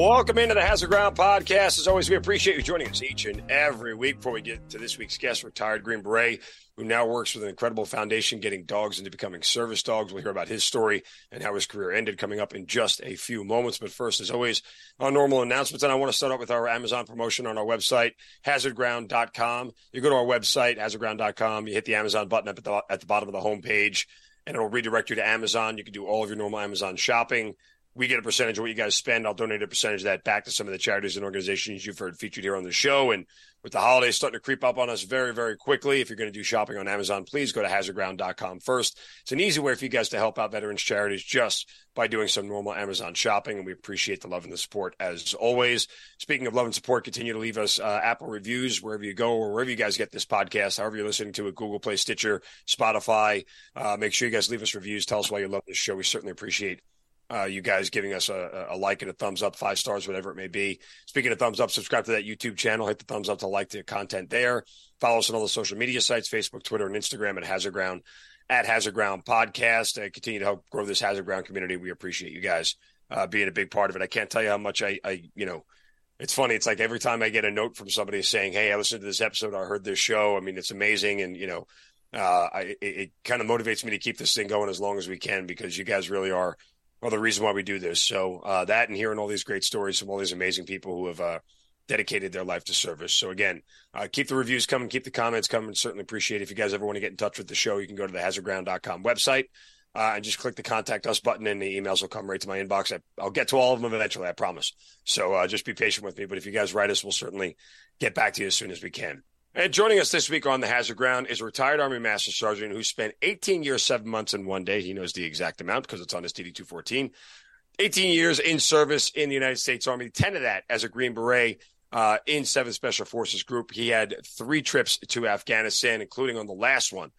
Welcome into the Hazard Ground podcast. As always, we appreciate you joining us each and every week. Before we get to this week's guest, retired Green Beret, who now works with an incredible foundation getting dogs into becoming service dogs. We'll hear about his story and how his career ended coming up in just a few moments. But first, as always, our normal announcements. And I want to start out with our Amazon promotion on our website, hazardground.com. You go to our website, hazardground.com, you hit the Amazon button up at the, at the bottom of the homepage, and it'll redirect you to Amazon. You can do all of your normal Amazon shopping we get a percentage of what you guys spend. I'll donate a percentage of that back to some of the charities and organizations you've heard featured here on the show. And with the holidays starting to creep up on us very, very quickly, if you're going to do shopping on Amazon, please go to hazardground.com first. It's an easy way for you guys to help out veterans charities just by doing some normal Amazon shopping. And we appreciate the love and the support as always. Speaking of love and support, continue to leave us uh, Apple reviews wherever you go or wherever you guys get this podcast, however you're listening to it, Google Play, Stitcher, Spotify. Uh, make sure you guys leave us reviews. Tell us why you love this show. We certainly appreciate uh, you guys giving us a, a, like and a thumbs up, five stars, whatever it may be. Speaking of thumbs up, subscribe to that YouTube channel. Hit the thumbs up to like the content there. Follow us on all the social media sites Facebook, Twitter, and Instagram at Hazard Ground, at Hazard Ground Podcast. Uh, continue to help grow this Hazard Ground community. We appreciate you guys uh, being a big part of it. I can't tell you how much I, I, you know, it's funny. It's like every time I get a note from somebody saying, Hey, I listened to this episode. I heard this show. I mean, it's amazing. And, you know, uh, I, it, it kind of motivates me to keep this thing going as long as we can because you guys really are well, the reason why we do this. So uh, that and hearing all these great stories from all these amazing people who have uh, dedicated their life to service. So again, uh, keep the reviews coming, keep the comments coming. Certainly appreciate it. If you guys ever want to get in touch with the show, you can go to the hazardground.com website uh, and just click the contact us button, and the emails will come right to my inbox. I, will get to all of them eventually, I promise. So uh, just be patient with me. But if you guys write us, we'll certainly get back to you as soon as we can. And joining us this week on the Hazard Ground is a retired Army Master Sergeant who spent 18 years, seven months, and one day. He knows the exact amount because it's on his DD 214. 18 years in service in the United States Army, 10 of that as a Green Beret uh, in 7th Special Forces Group. He had three trips to Afghanistan, including on the last one,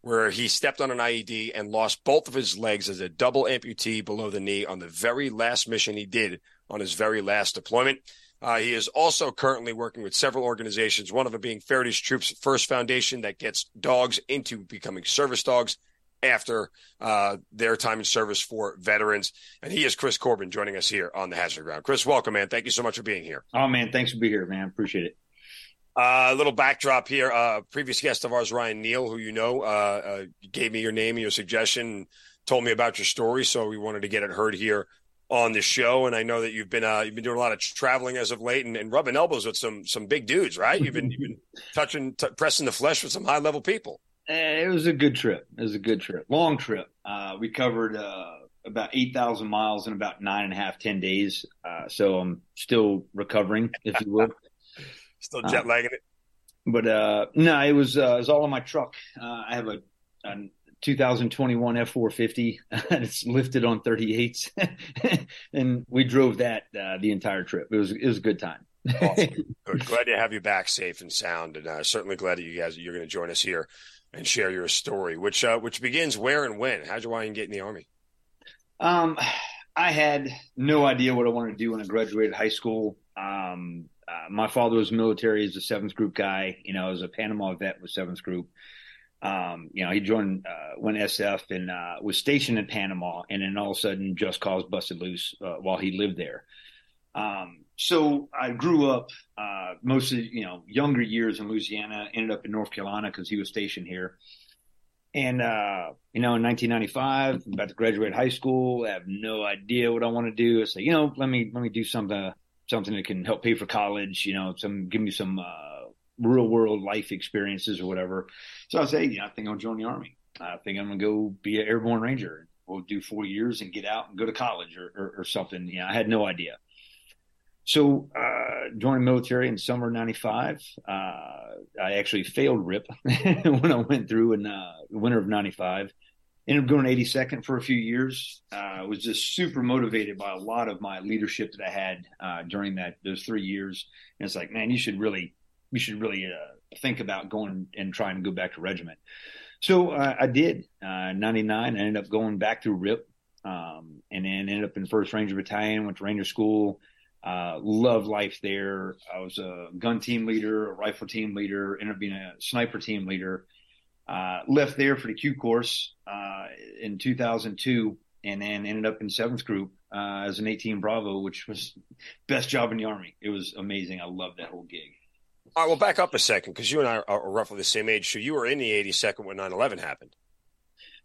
where he stepped on an IED and lost both of his legs as a double amputee below the knee on the very last mission he did on his very last deployment. Uh, he is also currently working with several organizations, one of them being Feherty's Troops First Foundation that gets dogs into becoming service dogs after uh, their time in service for veterans. And he is Chris Corbin joining us here on the Hazard Ground. Chris, welcome, man. Thank you so much for being here. Oh, man. Thanks for being here, man. Appreciate it. Uh, a little backdrop here. Uh, previous guest of ours, Ryan Neal, who you know, uh, uh, gave me your name and your suggestion, told me about your story. So we wanted to get it heard here on the show, and I know that you've been uh, you've been doing a lot of traveling as of late and, and rubbing elbows with some some big dudes, right? You've been you've been touching t- pressing the flesh with some high level people. Eh, it was a good trip. It was a good trip, long trip. Uh, we covered uh, about eight thousand miles in about nine and a half, ten days. Uh, so I'm still recovering, if you will. still jet lagging it. But uh, no, it was uh, it was all in my truck. I have a, a 2021 F450. it's lifted on 38s, and we drove that uh, the entire trip. It was it was a good time. awesome. Good. Glad to have you back, safe and sound, and uh, certainly glad that you guys you're going to join us here and share your story, which uh, which begins where and when. How'd you want to get in the army? Um, I had no idea what I wanted to do when I graduated high school. Um, uh, my father was military as a seventh group guy. You know, I was a Panama vet with seventh group. Um, you know, he joined, uh, went SF and, uh, was stationed in Panama and then all of a sudden just cause busted loose, uh, while he lived there. Um, so I grew up, uh, most of, you know, younger years in Louisiana, ended up in North Carolina because he was stationed here. And, uh, you know, in 1995, I'm about to graduate high school. I have no idea what I want to do. I say, you know, let me, let me do something, something that can help pay for college, you know, some, give me some, uh, real world life experiences or whatever. So I say, yeah, I think I'll join the army. I think I'm gonna go be an airborne ranger. We'll do four years and get out and go to college or, or, or something. You know, I had no idea. So, uh, joined the military in summer 95. Uh, I actually failed RIP when I went through in, uh, winter of 95. Ended up going 82nd for a few years. Uh, was just super motivated by a lot of my leadership that I had, uh, during that, those three years. And it's like, man, you should really you should really uh, think about going and trying to go back to regiment. So uh, I did. Uh, 99, I ended up going back through RIP. Um, and then ended up in First Ranger Battalion, went to Ranger School. Uh, loved life there. I was a gun team leader, a rifle team leader, ended up being a sniper team leader. Uh, left there for the Q course uh, in 2002, and then ended up in seventh group uh, as an 18 Bravo, which was best job in the army. It was amazing. I loved that whole gig. All right, well, back up a second because you and I are roughly the same age. So you were in the 82nd when 9 11 happened.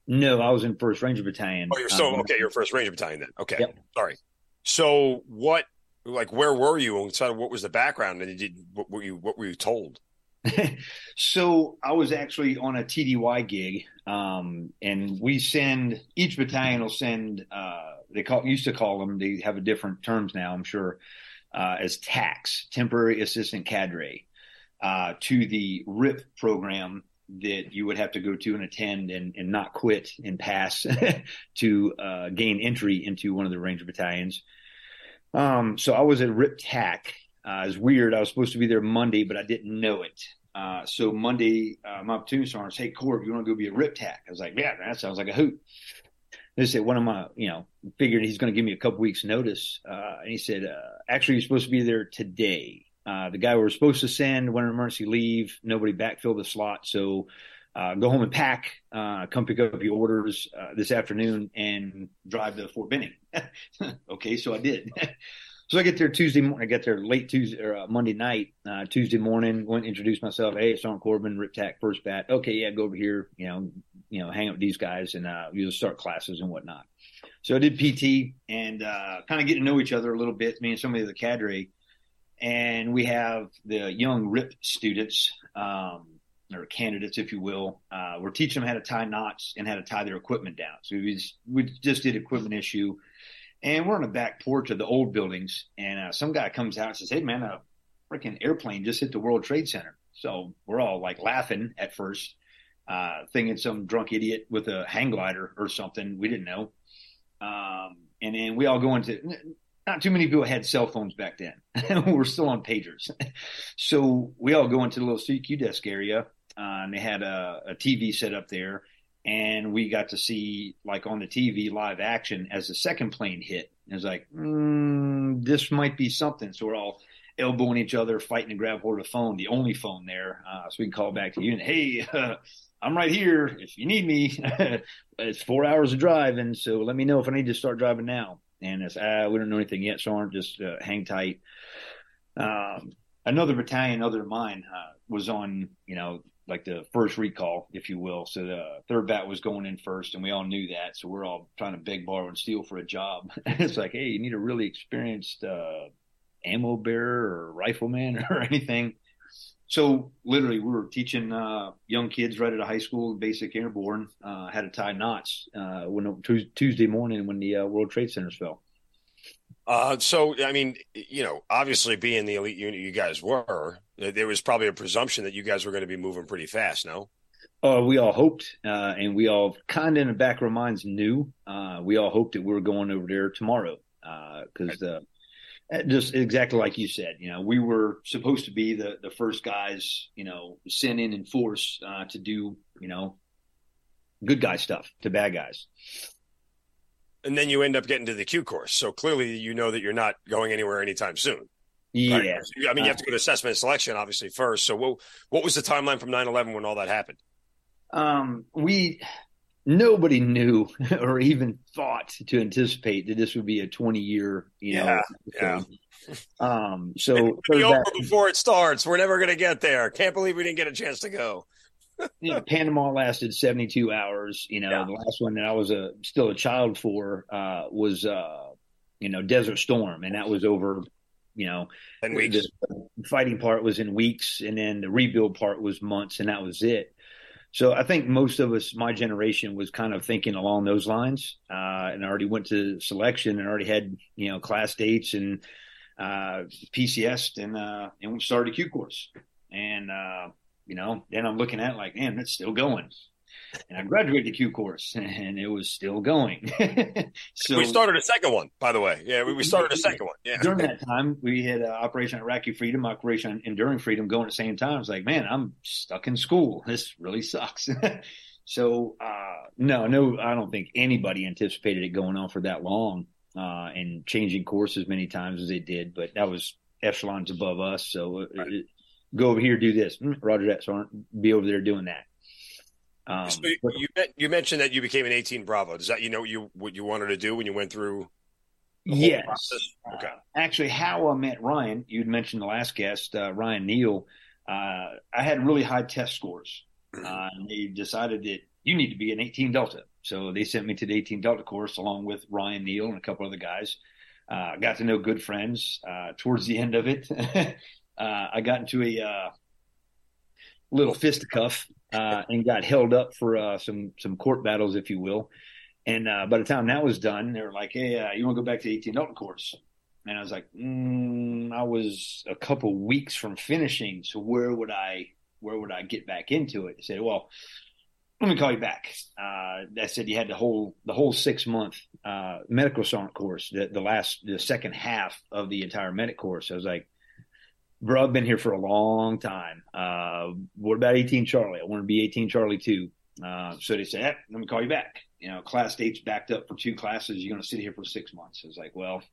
No, I was in First Ranger Battalion. Oh, you're so um, okay. You're First Ranger Battalion then. Okay, yep. sorry. So what, like, where were you? And so, what was the background? And did what were you? What were you told? so I was actually on a TDY gig, um, and we send each battalion will send. Uh, they call used to call them. They have a different terms now. I'm sure uh, as TACs temporary assistant cadre, uh, to the RIP program that you would have to go to and attend and, and not quit and pass to uh, gain entry into one of the Ranger battalions. Um, so I was at RIP TAC. Uh, it's weird. I was supposed to be there Monday, but I didn't know it. Uh, so Monday, uh, my platoon sergeant said, "Hey, Corb, you want to go be a RIP TAC?" I was like, "Yeah, that sounds like a hoot." They said one of my, you know, figured he's going to give me a couple weeks notice, uh, and he said, uh, "Actually, you're supposed to be there today." Uh, the guy we were supposed to send went on emergency leave. Nobody backfilled the slot, so uh, go home and pack. Uh, come pick up your orders uh, this afternoon and drive to Fort Benning. okay, so I did. so I get there Tuesday morning. I get there late Tuesday or uh, Monday night. Tuesday morning, went and introduced myself. Hey, Sergeant Corbin, Rip Tac, first bat. Okay, yeah, go over here. You know, you know, hang out with these guys and you'll start classes and whatnot. So I did PT and kind of get to know each other a little bit. Me and somebody of the cadre and we have the young RIP students um, or candidates, if you will. Uh, we're teaching them how to tie knots and how to tie their equipment down. So we just, we just did equipment issue, and we're on the back porch of the old buildings, and uh, some guy comes out and says, "Hey, man, a freaking airplane just hit the World Trade Center." So we're all like laughing at first, uh, thinking some drunk idiot with a hang glider or something. We didn't know. Um, and then we all go into not too many people had cell phones back then. we were still on pagers. so we all go into the little CQ desk area, uh, and they had a, a, TV set up there. And we got to see, like on the TV, live action as the second plane hit. It was like, mm, this might be something. So we're all elbowing each other, fighting to grab hold of the phone, the only phone there. Uh, so we can call back to you and, hey, uh, I'm right here if you need me. it's four hours of driving, so let me know if I need to start driving now and it's ah, we don't know anything yet, so aren't just uh, hang tight. Um, another battalion, other than mine, uh, was on you know like the first recall, if you will. So the third bat was going in first, and we all knew that. So we're all trying to beg, borrow, and steal for a job. it's like, hey, you need a really experienced uh, ammo bearer or rifleman or anything. So literally, we were teaching uh, young kids right out of high school, basic airborne, uh, how to tie knots uh, when Tuesday morning when the uh, World Trade Centers fell. Uh, so I mean, you know, obviously being the elite unit you guys were, there was probably a presumption that you guys were going to be moving pretty fast. No. Uh, we all hoped, uh, and we all kind of in the back of our minds knew. we all hoped that we were going over there tomorrow because uh, just exactly like you said, you know, we were supposed to be the, the first guys, you know, sent in in force uh, to do, you know, good guy stuff to bad guys. And then you end up getting to the Q course. So clearly you know that you're not going anywhere anytime soon. Yeah. Right? I mean, you have to go to assessment and selection, obviously, first. So what, what was the timeline from 9 11 when all that happened? Um, we, nobody knew or even thought to anticipate that this would be a 20 year, you know. Yeah. yeah. Um, so over before it starts. We're never going to get there. Can't believe we didn't get a chance to go. you know, Panama lasted 72 hours. You know, yeah. the last one that I was a still a child for uh, was, uh, you know, Desert Storm, and that was over. You know, and. The fighting part was in weeks, and then the rebuild part was months, and that was it. So I think most of us, my generation, was kind of thinking along those lines, uh, and already went to selection and already had you know class dates and uh, PCS and uh, and started a Q course. And uh, you know, then I'm looking at like, man, it's still going. And I graduated the Q course, and it was still going. so we started a second one, by the way. Yeah, we, we started a second one. Yeah. During that time, we had uh, Operation Iraqi Freedom, Operation Enduring Freedom going at the same time. I was like, man, I'm stuck in school. This really sucks. So uh, no, no, I don't think anybody anticipated it going on for that long uh, and changing course as many times as it did. But that was echelons above us. So uh, right. it, go over here, do this. Hmm, Roger that. So be over there doing that. Um, so you, you mentioned that you became an 18 Bravo. Does that you know what you what you wanted to do when you went through? Yes. Okay. Uh, actually, how I met Ryan, you'd mentioned the last guest, uh, Ryan Neal. Uh, I had really high test scores. Mm-hmm. Uh, and they decided that you need to be an 18 Delta. So they sent me to the 18 Delta course along with Ryan Neal and a couple other guys. Uh, got to know good friends. Uh, towards the end of it, I got into a little fisticuff uh, and got held up for uh, some some court battles, if you will. And uh, by the time that was done, they were like, "Hey, uh, you want to go back to the 18 Delta course?" And I was like, mm, "I was a couple weeks from finishing, so where would I where would I get back into it?" They said, "Well." Let me call you back. Uh, I said you had the whole the whole six month uh, medical sergeant course, the, the last the second half of the entire medic course. I was like, bro, I've been here for a long time. Uh, what about 18 Charlie? I want to be 18 Charlie too. Uh, so they said, let me call you back. You know, class dates backed up for two classes. You're going to sit here for six months. I was like, well,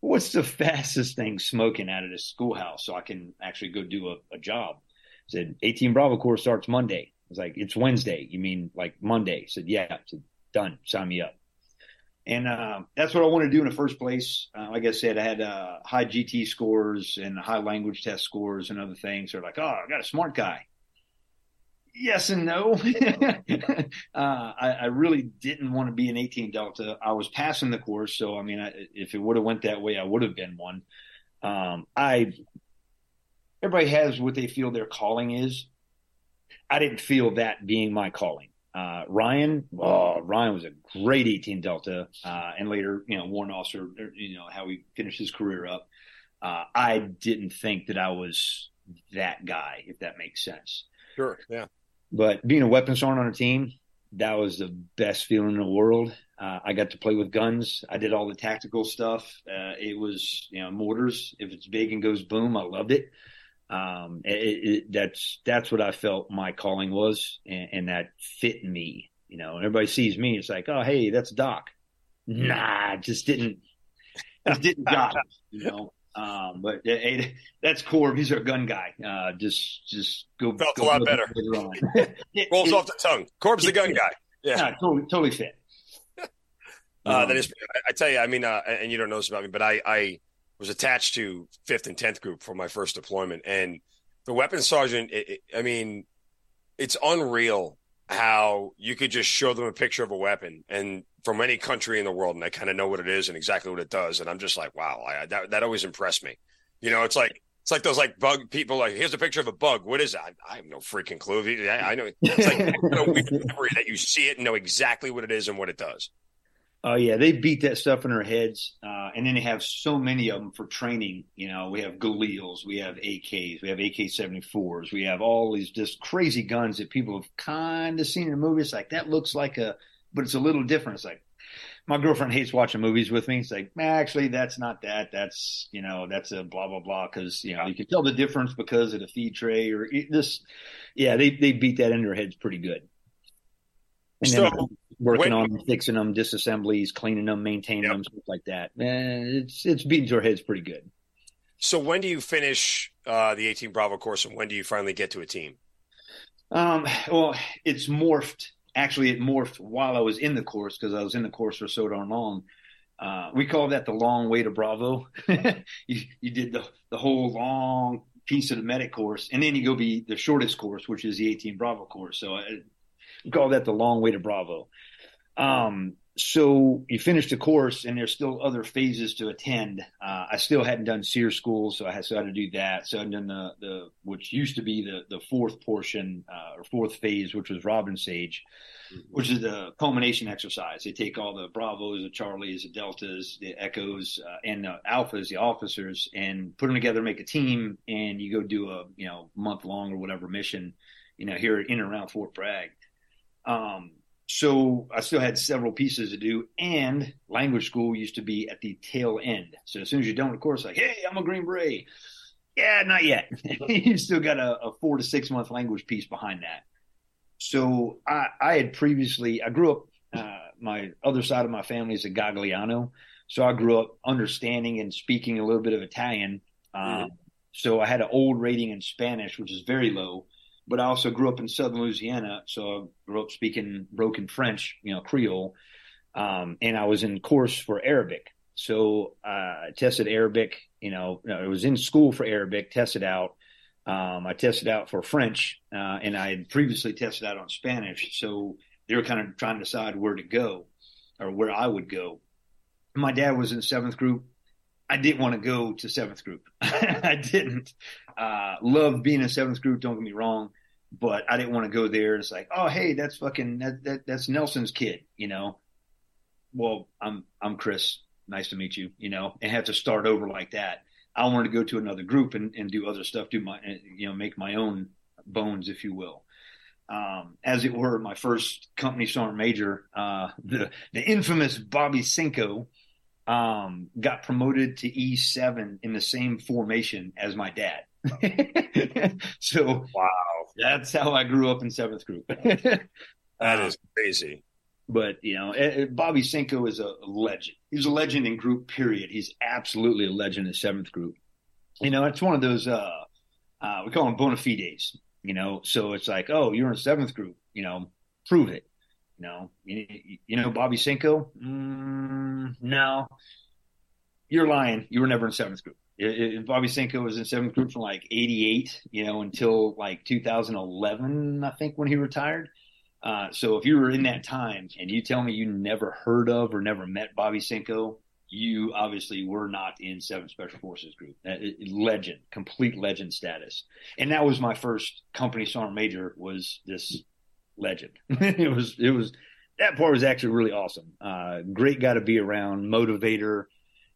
what's the fastest thing smoking out of this schoolhouse so I can actually go do a, a job? I said, 18 Bravo course starts Monday. I was like, it's Wednesday. You mean like Monday? I said, yeah. I said, done. Sign me up. And uh, that's what I wanted to do in the first place. Uh, like I said, I had uh, high GT scores and high language test scores and other things. They're like, oh, I got a smart guy. Yes and no. Uh, I, I, really didn't want to be an 18 Delta. I was passing the course, so I mean, I, if it would have went that way, I would have been one. Um, I everybody has what they feel their calling is. I didn't feel that being my calling. Uh, Ryan, oh, Ryan was a great 18 Delta, uh, and later, you know, warrant officer, you know, how he finished his career up. Uh, I didn't think that I was that guy, if that makes sense. Sure. Yeah. But being a weapons sergeant on a team, that was the best feeling in the world. Uh, I got to play with guns. I did all the tactical stuff. Uh, it was, you know, mortars. If it's big and goes boom, I loved it um, it, it, that's that's what I felt my calling was, and, and, that fit me. You know, and everybody sees me, it's like, oh, hey, that's Doc. Nah, just didn't, just didn't got it. You know, um, but hey, that's Corb. He's our gun guy. Uh, just just go. Felt go a lot better. it, Rolls off the tongue. Corb's the gun guy. Yeah, totally, totally fit. Uh, that is, I, I tell you, I mean, uh, and you don't know this about me, but I, I was attached to fifth and tenth group for my first deployment, and the weapons sergeant. It, it, I mean, it's unreal how you could just show them a picture of a weapon and from any country in the world, and they kind of know what it is and exactly what it does. And I'm just like, wow, I, that that always impressed me. You know, it's like it's like those like bug people. Like, here's a picture of a bug. What is that? I, I have no freaking clue. I, I know it's like a weird memory that you see it and know exactly what it is and what it does. Oh yeah, they beat that stuff in our heads, uh, and then they have so many of them for training. You know, we have Galils, we have AKs, we have AK seventy fours, we have all these just crazy guns that people have kind of seen in movies. Like that looks like a, but it's a little different. It's like my girlfriend hates watching movies with me. It's like, actually, that's not that. That's you know, that's a blah blah blah. Because you know, you can tell the difference because of the feed tray or this. Yeah, they they beat that into their heads pretty good. And so, then working when, on fixing them, disassemblies, cleaning them, maintaining yep. them, stuff like that. Eh, it's it's beating to our heads pretty good. So when do you finish uh, the 18 Bravo course, and when do you finally get to a team? Um, well, it's morphed. Actually, it morphed while I was in the course because I was in the course for so darn long. Uh, we call that the long way to Bravo. you, you did the the whole long piece of the medic course, and then you go be the shortest course, which is the 18 Bravo course. So uh, we call that the long way to Bravo. Um, so you finish the course, and there's still other phases to attend. Uh, I still hadn't done SERE school, so I had, so I had to do that. So I've done the, the which used to be the the fourth portion uh, or fourth phase, which was Robin Sage, mm-hmm. which is the culmination exercise. They take all the Bravos, the Charlies, the Deltas, the Echoes, uh, and the Alphas, the officers, and put them together, make a team, and you go do a you know month long or whatever mission, you know here in and around Fort Bragg. Um, so I still had several pieces to do, and language school used to be at the tail end. So as soon as you're done with the course, like, hey, I'm a Green Beret. Yeah, not yet. you still got a, a, four to six month language piece behind that. So I, I had previously, I grew up, uh, my other side of my family is a Gagliano. So I grew up understanding and speaking a little bit of Italian. mm-hmm. So I had an old rating in Spanish, which is very low. But I also grew up in Southern Louisiana, so I grew up speaking broken French, you know, Creole. Um, and I was in course for Arabic. So uh, I tested Arabic, you know, it was in school for Arabic, tested out. Um, I tested out for French, uh, and I had previously tested out on Spanish. So they were kind of trying to decide where to go or where I would go. My dad was in seventh group. I didn't want to go to seventh group. I didn't. Uh, love being in seventh group. Don't get me wrong, but I didn't want to go there. It's like, oh, hey, that's fucking that, that that's Nelson's kid, you know. Well, I'm I'm Chris. Nice to meet you, you know, and have to start over like that. I wanted to go to another group and, and do other stuff, do my, you know, make my own bones, if you will. Um, as it were, my first company sergeant major, uh, the the infamous Bobby Cinco, um, got promoted to E7 in the same formation as my dad. so wow, that's how I grew up in seventh group. that is crazy. But you know, eh, eh, Bobby Cinco is a legend. He's a legend in group. Period. He's absolutely a legend in seventh group. You know, it's one of those uh, uh, we call them bona fides. You know, so it's like, oh, you're in seventh group. You know, prove it. Know, you, you know Bobby Cinco? Mm, no, you're lying. You were never in seventh group. Bobby Cinco was in seventh group from like '88, you know, until like 2011, I think, when he retired. Uh, so if you were in that time and you tell me you never heard of or never met Bobby Cinco, you obviously were not in Seven Special Forces Group. Legend, complete legend status. And that was my first company sergeant major. Was this legend. it was it was that part was actually really awesome. Uh, great guy to be around, motivator,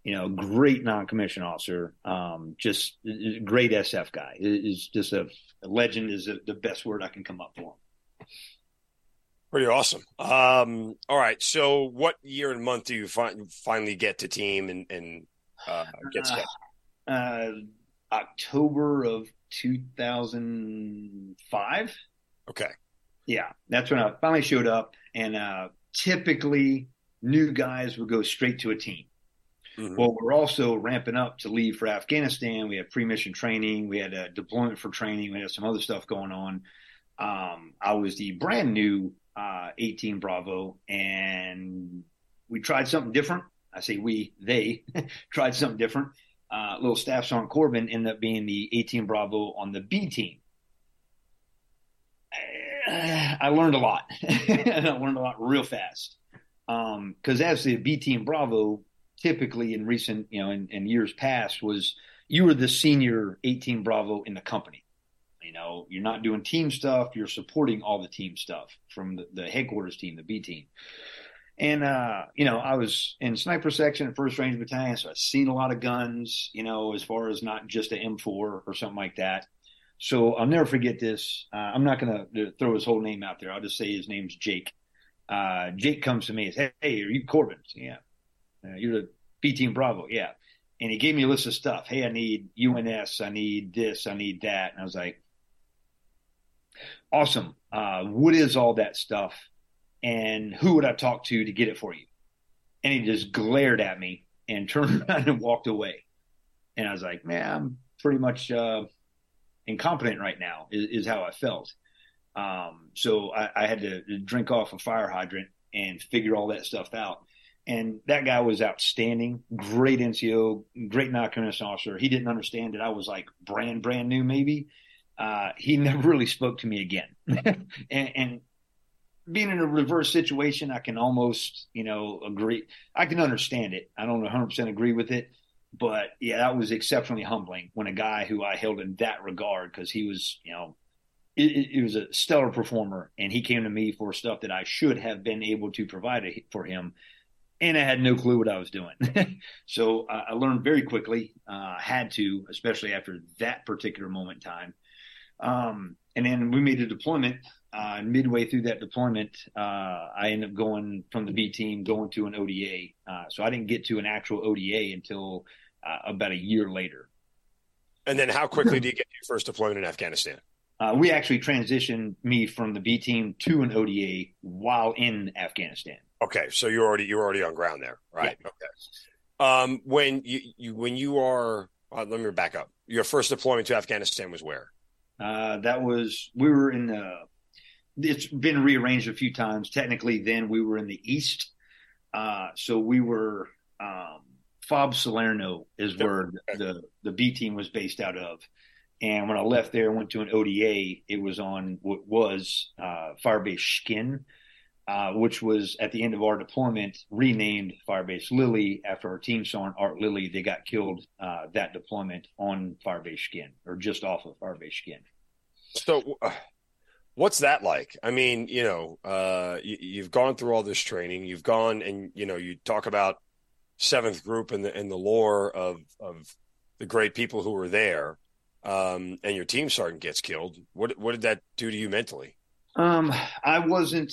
you know, great non-commissioned officer, um, just great SF guy. Is just a, a, legend is a, the best word I can come up for. Him. Pretty awesome. Um, all right. So, what year and month do you finally get to team and, and uh, get scheduled? Uh, uh, October of 2005. Okay. Yeah, that's when I finally showed up. And uh, typically, new guys would go straight to a team. Mm-hmm. Well, we're also ramping up to leave for Afghanistan. We had pre-mission training. We had a deployment for training. We had some other stuff going on. Um, I was the brand new uh, 18 Bravo, and we tried something different. I say we, they tried something different. Uh, little staff sergeant Corbin ended up being the 18 Bravo on the B team. I learned a lot. and I learned a lot real fast. Because um, as the B Team Bravo, typically in recent, you know, in, in, years past, was you were the senior 18 Bravo in the company. You know, you're not doing team stuff, you're supporting all the team stuff from the, the headquarters team, the B team. And, uh, you know, I was in sniper section at First Range Battalion, so I've seen a lot of guns, you know, as far as not just an M4 or something like that. So I'll never forget this. Uh, I'm not going to throw his whole name out there. I'll just say his name's Jake. Uh, Jake comes to me and says, Hey, are you Corbin? Yeah. Uh, you're the B team Bravo. Yeah. And he gave me a list of stuff. Hey, I need UNS. I need this. I need that. And I was like, awesome. Uh, what is all that stuff? And who would I talk to to get it for you? And he just glared at me and turned around and walked away. And I was like, man, I'm pretty much, uh, incompetent right now is, is how I felt. Um, so I, I, had to drink off a fire hydrant and figure all that stuff out. And that guy was outstanding, great NCO, great non-commissioned officer. He didn't understand that I was like brand, brand new, maybe. Uh, he never really spoke to me again. and, and being in a reverse situation, I can almost, you know, agree. I can understand it. I don't 100% agree with it, but yeah, that was exceptionally humbling when a guy who I held in that regard because he was, you know, it, it, was a stellar performer, and he came to me for stuff that I should have been able to provide for him, and I had no clue what I was doing. so uh, I learned very quickly. Uh, had to, especially after that particular moment in time. Um, and then we made a deployment. Uh, midway through that deployment, uh, I ended up going from the B team going to an ODA. Uh, so I didn't get to an actual ODA until uh, about a year later. And then, how quickly do you get your first deployment in Afghanistan? Uh, we actually transitioned me from the B team to an ODA while in Afghanistan. Okay, so you're already you're already on ground there, right? Yeah. Okay. Um, when you, you when you are, uh, let me back up. Your first deployment to Afghanistan was where? Uh, that was we were in the. It's been rearranged a few times. Technically, then we were in the east, uh, so we were um, Fob Salerno is where the the B team was based out of. And when I left there and went to an ODA, it was on what was uh, Firebase Shkin, uh, which was at the end of our deployment renamed Firebase Lilley after our team sergeant Art Lilley. They got killed uh, that deployment on Firebase Shkin or just off of Firebase Shkin. So, what's that like? I mean, you know, uh, you, have gone through all this training. You've gone and you know you talk about seventh group and the and the lore of of the great people who were there um, and your team sergeant gets killed, what what did that do to you mentally? Um, I wasn't.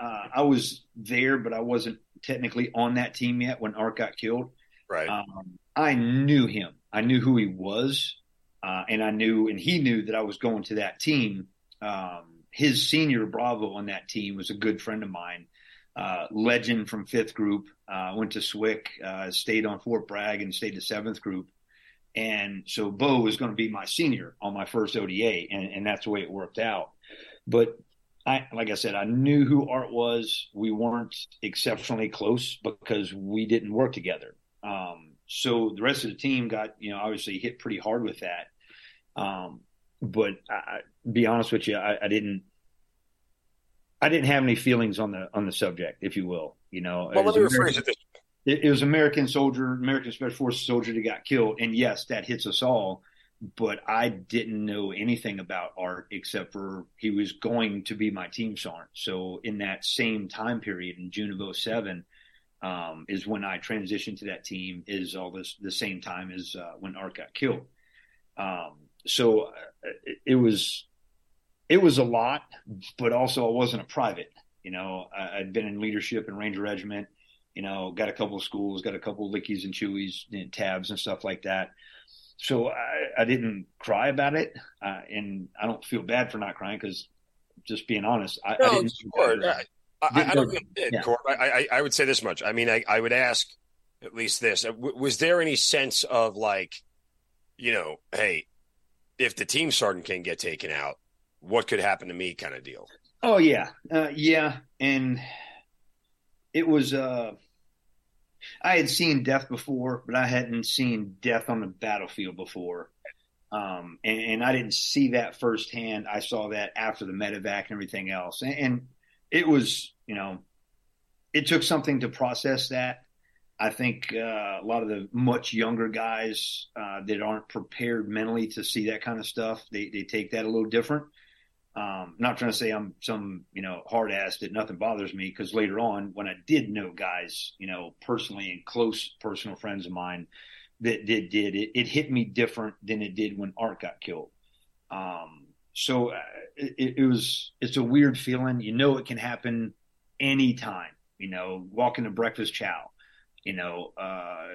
Uh, I was there, but I wasn't technically on that team yet when Art got killed. Right. Um, I knew him. I knew who he was, uh, and I knew, and he knew that I was going to that team. Um, his senior Bravo on that team was a good friend of mine, uh, legend from fifth group. Uh, went to Swick, uh, stayed on Fort Bragg, and stayed to seventh group. And so Bo was going to be my senior on my first ODA, and, and that's the way it worked out. But I, like I said, I knew who Art was. We weren't exceptionally close because we didn't work together. Um, so the rest of the team got, you know, obviously hit pretty hard with that. Um, but I, I, be honest with you, I, I, didn't, I didn't have any feelings on the on the subject, if you will. You know, well, let me rephrase it this it, it was American soldier, American Special Forces soldier that got killed, and yes, that hits us all. But I didn't know anything about Art except for he was going to be my team sergeant. So in that same time period, in June of 07, um, is when I transitioned to that team. Is all this the same time as uh, when Art got killed. Um, so uh, it, it, was it was a lot, but also I wasn't a private. You know, I, had been in leadership in Ranger Regiment you know, got a couple of schools, got a couple of lickies and chewies and tabs and stuff like that. So I, I didn't cry about it, uh, and I don't feel bad for not crying because, just being honest, I, no, I didn't. Court, I, I, I, don't think it did, yeah. I, I, would say this much. I mean, I, I would ask at least this: was there any sense of like, you know, hey, if the team sergeant can get taken out, what could happen to me? Kind of deal. Oh yeah, uh, yeah, and it was. uh I had seen death before, but I hadn't seen death on the battlefield before. Um, and, and, I didn't see that firsthand. I saw that after the medevac and everything else. And, and, it was, you know, it took something to process that. I think uh, a lot of the much younger guys uh, that aren't prepared mentally to see that kind of stuff, they, they take that a little different. Um, not trying to say I'm some, you know, hard ass that nothing bothers me because later on, when I did know guys, you know, personally and close personal friends of mine that did did it, it hit me different than it did when Art got killed. Um, so uh, it, it, was it's a weird feeling. You know, it can happen anytime. You know, walking to breakfast chow. You know, uh,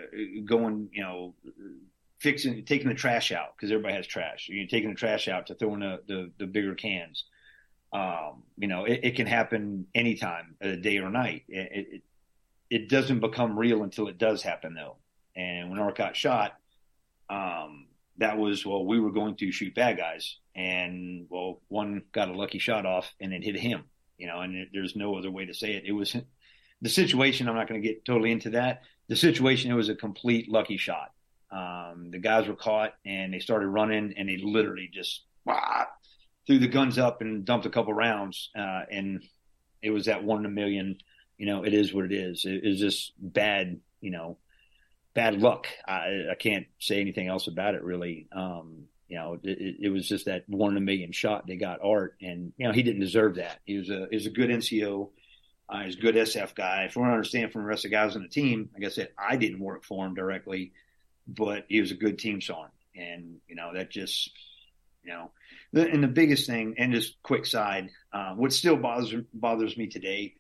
going, you know, fixing taking the trash out because everybody has trash. You're taking the trash out to throw in the the, the bigger cans. Um, you know, it, it, can happen anytime, a day or night. It, it, it doesn't become real until it does happen, though. And when Art got shot, um, that was well, we were going to shoot bad guys, and well, one got a lucky shot off, and it hit him. You know, and there's no other way to say it. It was the situation. I'm not going to get totally into that. The situation. It was a complete lucky shot um, the guys were caught and they started running and they literally just threw the guns up and dumped a couple rounds. Uh, and it was that one in a million, you know, it is what it is. It is just bad, you know, bad luck. I, I can't say anything else about it really. Um, you know, it, it, was just that one in a million shot they got Art, and you know he didn't deserve that. He was a he was a good NCO, uh, he's a good SF guy. From what I understand from the rest of the guys on the team, like I said, I didn't work for him directly, but he was a good team song. And, you know, that just, you know, the, and the biggest thing, and just quick side, uh, what still bothers, bothers me today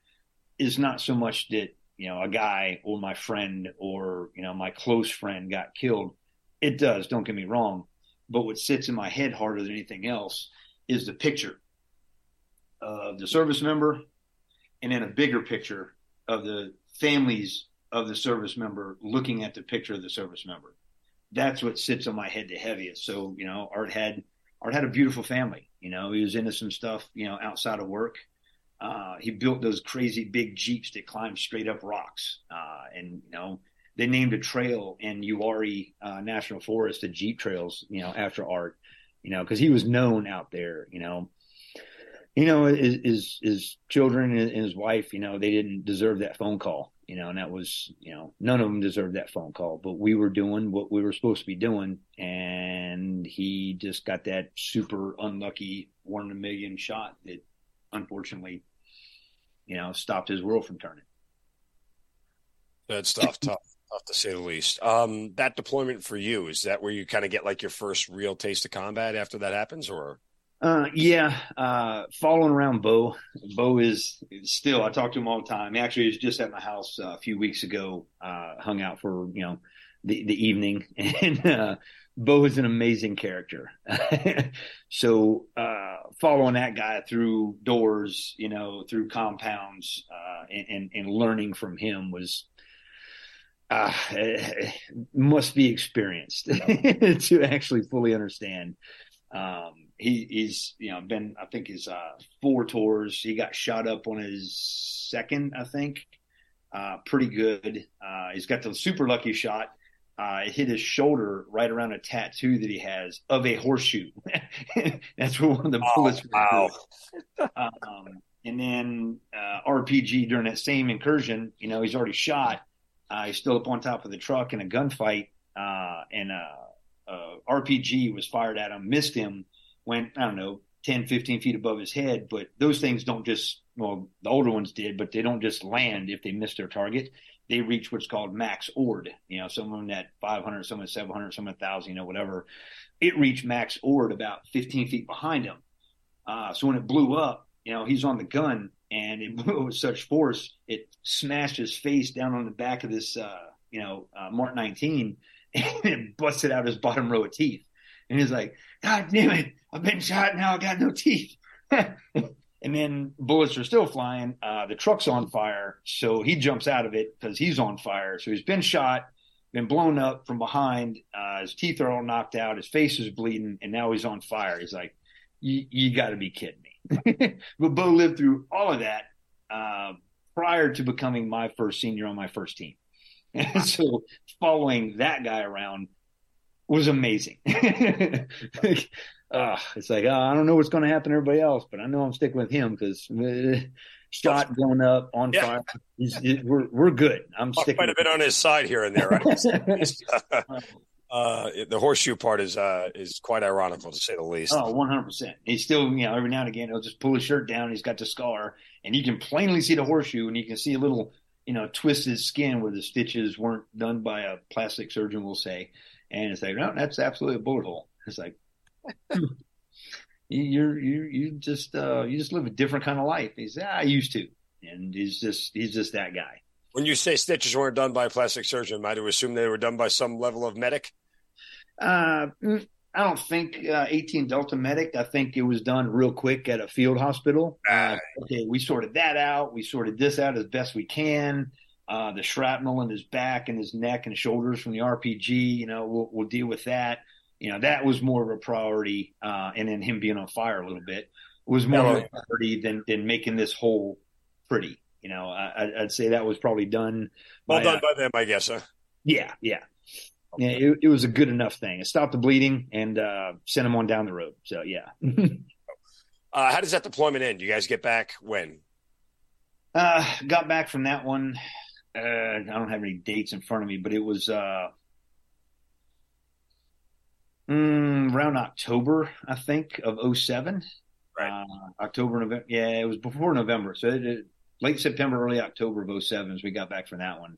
is not so much that, you know, a guy or my friend or, you know, my close friend got killed. It does, don't get me wrong. But what sits in my head harder than anything else is the picture of the service member and then a bigger picture of the families of the service member looking at the picture of the service member. That's what sits on my head the heaviest. So, you know, Art had Art had a beautiful family. You know, he was into some stuff, you know, outside of work. Uh, he built those crazy big jeeps that climb straight up rocks. Uh, and, you know, they named a trail in Uwharrie uh, National Forest, the Jeep trails, you know, after Art, you know, because he was known out there, you know. You know, his, his, his children and his wife, you know, they didn't deserve that phone call, you know, and that was, you know, none of them deserved that phone call, but we were doing what we were supposed to be doing. And he just got that super unlucky one in a million shot that unfortunately, you know, stopped his world from turning. That stuff tough, tough to say the least. Um, that deployment for you is that where you kind of get like your first real taste of combat after that happens, or? Uh, yeah, uh, following around Bo. Bo is still. I talk to him all the time. He actually was just at my house uh, a few weeks ago. Uh, hung out for you know the the evening, and uh, Bo is an amazing character. so uh, following that guy through doors, you know, through compounds, uh, and, and, and learning from him was uh, must be experienced to actually fully understand. Um, he, he's you know been I think his uh, four tours. He got shot up on his second, I think. Uh, pretty good. Uh, he's got the super lucky shot. Uh, hit his shoulder right around a tattoo that he has of a horseshoe. That's where one of the oh, bullets. Wow. um, and then uh, RPG during that same incursion, you know, he's already shot. Uh, he's still up on top of the truck in a gunfight, uh, and uh, uh, RPG was fired at him, missed him, went I don't know 10, 15 feet above his head. But those things don't just well, the older ones did, but they don't just land if they miss their target. They reach what's called max ord. You know, someone at 500, someone at 700, someone at 1,000, you know, whatever. It reached max ord about 15 feet behind him. Uh, so when it blew up, you know, he's on the gun and it blew with such force, it smashed his face down on the back of this, uh, you know, uh, Mark 19 and it busted out his bottom row of teeth. And he's like, God damn it, I've been shot now, I got no teeth. and then bullets are still flying. Uh, the truck's on fire, so he jumps out of it because he's on fire. So he's been shot, been blown up from behind. Uh, his teeth are all knocked out. His face is bleeding, and now he's on fire. He's like, "You got to be kidding me!" but Bo lived through all of that uh, prior to becoming my first senior on my first team. And so following that guy around was amazing. uh, it's like, uh, I don't know what's going to happen to everybody else, but I know I'm sticking with him because uh, shot going up on yeah. fire. We're, we're good. I'm sticking. Quite a bit on his side here and there. Right? Uh, the horseshoe part is uh, is quite ironical to say the least. Oh, 100 percent. He's still, you know, every now and again he'll just pull his shirt down. He's got the scar, and you can plainly see the horseshoe, and you can see a little, you know, twisted skin where the stitches weren't done by a plastic surgeon, we'll say. And it's like, no, that's absolutely a bullet hole. It's like, you're you you just uh, you just live a different kind of life. He's ah, I used to, and he's just he's just that guy. When you say stitches weren't done by a plastic surgeon, might have assumed they were done by some level of medic. Uh, mm, I don't think uh, 18 Delta Medic. I think it was done real quick at a field hospital. Uh, okay, we sorted that out. We sorted this out as best we can. Uh, the shrapnel in his back and his neck and shoulders from the RPG, you know, we'll, we'll deal with that. You know, that was more of a priority. Uh, and then him being on fire a little bit was more of a priority than, than making this hole pretty. You know, I, would say that was probably done. Well by, done by them, I guess. Huh? Yeah, yeah yeah, it, it, was a good enough thing. It stopped the bleeding and uh, sent him on down the road. So yeah. uh, how does that deployment end? You guys get back when? Uh, got back from that one. Uh, I don't have any dates in front of me, but it was uh, mm, around October, I think, of 07. Right. Uh, October, November. Yeah, it was before November. So it, it, late September, early October of 07 as we got back from that one.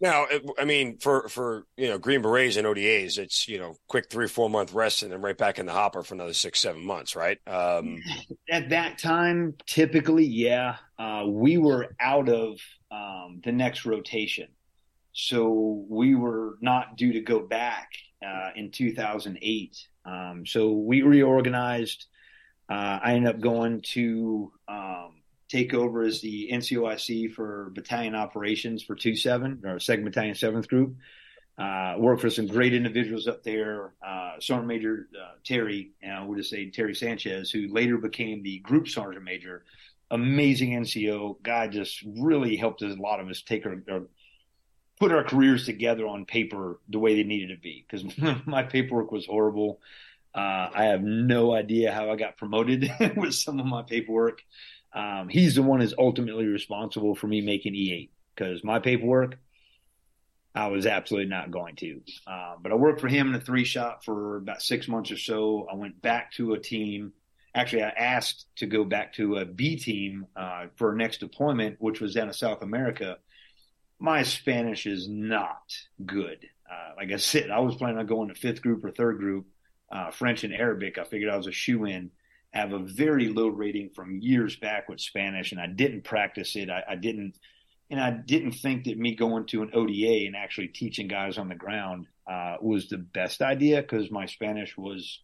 Now, I mean, for for you know Green Berets and ODAs, it's you know quick three four month rest and then right back in the hopper for another six seven months, right? Um, At that time, typically, yeah, uh, we were out of um, the next rotation, so we were not due to go back uh, in 2008. Um, so we reorganized. Uh, I ended up going to um, take over as the NCOIC for battalion operations for 2 7 or 2nd Battalion 7th Group. Uh, worked for some great individuals up there. Uh, Sergeant Major uh, Terry, and I would just say Terry Sanchez, who later became the Group Sergeant Major. Amazing NCO guy, just really helped a lot of us take our, our put our careers together on paper the way they needed to be. Because my paperwork was horrible. Uh, I have no idea how I got promoted with some of my paperwork. Um, he's the one who's ultimately responsible for me making E8 because my paperwork I was absolutely not going to. Uh, but I worked for him in a three shot for about six months or so. I went back to a team. Actually, I asked to go back to a B team uh, for next deployment, which was down to South America. My Spanish is not good. Uh, like I said, I was planning on going to fifth group or third group, uh, French and Arabic. I figured I was a shoe in. Have a very low rating from years back with Spanish, and I didn't practice it. I, I didn't and I didn't think that me going to an ODA and actually teaching guys on the ground uh, was the best idea because my Spanish was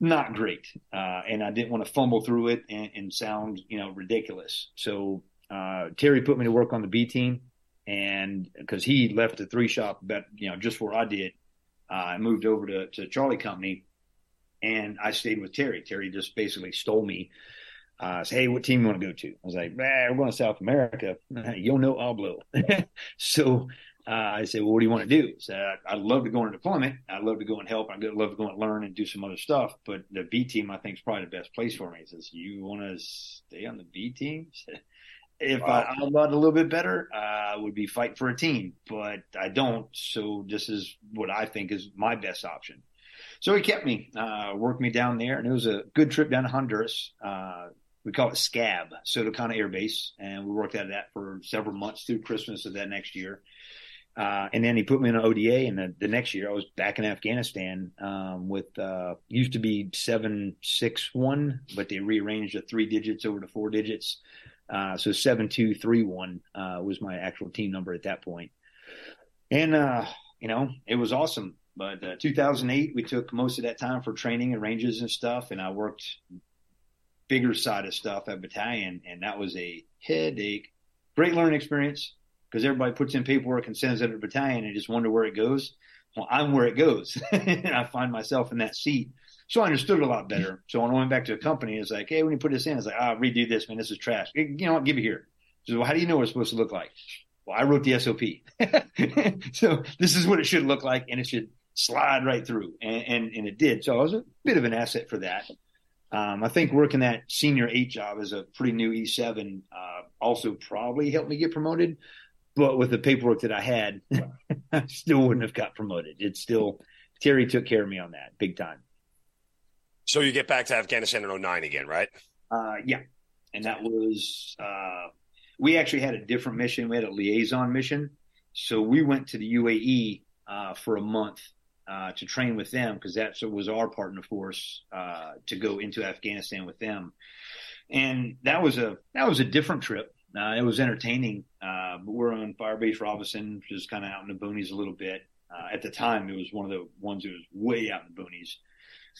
not great, uh, and I didn't want to fumble through it and, and sound you know ridiculous. So uh, Terry put me to work on the B team, and because he left the three shop, but you know just where I did, uh, I moved over to to Charlie Company, and I stayed with Terry. Terry just basically stole me uh, said, hey, what team you want to go to? I was like, we're going to South America. Yo no hablo. so uh, I said, well, what do you want to do? So I, would love to go on deployment. I'd love to go and help. I'd love to go and learn and do some other stuff. But the B team, I think, is probably the best place for me. He says, you want to stay on the B team? if wow. I outlawed a little bit better, uh, I would be fighting for a team, but I don't. So this is what I think is my best option. So he kept me, uh, worked me down there, and it was a good trip down to Honduras. Uh, we call it SCAB, Soto Cano Air Base, and we worked out of that for several months through Christmas of that next year. Uh, and then he put me in an ODA, and the, the next year I was back in Afghanistan um, with uh, used to be seven six one, but they rearranged the three digits over to four digits. Uh, so seven two three one uh, was my actual team number at that point, and uh, you know it was awesome. But uh, 2008, we took most of that time for training and ranges and stuff, and I worked bigger side of stuff at battalion, and that was a headache. Great learning experience because everybody puts in paperwork and sends it to battalion and just wonder where it goes. Well, I'm where it goes, and I find myself in that seat. So I understood it a lot better. So when I went back to the company, it's like, hey, when you put this in, it's like, ah, oh, redo this, man. This is trash. You know what? Give it here. So well, how do you know what it's supposed to look like? Well, I wrote the SOP. so this is what it should look like, and it should slide right through. And, and, and it did. So I was a bit of an asset for that. Um, I think working that senior eight job as a pretty new E7 uh, also probably helped me get promoted. But with the paperwork that I had, I still wouldn't have got promoted. It's still, Terry took care of me on that big time. So you get back to Afghanistan in 09 again, right? Uh, yeah. And that was, uh, we actually had a different mission. We had a liaison mission. So we went to the UAE uh, for a month uh, to train with them because that was our partner force uh, to go into Afghanistan with them, and that was a that was a different trip. Uh, it was entertaining. But we're on Firebase Robinson, which is kind of out in the boonies a little bit. At the time, it was one of the ones that was way out in the boonies.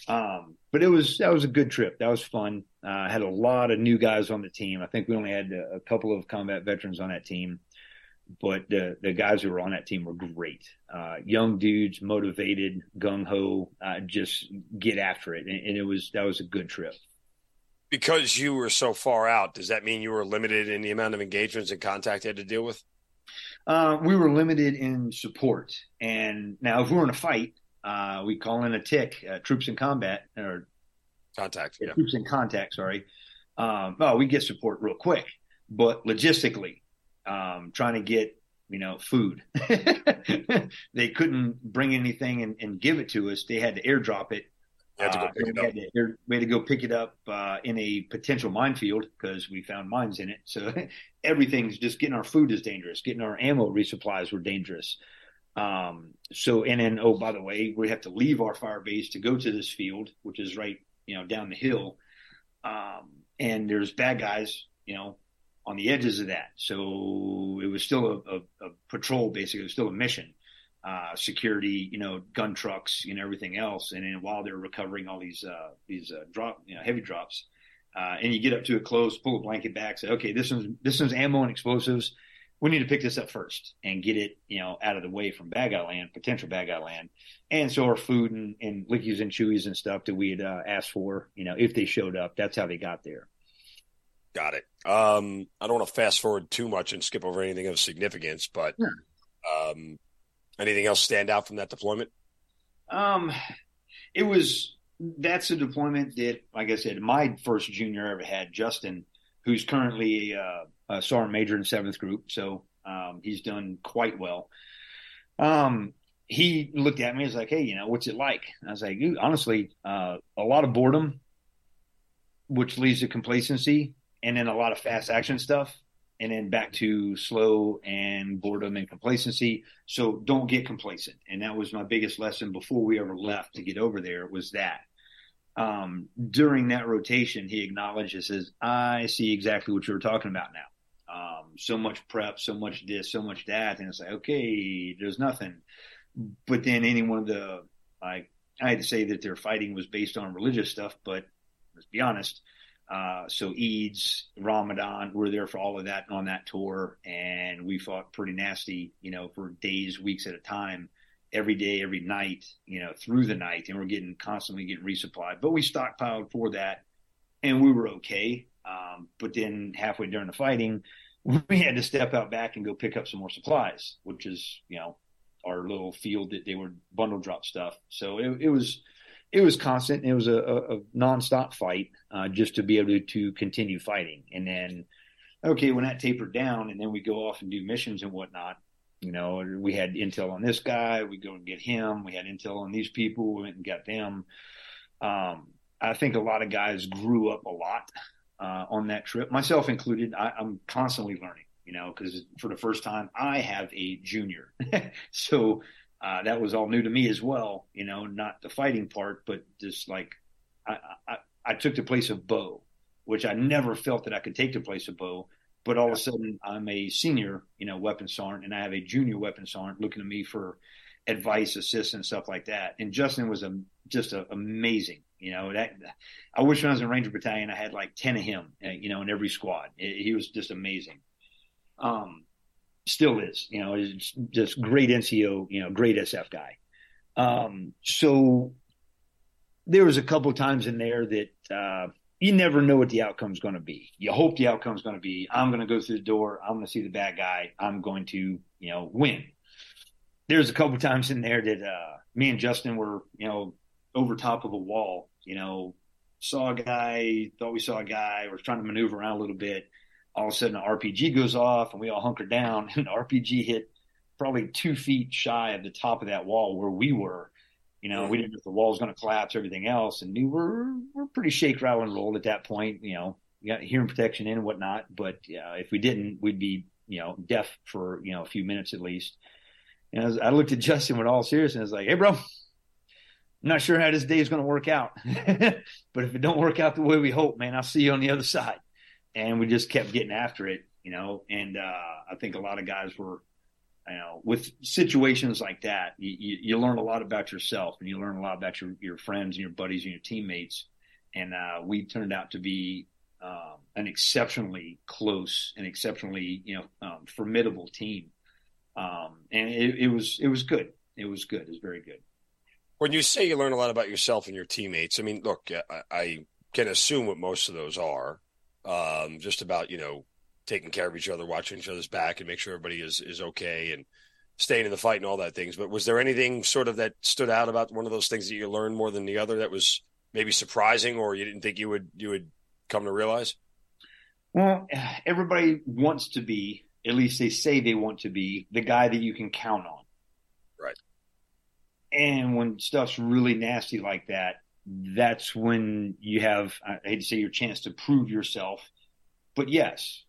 Um, but it was that was a good trip. That was fun. Uh, had a lot of new guys on the team. I think we only had a, a couple of combat veterans on that team but the the guys who were on that team were great. Uh, young dudes, motivated, gung ho, uh, just get after it, and, and, it was that was a good trip. Because you were so far out, does that mean you were limited in the amount of engagements and contact you had to deal with? Uh, we were limited in support, and now if we were in a fight, uh, we call in a TIC, uh, troops in combat or contact, yeah. troops in contact. Sorry, um, oh, we get support real quick, but logistically um, trying to get you know food. they couldn't bring anything and, and, give it to us. They had to airdrop it. Had to go uh, it up. To air, we had to go pick it up uh, in a potential minefield because we found mines in it. So everything's just getting our food is dangerous. Getting our ammo resupplies were dangerous. Um, so and then oh by the way, we have to leave our fire base to go to this field, which is right you know down the hill. Um, and there's bad guys, you know, on the edges of that. So it was still a, a, a patrol, basically. It was still a mission. uh, security, you know, gun trucks, know, everything else. And then while they're recovering all these uh, these uh, drop, you know, heavy drops, uh, and you get up to it close, pull a blanket back, say, okay, this one's this one's ammo and explosives. We need to pick this up first and get it, you know, out of the way from bad guy land, potential bad guy land, and so our food and, and lickies and chewies and stuff that we had uh, asked for, you know, if they showed up, that's how they got there. Got it. Um, I don't want to fast forward too much and skip over anything of significance, but um, anything else stand out from that deployment? Um, it was that's a deployment that, like I said, my first junior I ever had, Justin, who's currently a, a sergeant major in seventh group, so um, he's done quite well. Um, he looked at me was like, "Hey, you know, what's it like?" I was like, "Honestly, uh, a lot of boredom, which leads to complacency, and then a lot of fast action stuff, and then back to slow and boredom and complacency. So don't get complacent. And that was my biggest lesson before we ever left to get over there was that. Um, during that rotation, he acknowledges, says, I see exactly what you were talking about now. Um, so much prep, so much this, so much that. And it's like, okay, there's nothing. But then any one of the, like, I had to say that their fighting was based on religious stuff, but let's be honest, uh, so Eids, Ramadan, we are there for all of that on that tour, and we fought pretty nasty, you know, for days, weeks at a time, every day, every night, you know, through the night, and we're getting constantly getting resupplied. But we stockpiled for that, and we were okay. Um, but then halfway during the fighting, we had to step out back and go pick up some more supplies, which is, you know, our little field that they were bundle drop stuff. So it, it was it was constant. It was a, a, a nonstop fight uh, just to be able to, to, continue fighting. And then, okay, when that tapered down, and then we go off and do missions and whatnot. You know, we had intel on this guy. We go and get him. We had intel on these people. We went and got them. Um, I think a lot of guys grew up a lot uh, on that trip, myself included. I, I'm constantly learning. You know, because for the first time, I have a junior. so uh, that was all new to me as well. You know, not the fighting part, but just like I, I, I took the place of Bo, which I never felt that I could take the place of Bo. But all of a sudden, I'm a senior, you know, weapons sergeant, and I have a junior weapons sergeant looking to me for advice, assistance, stuff like that. And Justin was a, just a, amazing. You know, that I wish when I was in Ranger Battalion, I had like 10 of him, uh, you know, in every squad. He was just amazing. Um, still is. You know, is just great NCO, you know, great SF guy. Um, so there was a couple times in there that uh, you never know what the outcome's going to be. You hope the outcome's going to be I'm going to go through the door, I'm going to see the bad guy, I'm going to you know win. There's a couple times in there that uh, me and Justin were you know over top of a wall, you know, saw a guy, thought we saw a guy, was trying to maneuver around a little bit all of a sudden an RPG goes off and we all hunker down and the RPG hit probably two feet shy of the top of that wall where we were. You know, we didn't know if the wall was going to collapse, everything else, and we were we're pretty shake, rattle, and rolled at that point. You know, we got hearing protection in and whatnot, but yeah, if we didn't, we'd be you know deaf for you know a few minutes at least. And I, was, I looked at Justin with all seriousness, I was like, "Hey, bro, I'm not sure how this day is going to work out, but if it don't work out the way we hope, man, I'll see you on the other side." and we just kept getting after it, you know. And uh, I think a lot of guys were, you know, with situations like that, you, you, you, learn a lot about yourself, and you learn a lot about your your friends and your buddies and your teammates. And uh, we turned out to be um, an exceptionally close and exceptionally, you know, um, formidable team. Um, and it, it was it was good. It was good. It was very good. When you say you learn a lot about yourself and your teammates, I mean, look, I, I can assume what most of those are um, just about you know taking care of each other, watching each other's back, and make sure everybody is is okay and staying in the fight and all that things. But was there anything sort of that stood out about one of those things that you learned more than the other that was maybe surprising or you didn't think you would you would come to realize? Well, everybody wants to be, at least they say they want to be, the guy that you can count on. Right. And when stuff's really nasty like that, that's when you have, I hate to say your chance to prove yourself, but yes,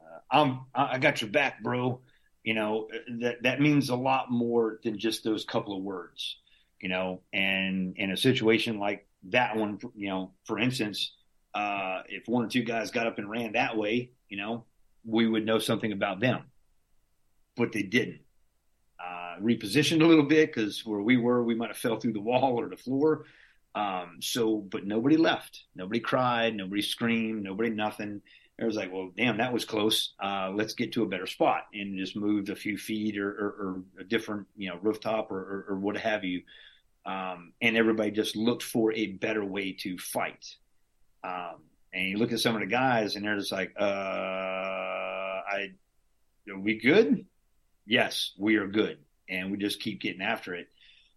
uh, I'm, I got your back, bro. You know, that, that means a lot more than just those couple of words, you know, and in a situation like that one, you know, for instance, uh, if one or two guys got up and ran that way, you know, we would know something about them, but they didn't. uh, repositioned a little bit because where we were, we might have fell through the wall or the floor. Um, so, but nobody left. Nobody cried. Nobody screamed. Nobody nothing. It was like, well, damn, that was close. Uh, let's get to a better spot and just moved a few feet or, or, or a different, you know, rooftop or, or, or what have you. Um, and everybody just looked for a better way to fight. Um, and you look at some of the guys and they're just like, uh, I, are we good? Yes, we are good. And we just keep getting after it.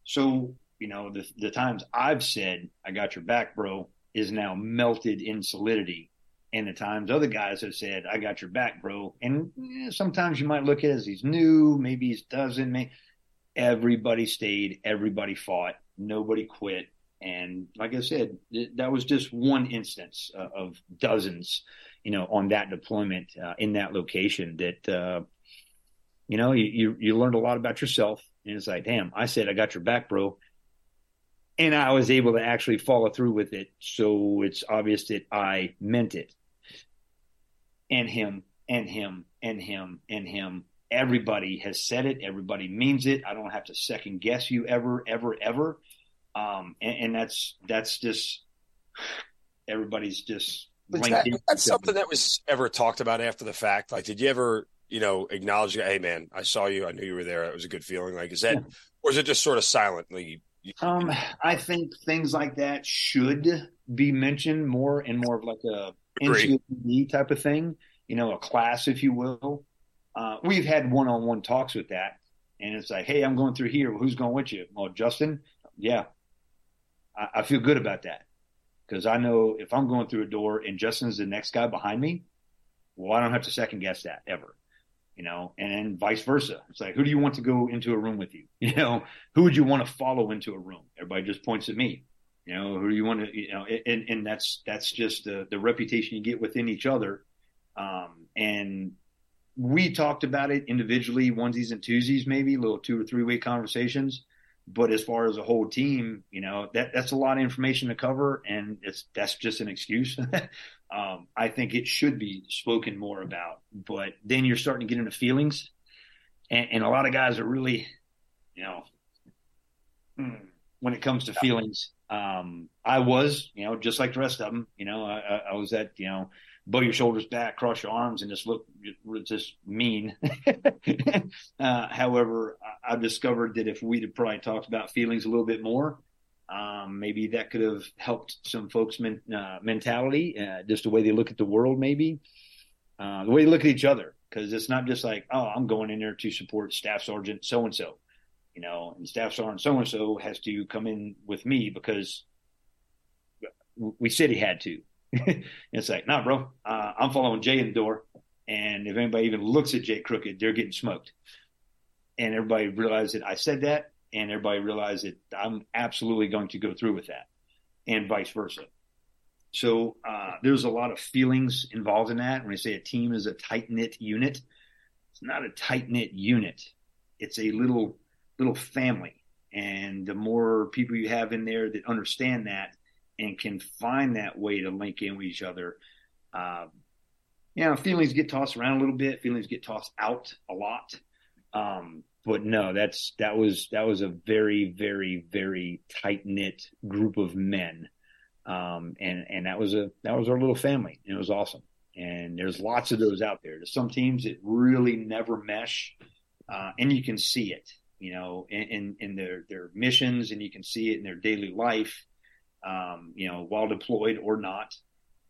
So, you know, the, the times I've said, I got your back, bro, is now melted in solidity. And the times other guys have said, I got your back, bro. And eh, sometimes you might look at it as he's new, maybe he doesn't. Maybe. Everybody stayed, everybody fought, nobody quit. And like I said, that was just one instance uh, of dozens, you know, on that deployment uh, in that location that, uh, you know, you, you, you learned a lot about yourself. And it's like, damn, I said, I got your back, bro. And I was able to actually follow through with it. So it's obvious that I meant it. And him, and him, and him, and him. Everybody has said it. Everybody means it. I don't have to second guess you ever, ever, ever. Um, and, and that's that's just everybody's just. That, that's something that was ever talked about after the fact. Like, did you ever, you know, acknowledge, hey, man, I saw you, I knew you were there. It was a good feeling. Like, is that, yeah. or is it just sort of silently? Um, I think things like that should be mentioned more and more of like a NCAA type of thing. You know, a class, if you will. Uh, we've had one-on-one talks with that, and it's like, hey, I'm going through here. Who's going with you? Well, Justin. Yeah, I, I feel good about that because I know if I'm going through a door and Justin's the next guy behind me, well, I don't have to second guess that ever, you know, and then vice versa. It's like, who do you want to go into a room with you? You know, who would you want to follow into a room? Everybody just points at me, you know, who do you want to, you know, and, and that's, that's just the, the reputation you get within each other. Um, and we talked about it individually, onesies and twosies, maybe little two or three way conversations. But as far as a whole team, you know, that that's a lot of information to cover, and it's that's just an excuse. um, I think it should be spoken more about. But then you're starting to get into feelings, and, and a lot of guys are really, you know, hmm, when it comes to feelings. Um, I was, you know, just like the rest of them. You know, I, I was at, you know, bow your shoulders back, cross your arms, and just look just mean. uh, however, I've discovered that if we'd have probably talked about feelings a little bit more, um, maybe that could have helped some folks' men, uh, mentality, uh, just the way they look at the world, maybe uh, the way they look at each other. Because it's not just like, oh, I'm going in there to support Staff Sergeant so and so, you know, and Staff Sergeant so and so has to come in with me because we said he had to it's like, nah, bro, uh, I'm following Jay in the door. And if anybody even looks at Jay Crooked, they're getting smoked. And everybody realized that I said that. And everybody realized that I'm absolutely going to go through with that and vice versa. So uh, there's a lot of feelings involved in that. When I say a team is a tight knit unit, it's not a tight knit unit. It's a little little family, and the more people you have in there that understand that, and can find that way to link in with each other. Uh, you know, feelings get tossed around a little bit. Feelings get tossed out a lot. Um, but no, that's that was that was a very, very, very tight knit group of men, um, and and that was a that was our little family. And it was awesome. And there's lots of those out there. There's some teams that really never mesh, uh, and you can see it, you know, in, in, in their their missions, and you can see it in their daily life um, you know, while deployed or not.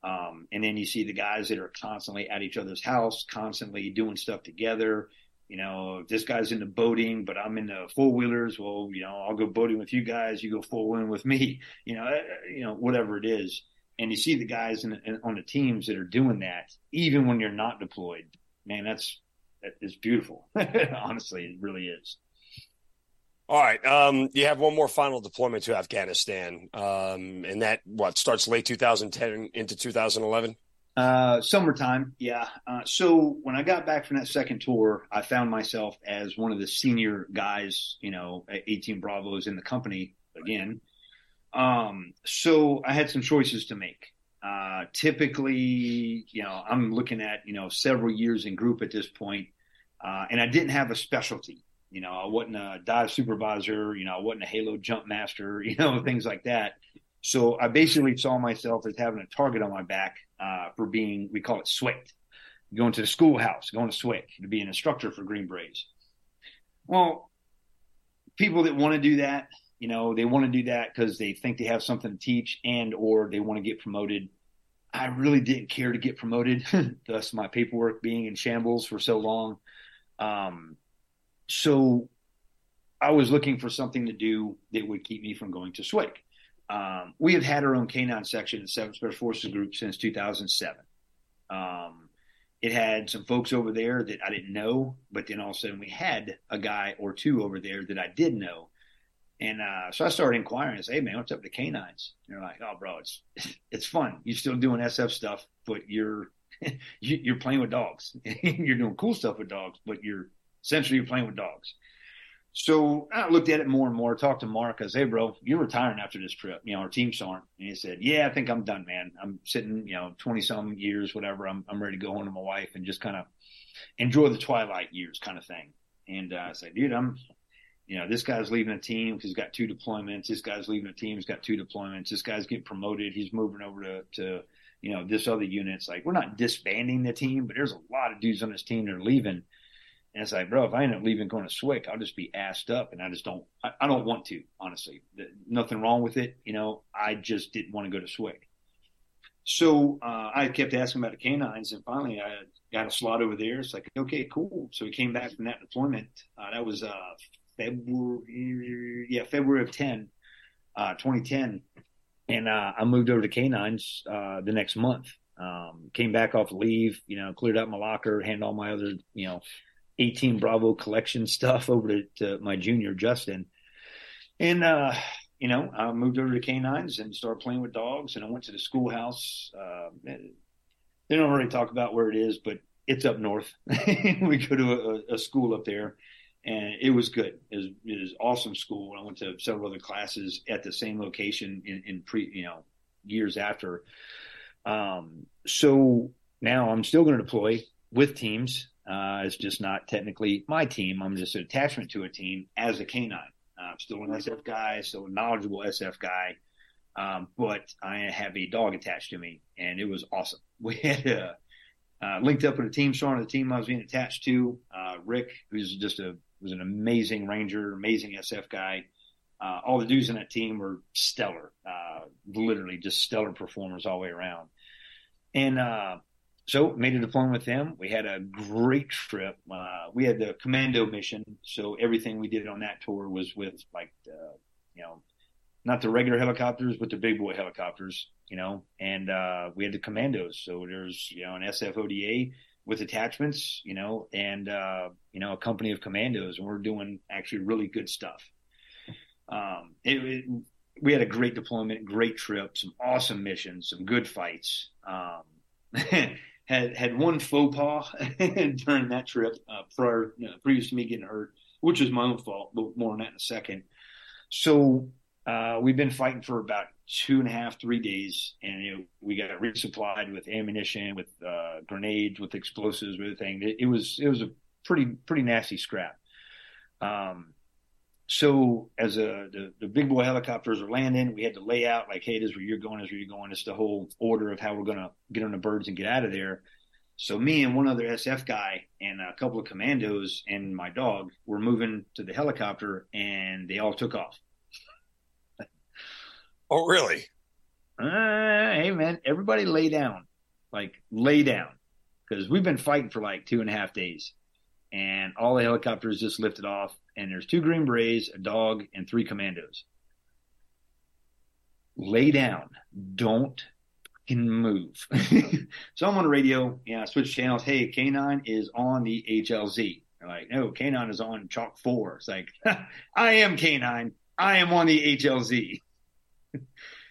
Um, and then you see the guys that are constantly at each other's house, constantly doing stuff together. You know, this guy's into boating, but I'm into four wheelers. Well, you know, I'll go boating with you guys. You go four wheeling with me. You know, uh, you know, whatever it is. And you see the guys in, in, on the teams that are doing that, even when you're not deployed. Man, that's that is beautiful. Honestly, it really is. All right. Um, you have one more final deployment to Afghanistan, um, and that what starts late 2010 into 2011. Uh, summertime, yeah. Uh, so when I got back from that second tour, I found myself as one of the senior guys, you know, 18 Bravos in the company again. Um, so I had some choices to make. Uh, typically, you know, I'm looking at, you know, several years in group at this point, uh, and I didn't have a specialty You know, I wasn't a dive supervisor. You know, I wasn't a halo jump master. You know, things like that. So I basically saw myself as having a target on my back uh, for being, we call it SWIC, going to the schoolhouse, going to SWIC to be an instructor for Green Berets. Well, people that want to do that, you know, they want to do that because they think they have something to teach and or they want to get promoted. I really didn't care to get promoted, thus my paperwork being in shambles for so long. Um, so I was looking for something to do that would keep me from going to SWIC. Um, we have had our own canine section in Seventh Special Forces Group since 2007. Um, it had some folks over there that I didn't know, but then all of a sudden we had a guy or two over there that I did know. And uh, so I started inquiring. I said, "Hey man, what's up with the canines?" And they're like, "Oh, bro, it's it's fun. You're still doing SF stuff, but you're you're playing with dogs. you're doing cool stuff with dogs, but you're essentially you're playing with dogs." So I looked at it more and more, talked to Mark. I said, Hey, bro, you're retiring after this trip. You know, our teams aren't. And he said, Yeah, I think I'm done, man. I'm sitting, you know, 20 some years, whatever. I'm, I'm ready to go home to my wife and just kind of enjoy the twilight years kind of thing. And uh, I said, Dude, I'm, you know, this guy's leaving a team because he's got two deployments. This guy's leaving a team. He's got two deployments. This guy's getting promoted. He's moving over to, to, you know, this other unit. It's like, we're not disbanding the team, but there's a lot of dudes on this team that are leaving and it's like, bro, if I end up leaving going to SWIC, I'll just be assed up, and I just don't. I, I don't want to, honestly. Nothing wrong with it, you know. I just didn't want to go to SWIC. So uh, I kept asking about the canines, and finally I got a slot over there. It's like, okay, cool. So we came back from that deployment. Uh, that was uh, February, yeah, February of 10, uh, 2010, and uh, I moved over to canines uh, the next month. Um, came back off leave, you know, cleared out my locker, handed all my other, you know, 18 Bravo collection stuff over to, to my junior Justin. And, uh, you know, I moved over to canines and started playing with dogs. And I went to the schoolhouse. Uh, they don't really talk about where it is, but it's up north. we go to a, a, school up there, and it was good. It was, it was awesome school. I went to several other classes at the same location in, in pre, you know, years after. Um, so now I'm still going to deploy with teams. Uh, it's just not technically my team. I'm just an attachment to a team as a canine. I'm still an SF guy, still a knowledgeable SF guy, um, but I have a dog attached to me, and it was awesome. We had uh, uh, linked up with a team of the team I was being attached to, uh, Rick, who's just a was an amazing ranger, amazing SF guy. Uh, all the dudes in that team were stellar, uh, literally just stellar performers all the way around. And so made a deployment with them. We had a great trip. Uh, we had the commando mission, so everything we did on that tour was with like, uh, you know, not the regular helicopters, but the big boy helicopters, you know. And uh, we had the commandos. So there's you know an SFODA with attachments, you know, and uh, you know a company of commandos, and we're doing actually really good stuff. Um, it, it, we had a great deployment, great trip, some awesome missions, some good fights. Um, had had one faux pas during that trip uh, prior you know, previous to me getting hurt, which was my own fault. But more on that in a second. So uh, we've been fighting for about two and a half, three days, and know, we got resupplied with ammunition, with uh, grenades, with explosives, with everything. It, it, was it was a pretty pretty nasty scrap. Um, so as a the, the big boy helicopters are landing, we had to lay out like, hey, this is where you're going, this is where you're going. It's the whole order of how we're gonna get on the birds and get out of there. So me and one other SF guy and a couple of commandos and my dog were moving to the helicopter, and they all took off. oh, really? Uh, hey, man, everybody lay down, like lay down, because we've been fighting for like two and a half days, and all the helicopters just lifted off and there's two Green Berets, a dog, and three commandos. Lay down. Don't move. so I'm on the radio. Yeah, I switch channels. Hey, K9 is on the HLZ. They're like, no, K9 is on Chalk 4. It's like, I am K9. I am on the HLZ.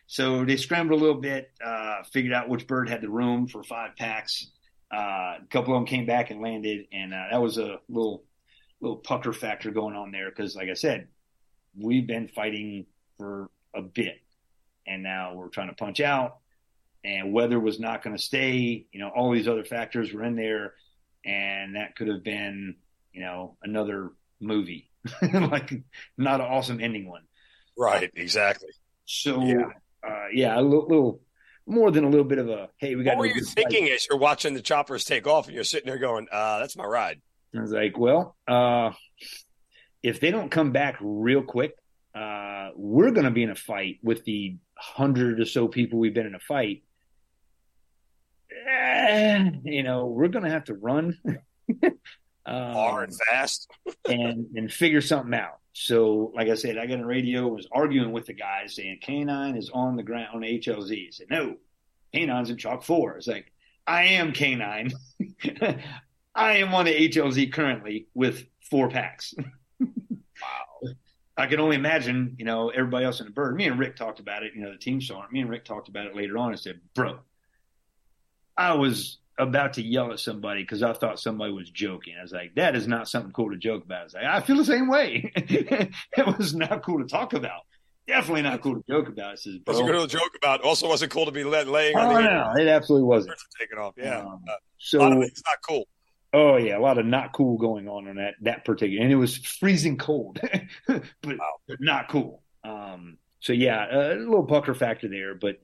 so they scrambled a little bit, uh, figured out which bird had the room for five packs. Uh, a couple of them came back and landed, and uh, that was a little little pucker factor going on there because, like I said, we've been fighting for a bit, and now we're trying to punch out. And weather was not going to stay. You know, all these other factors were in there, and that could have been, you know, another movie. like not an awesome ending one. Right, exactly. So yeah, uh, yeah a little, little, more than a little bit of a hey, we got. What were you thinking fight. as you're watching the choppers take off and you're sitting there going, uh, "That's my ride." I was like, well, uh, if they don't come back real quick, uh, we're going to be in a fight with the hundred or so people we've been in a fight. Eh, you know, we're going to have to run um, far and fast and and figure something out. So, like I said, I got on radio, was arguing with the guys saying K9 is on the ground on HLZ. I said, no, K9's in chalk four. It's like, I am K9. I am on the HLZ currently with four packs. wow. I can only imagine, you know, everybody else in the bird. Me and Rick talked about it, you know, the team saw it. Me and Rick talked about it later on and said, bro, I was about to yell at somebody because I thought somebody was joking. I was like, that is not something cool to joke about. I was like, I feel the same way. it was not cool to talk about. Definitely not cool to joke about. It says, bro. Wasn't cool to joke about. Also wasn't cool to be let, laying oh, on the no, it absolutely wasn't. Taking off. Yeah. Um, uh, so it's not cool. Oh yeah, a lot of not cool going on in that that particular, and it was freezing cold, but, wow. but not cool. Um, so yeah, a little pucker factor there, but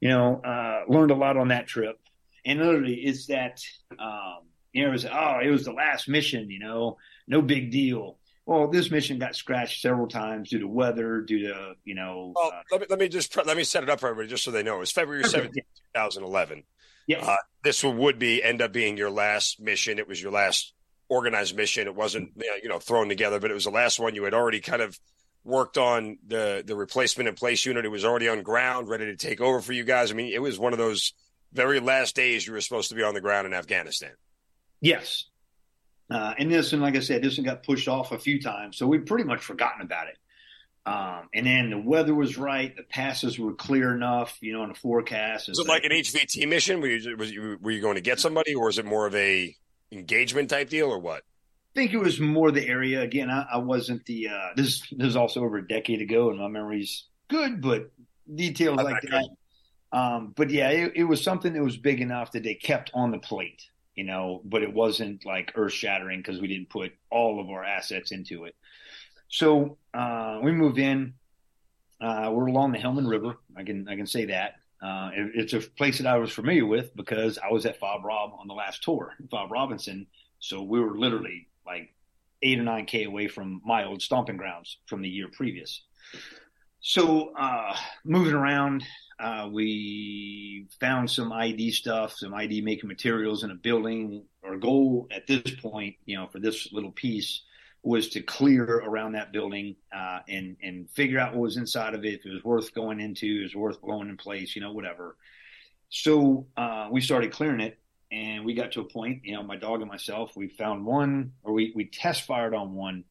you know, uh, learned a lot on that trip. And literally is that um, you know it was oh it was the last mission you know no big deal. Well this mission got scratched several times due to weather due to you know well uh, let me let me just let me set it up for everybody just so they know. It was february seventeenth, 2011 yeah uh, this would be end up being your last mission it was your last organized mission it wasn't you know thrown together but it was the last one you had already kind of worked on the the replacement in place unit it was already on ground ready to take over for you guys i mean it was one of those very last days you were supposed to be on the ground in Afghanistan. Yes. Uh, and this, and like I said, this one got pushed off a few times, so we've pretty much forgotten about it. Um, and then the weather was right, the passes were clear enough, you know, in the forecast. Was it like, like an HVT mission? Were you, was you, were you going to get somebody, or was it more of a engagement type deal, or what? I think it was more the area. Again, I, I wasn't the. Uh, this this is also over a decade ago, and my memory's good, but details like that. Um, but yeah, it, it, was something that was big enough that they kept on the plate, you know, but it wasn't like earth shattering because we didn't put all of our assets into it. So uh, we moved in. Uh, we're along the Helmand River. I can I can say that. Uh, it, it's a place that I was familiar with because I was at Fob Rob on the last tour, Fob Robinson. So we were literally like eight or nine k away from my old stomping grounds from the year previous. So uh, moving around, uh, we found some IED stuff, some IED making materials in a building. Our goal at this point, you know, for this little piece was to clear around that building uh, and and figure out what was inside of it, if it was worth going into, it was worth blowing in place, you know, whatever. So uh, we started clearing it, and we got to a point, you know, my dog and myself, we found one, or we we test fired on one.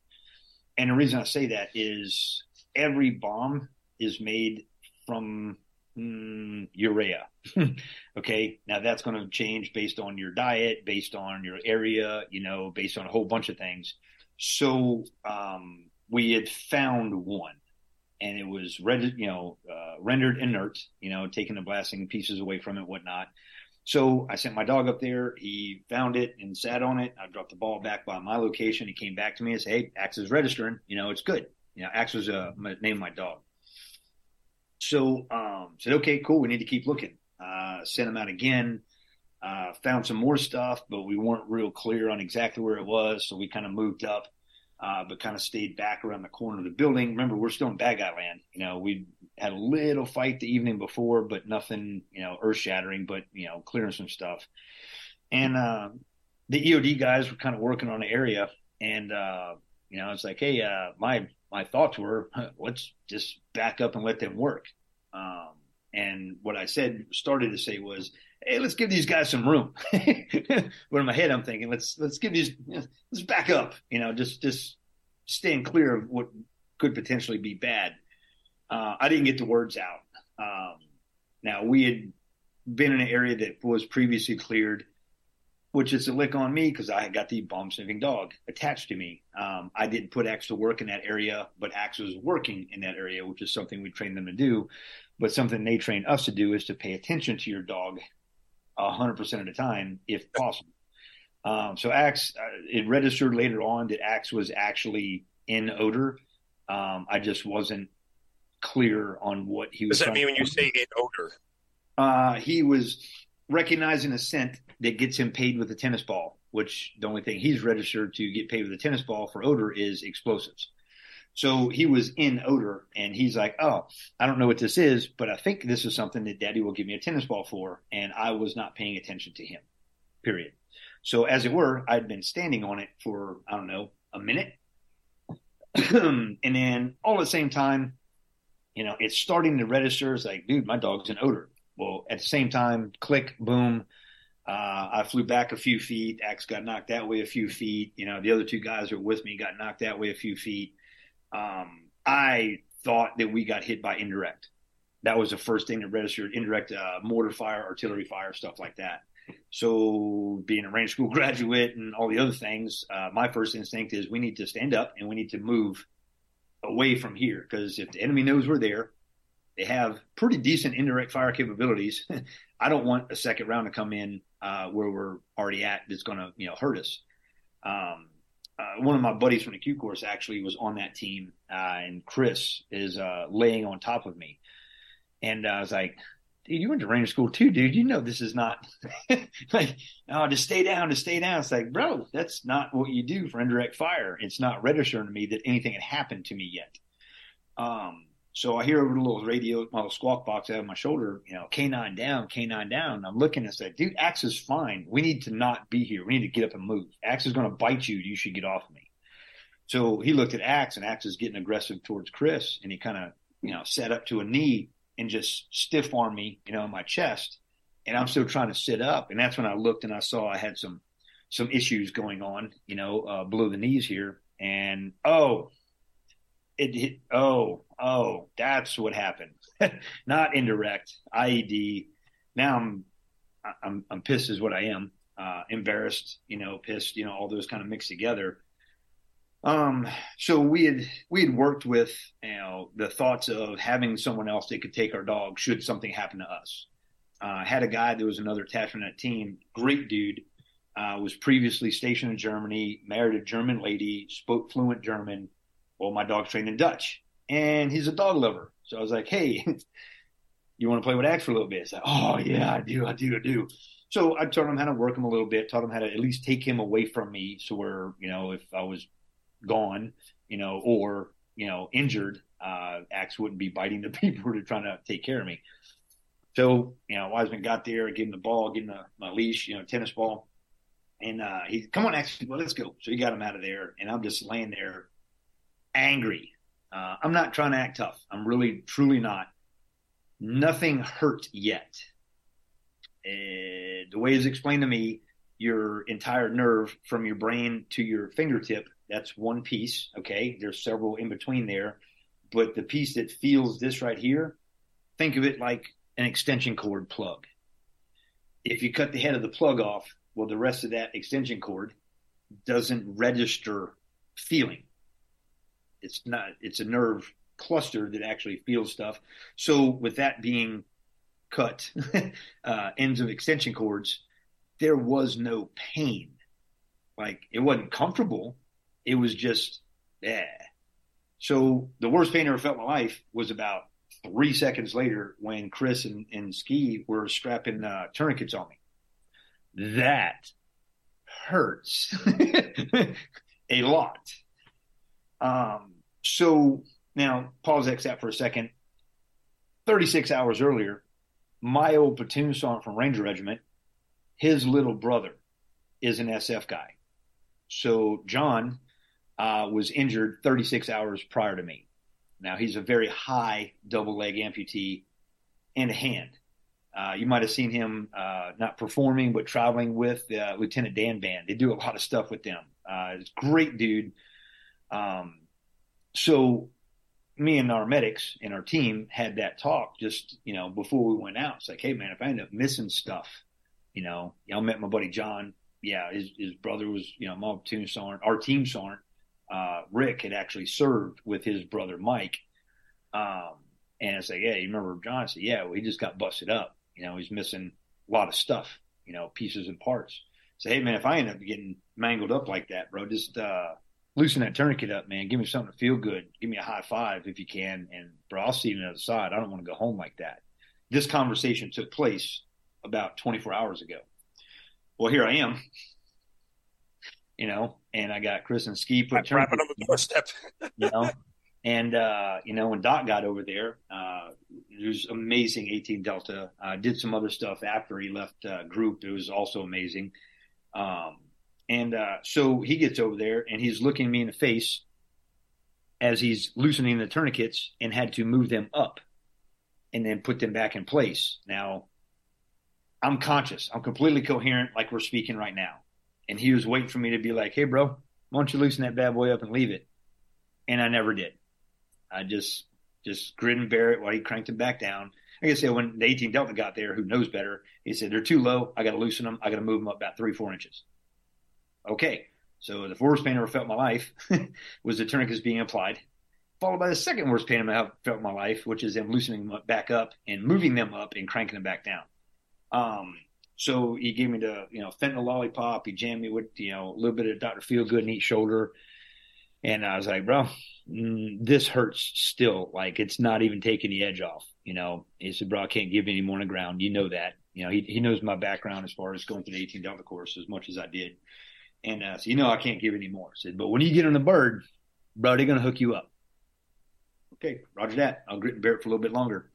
And the reason I say that is every bomb is made from mm, urea. okay, now that's going to change based on your diet, based on your area, you know, based on a whole bunch of things. So um, we had found one, and it was rendered, you know, uh, rendered inert, you know, taking the blasting pieces away from it, whatnot. So I sent my dog up there. He found it and sat on it. I dropped the ball back by my location. He came back to me and said, "Hey, Axe is registering. You know, it's good. You know, Axe was uh, name of my dog." So um, said, okay, cool. We need to keep looking. Uh, sent them out again. Uh, found some more stuff, but we weren't real clear on exactly where it was. So we kind of moved up, uh, but kind of stayed back around the corner of the building. Remember, we're still in bad guy land. You know, we had a little fight the evening before, but nothing, you know, earth shattering, but, you know, clearing some stuff. And uh, the EOD guys were kind of working on the area. And, uh, you know, it's like, hey, uh, my my thoughts were, let's just back up and let them work. Um, and what I said, started to say was, hey, let's give these guys some room. but in my head, I'm thinking, let's let's give these, let's back up. You know, just just staying clear of what could potentially be bad. Uh, I didn't get the words out. Um, now we had been in an area that was previously cleared which is a lick on me because I had got the bomb sniffing dog attached to me. Um, I didn't put Axe to work in that area, but Axe was working in that area, which is something we train them to do. But something they train us to do is to pay attention to your dog 100% of the time, if possible. Um, so Axe, uh, it registered later on that Axe was actually in odor. Um, I just wasn't clear on what he was. Does that mean when you say in odor? Uh, he was recognizing a scent that gets him paid with a tennis ball, which the only thing he's registered to get paid with a tennis ball for odor is explosives. So he was in odor and he's like, Oh, I don't know what this is, but I think this is something that daddy will give me a tennis ball for. And I was not paying attention to him, period. So as it were, I'd been standing on it for, I don't know, a minute. and then all at the same time, you know, it's starting to register. It's like, dude, my dog's in odor. Well, at the same time, click, boom. Uh, I flew back a few feet. Axe got knocked that way a few feet. You know, the other two guys were with me got knocked that way a few feet um, I thought that we got hit by indirect. That was the first thing that registered indirect uh, mortar fire, artillery fire, stuff like that. So, being a Ranger School graduate and all the other things, uh, my first instinct is we need to stand up and we need to move away from here because if the enemy knows we're there, they have pretty decent indirect fire capabilities. I don't want a second round to come in uh, where we're already at that's going to you know hurt us. Um, uh, one of my buddies from the Q course actually was on that team, uh, and Chris is uh, laying on top of me, and I was like, "Dude, you went to Ranger School too, dude. You know this is not like, oh, just stay down, to stay down." It's like, bro, that's not what you do for indirect fire. It's not registering to me that anything had happened to me yet. Um, so I hear over the little radio, my little squawk box out of my shoulder, you know, K9 down, K9 down. I'm looking and say, dude, Axe is fine. We need to not be here. We need to get up and move. Axe is going to bite you. You should get off me. So he looked at Axe and Axe is getting aggressive towards Chris. And he kind of, you know, set up to a knee and just stiff armed me, you know, in my chest. And I'm still trying to sit up. And that's when I looked and I saw I had some, some issues going on, you know, uh, below the knees here. And, oh, it hit, oh, oh, that's what happened. Not indirect IED. Now I'm, I'm, I'm pissed is what I am. Uh, embarrassed, you know, pissed, you know, all those kind of mixed together. Um, so we had, we had worked with, you know, the thoughts of having someone else that could take our dog should something happen to us. Uh, had a guy that was another attachment at team, great dude, uh, was previously stationed in Germany, married a German lady, spoke fluent German, well, my dog's trained in Dutch and he's a dog lover. So I was like, hey, you want to play with Axe for a little bit? It's like, oh, yeah, I do, I do, I do. So I taught him how to work him a little bit, taught him how to at least take him away from me. So where, you know, if I was gone, you know, or, you know, injured, uh, Axe wouldn't be biting the people who are trying to take care of me. So, you know, Wiseman got there, gave him the ball, gave him the, my leash, you know, tennis ball. And uh, he, come on, Axe, well, let's go. So he got him out of there. And I'm just laying there angry. Uh, I'm not trying to act tough. I'm really, truly not. Nothing hurt yet. Uh, the way it's explained to me, your entire nerve from your brain to your fingertip, that's one piece. Okay. There's several in between there. But the piece that feels this right here, think of it like an extension cord plug. If you cut the head of the plug off, well, the rest of that extension cord doesn't register feeling it's not it's a nerve cluster that actually feels stuff. So with that being cut, uh, ends of extension cords, there was no pain. Like it wasn't comfortable. It was just yeah. So the worst pain I ever felt in my life was about three seconds later when Chris and, and Ski were strapping uh, tourniquets on me. That hurts a lot. Um, so now pause that for a second. 36 hours earlier, my old platoon sergeant from Ranger Regiment, his little brother is an SF guy. So John uh, was injured 36 hours prior to me. Now he's a very high double leg amputee and a hand. Uh, you might have seen him uh, not performing, but traveling with uh, Lieutenant Dan Band. They do a lot of stuff with them. Uh, great dude. Um, so me and our medics and our team had that talk just, you know, before we went out. It's like, hey man, if I end up missing stuff, you know, I met my buddy John. Yeah, his his brother was, you know, my platoon sergeant. Our team sergeant, uh, Rick, had actually served with his brother Mike. Um, and it's like, yeah, you remember John? I said, yeah, well, he just got busted up. You know, he's missing a lot of stuff, you know, pieces and parts. Say, hey man, if I end up getting mangled up like that, bro, just uh, loosen that tourniquet up, man. Give me something to feel good. Give me a high five if you can. And bro, I'll see you on the other side. I don't want to go home like that. This conversation took place about 24 hours ago. Well, here I am, you know, and I got Chris and Ski put wrapping on the doorstep, you know, and uh, you know when Doc got over there, uh, it was amazing. 18 Delta uh, did some other stuff after he left uh, group. It was also amazing. Um, and uh, so he gets over there and he's looking me in the face as he's loosening the tourniquets and had to move them up and then put them back in place. Now, I'm conscious. I'm completely coherent, like we're speaking right now. And he was waiting for me to be like, "Hey, bro, why don't you loosen that bad boy up and leave it?" And I never did. I just just grin and bear it while he cranked it back down. Like I said, when the 18 Delta got there, who knows better? He said they're too low. I got to loosen them. I got to move them up about three, four inches. Okay, so the worst pain I ever felt in my life was the tourniquets being applied, followed by the second worst pain I ever felt in my life, which is them loosening them back up and moving them up and cranking them back down. Um, so he gave me the you know fentanyl lollipop. He jammed me with you know a little bit of Dr. Feelgood in each shoulder, and I was like, bro, mm, this hurts still. Like it's not even taking the edge off. You know, he said, bro, I can't give you any more on the ground. You know that. You know, he he knows my background as far as going through the 18 Delta course as much as I did. And uh, so, you know, I can't give any more. I said, but when you get on the bird, bro, they're going to hook you up. Okay, roger that. I'll grit and bear it for a little bit longer.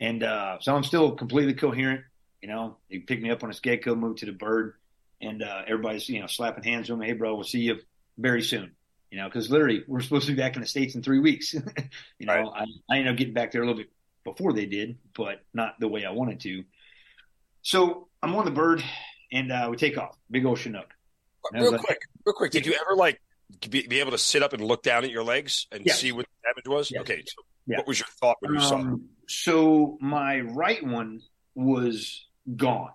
And uh, so I'm still completely coherent. You know, they picked me up on a Skedco, moved to the bird, and uh, everybody's, you know, slapping hands with me. Hey, bro, we'll see you very soon. You know, because literally we're supposed to be back in the States in three weeks. you know, right. I, I ended up getting back there a little bit before they did, but not the way I wanted to. So I'm on the bird and uh, we take off. Big old Chinook. Real like, quick, real quick. Did you ever like be, be, able to sit up and look down at your legs and yes. see what the damage was? Yes. Okay. So yeah. what was your thought when you um, saw it? So my right one was gone.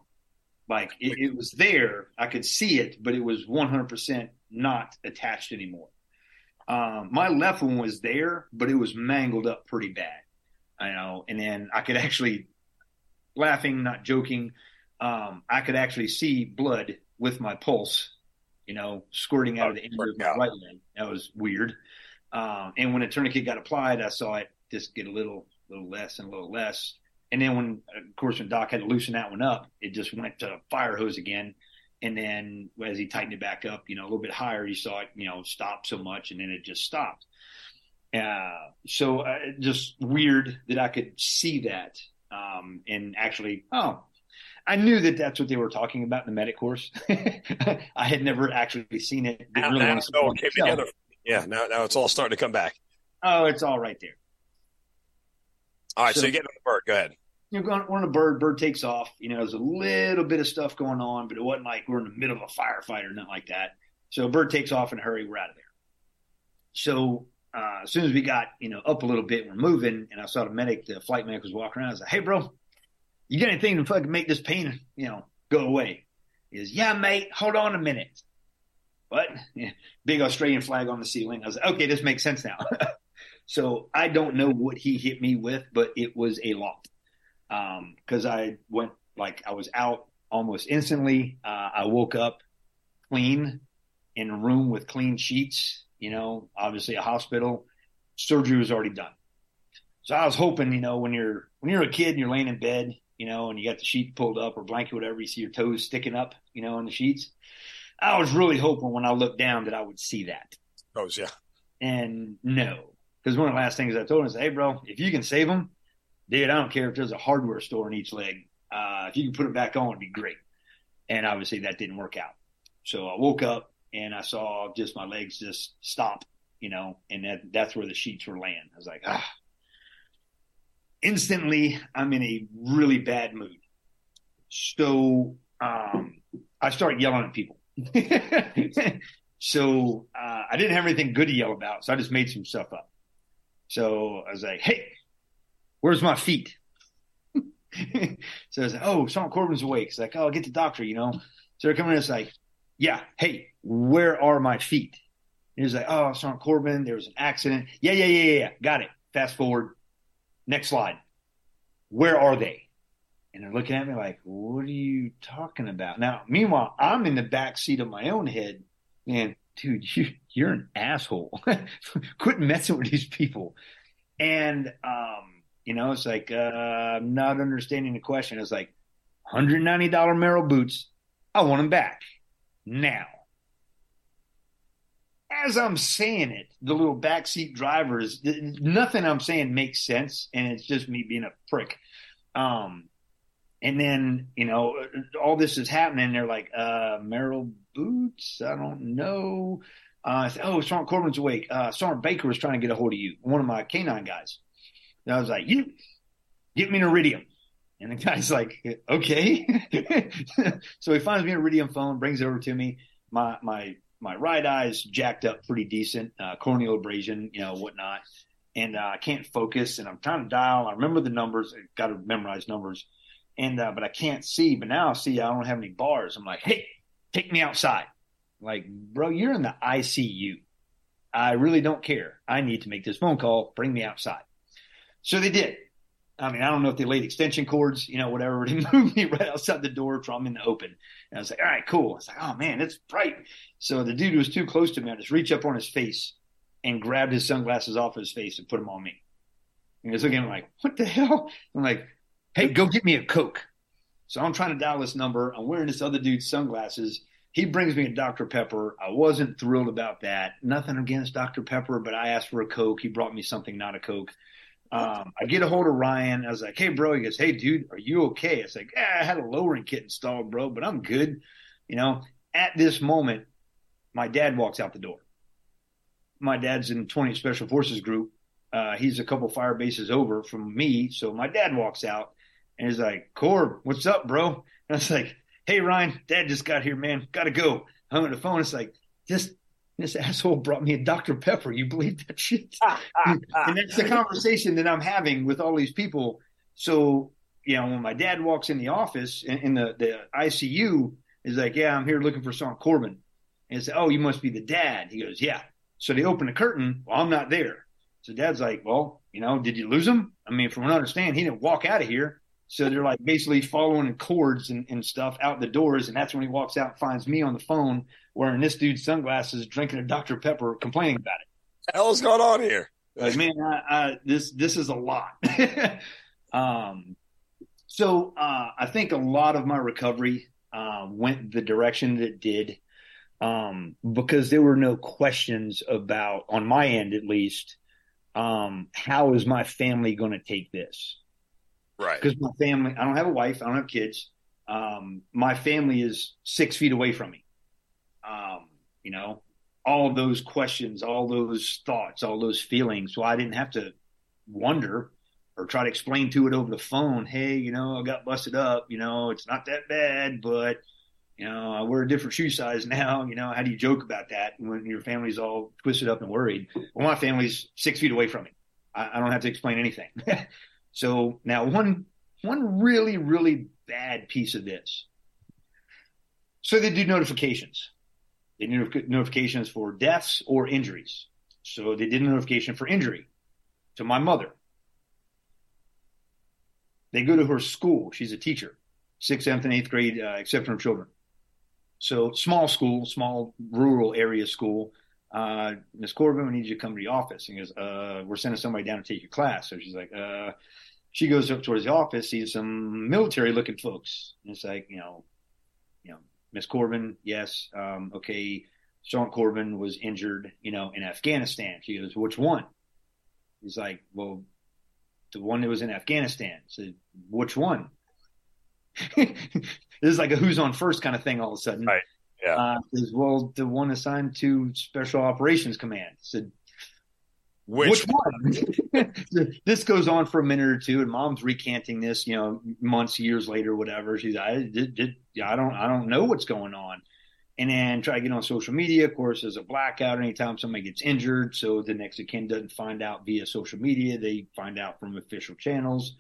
Like it, it, was there. I could see it, but it was 100% not attached anymore. Um, my left one was there, but it was mangled up pretty bad. I know. And then I could actually, laughing, not joking, um, I could actually see blood with my pulse you know, squirting out of the end of my right leg. That was weird. Um, and when a tourniquet got applied, I saw it just get a little, little less and a little less. And then when, of course, when Doc had to loosen that one up, it just went to fire hose again. And then as he tightened it back up, you know, a little bit higher, you saw it, you know, stop so much, and then it just stopped. Uh, so uh, just weird that I could see that um, and actually, oh, I knew that that's what they were talking about in the medic course. I had never actually seen it. Now, really now, no, it came together. Yeah, now, now it's all starting to come back. Oh, it's all right there. All right, so, so you get on the bird. Go ahead. You're going, we're on a bird. Bird takes off. You know, there's a little bit of stuff going on, but it wasn't like we're in the middle of a firefight or nothing like that. So bird takes off in a hurry. We're out of there. So uh, as soon as we got you know up a little bit, we're moving, and I saw the medic, the flight medic was walking around. I was like, "Hey, bro, you got anything to fucking make this pain, you know, go away? He goes, yeah, mate, hold on a minute. What? Yeah, big Australian flag on the ceiling. I was like, okay, this makes sense now. so I don't know what he hit me with, but it was a lot. Um, cause I went like I was out almost instantly. Uh, I woke up clean in a room with clean sheets, you know, obviously a hospital. Surgery was already done. So I was hoping, you know, when you're when you're a kid and you're laying in bed you know, and you got the sheet pulled up or blanket, whatever, you see your toes sticking up, you know, in the sheets. I was really hoping when I looked down that I would see that. Toes, yeah. And no, because one of the last things I told him is, hey, bro, if you can save them, dude, I don't care if there's a hardware store in each leg. Uh, if you can put it back on, it'd be great. And obviously that didn't work out. So I woke up and I saw just my legs just stop, you know, and that, that's where the sheets were laying. I was like, ah, instantly I'm in a really bad mood. So um, I start yelling at people. so uh, I didn't have anything good to yell about, so I just made some stuff up. So I was like, "Hey, where's my feet?" so I was like, "Oh, Sergeant Corbin's awake." He's like, "Oh, I'll get the doctor," you know. So they're coming in. It's like, "Yeah, hey, where are my feet?" And he's like, "Oh, Sergeant Corbin, there was an accident." Yeah, yeah, yeah, yeah, got it. Fast forward. Next slide. Where are they? And they're looking at me like, what are you talking about? Now, meanwhile, I'm in the back seat of my own head. Man, dude, you, you're an asshole. Quit messing with these people. And, um, you know, it's like, uh, I'm not understanding the question. It's like $190 Merrell boots. I want them back now. As I'm saying it, the little backseat drivers, nothing I'm saying makes sense. And it's just me being a prick. Um, and then, you know, all this is happening. They're like, uh, Merrell boots? I don't know. Uh, oh, Sergeant Corbin's awake. Uh, Sergeant Baker was trying to get a hold of you, one of my canine guys. And I was like, you get me an iridium. And the guy's like, okay. so he finds me an iridium phone, brings it over to me. My, my, my right eye's jacked up pretty decent, uh, corneal abrasion, you know, whatnot. And uh, I can't focus and I'm trying to dial. I remember the numbers. I got to memorize numbers. And, uh, but I can't see, but now I see I don't have any bars. I'm like, Hey, take me outside. Like, bro, you're in the ICU. I really don't care. I need to make this phone call. Bring me outside. So they did. I mean, I don't know if they laid extension cords, you know, whatever. They moved me right outside the door I'm in the open. And I was like, all right, cool. I was like, oh man, it's bright. So the dude was too close to me. I just reached up on his face and grabbed his sunglasses off his face and put them on me. And he was looking at me like, what the hell? I'm like, hey, go get me a Coke. So I'm trying to dial this number. I'm wearing this other dude's sunglasses he brings me a Dr. Pepper. I wasn't thrilled about that. Nothing against Dr. Pepper, but I asked for a Coke. He brought me something, not a Coke. Um, I get a hold of Ryan. I was like, hey, bro. He goes, hey, dude, are you okay? It's like, yeah, I had a lowering kit installed, bro, but I'm good. You know, at this moment, my dad walks out the door. My dad's in 20 Special Forces group. Uh, he's a couple fire bases over from me. So my dad walks out and he's like, Corb, what's up, bro? And I was like, hey Ryan, Dad just got here, man. Gotta go. Hung on the phone. It's like this this asshole brought me a Dr. Pepper. You believe that shit? Ah, ah, and ah. that's the conversation that I'm having with all these people. So, you know, when my dad walks in the office in, in the, the ICU, is like, yeah, I'm here looking for Sergeant Corbin. And say, oh, you must be the dad. He goes, yeah. So they open the curtain. Well, I'm not there. So dad's like, well, you know, did you lose him? I mean, from what I understand, he didn't walk out of here. So they're like basically following in cords and, and stuff out the doors. And that's when he walks out and finds me on the phone wearing this dude's sunglasses, drinking a Dr. Pepper, complaining about it. What the hell's going on here? Like, man, I, I, this, this is a lot. um, so, uh, I think a lot of my recovery, uh, went the direction that it did, um, because there were no questions about, on my end at least, um, how is my family going to take this? Right. Because my family, I don't have a wife, I don't have kids. Um, my family is six feet away from me. Um, you know, all those questions, all those thoughts, all those feelings. So I didn't have to wonder or try to explain to it over the phone. Hey, you know, I got busted up. You know, it's not that bad, but you know, I wear a different shoe size now. You know, how do you joke about that when your family's all twisted up and worried? Well, my family's six feet away from me. I, I don't have to explain anything. So now one one really really bad piece of this. So they do notifications. They do notifications for deaths or injuries. So they did a notification for injury to my mother. They go to her school. She's a teacher, sixth, seventh, and eighth grade uh, exceptional children. So small school, small rural area school. Uh, Miss Corbin, we need you to come to the office. And he goes, uh, we're sending somebody down to take your class. So she's like, uh, she goes up towards the office, sees some military looking folks. And it's like, you know, you know, Miss Corbin, yes, um, okay, Sergeant Corbin was injured, you know, in Afghanistan. She goes, which one? He's like, well, the one that was in Afghanistan. Said, which one? this is like a who's on first kind of thing all of a sudden. Right. Yeah. Uh, says, well, the one assigned to Special Operations Command. Said, which, Which one? this goes on for a minute or two, and mom's recanting this, you know, months, years later, whatever. She's, I did, did, I don't, I don't know what's going on. And then try to get on social media. Of course, there's a blackout anytime somebody gets injured. So the next of kin doesn't find out via social media. They find out from official channels,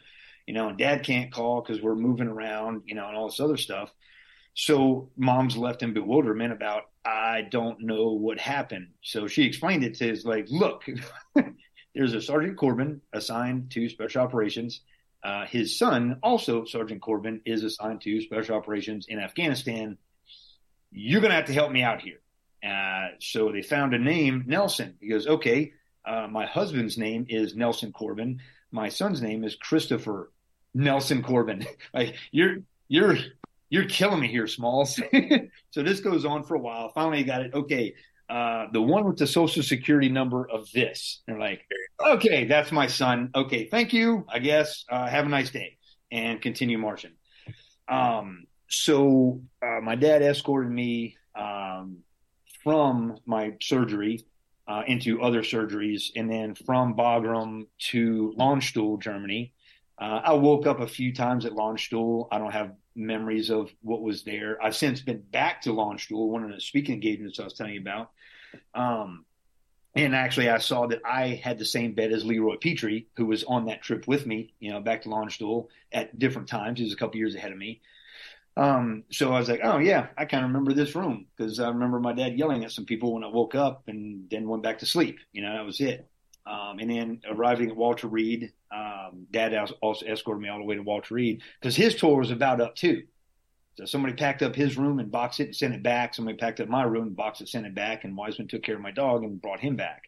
you know, and dad can't call because we're moving around, you know, and all this other stuff. So mom's left in bewilderment about, I don't know what happened. So she explained it to his like, look, there's a Sergeant Corbin assigned to special operations. Uh, his son, also Sergeant Corbin, is assigned to special operations in Afghanistan. You're going to have to help me out here. Uh, so they found a name, Nelson. He goes, okay, uh, my husband's name is Nelson Corbin. My son's name is Christopher Nelson Corbin. like you're, you're, you're killing me here, Smalls. so this goes on for a while. Finally, I got it. Okay. Uh, the one with the social security number of this. They're like, okay, that's my son. Okay. Thank you. I guess, uh, have a nice day and continue marching. Um, so, uh, my dad escorted me, um, from my surgery uh, into other surgeries, and then from Bagram to Landstuhl, Germany. Uh, I woke up a few times at Landstuhl. I don't have memories of what was there. I've since been back to Landstuhl, one of the speaking engagements I was telling you about. Um, and actually, I saw that I had the same bed as Leroy Petry, who was on that trip with me, you know, back to Landstuhl at different times. He was a couple years ahead of me. Um, so I was like, oh yeah, I kind of remember this room because I remember my dad yelling at some people when I woke up and then went back to sleep. You know, that was it. Um, and then arriving at Walter Reed, um, dad also escorted me all the way to Walter Reed because his tour was about up too. So somebody packed up his room and boxed it and sent it back. Somebody packed up my room and boxed it, and sent it back. And Wiseman took care of my dog and brought him back.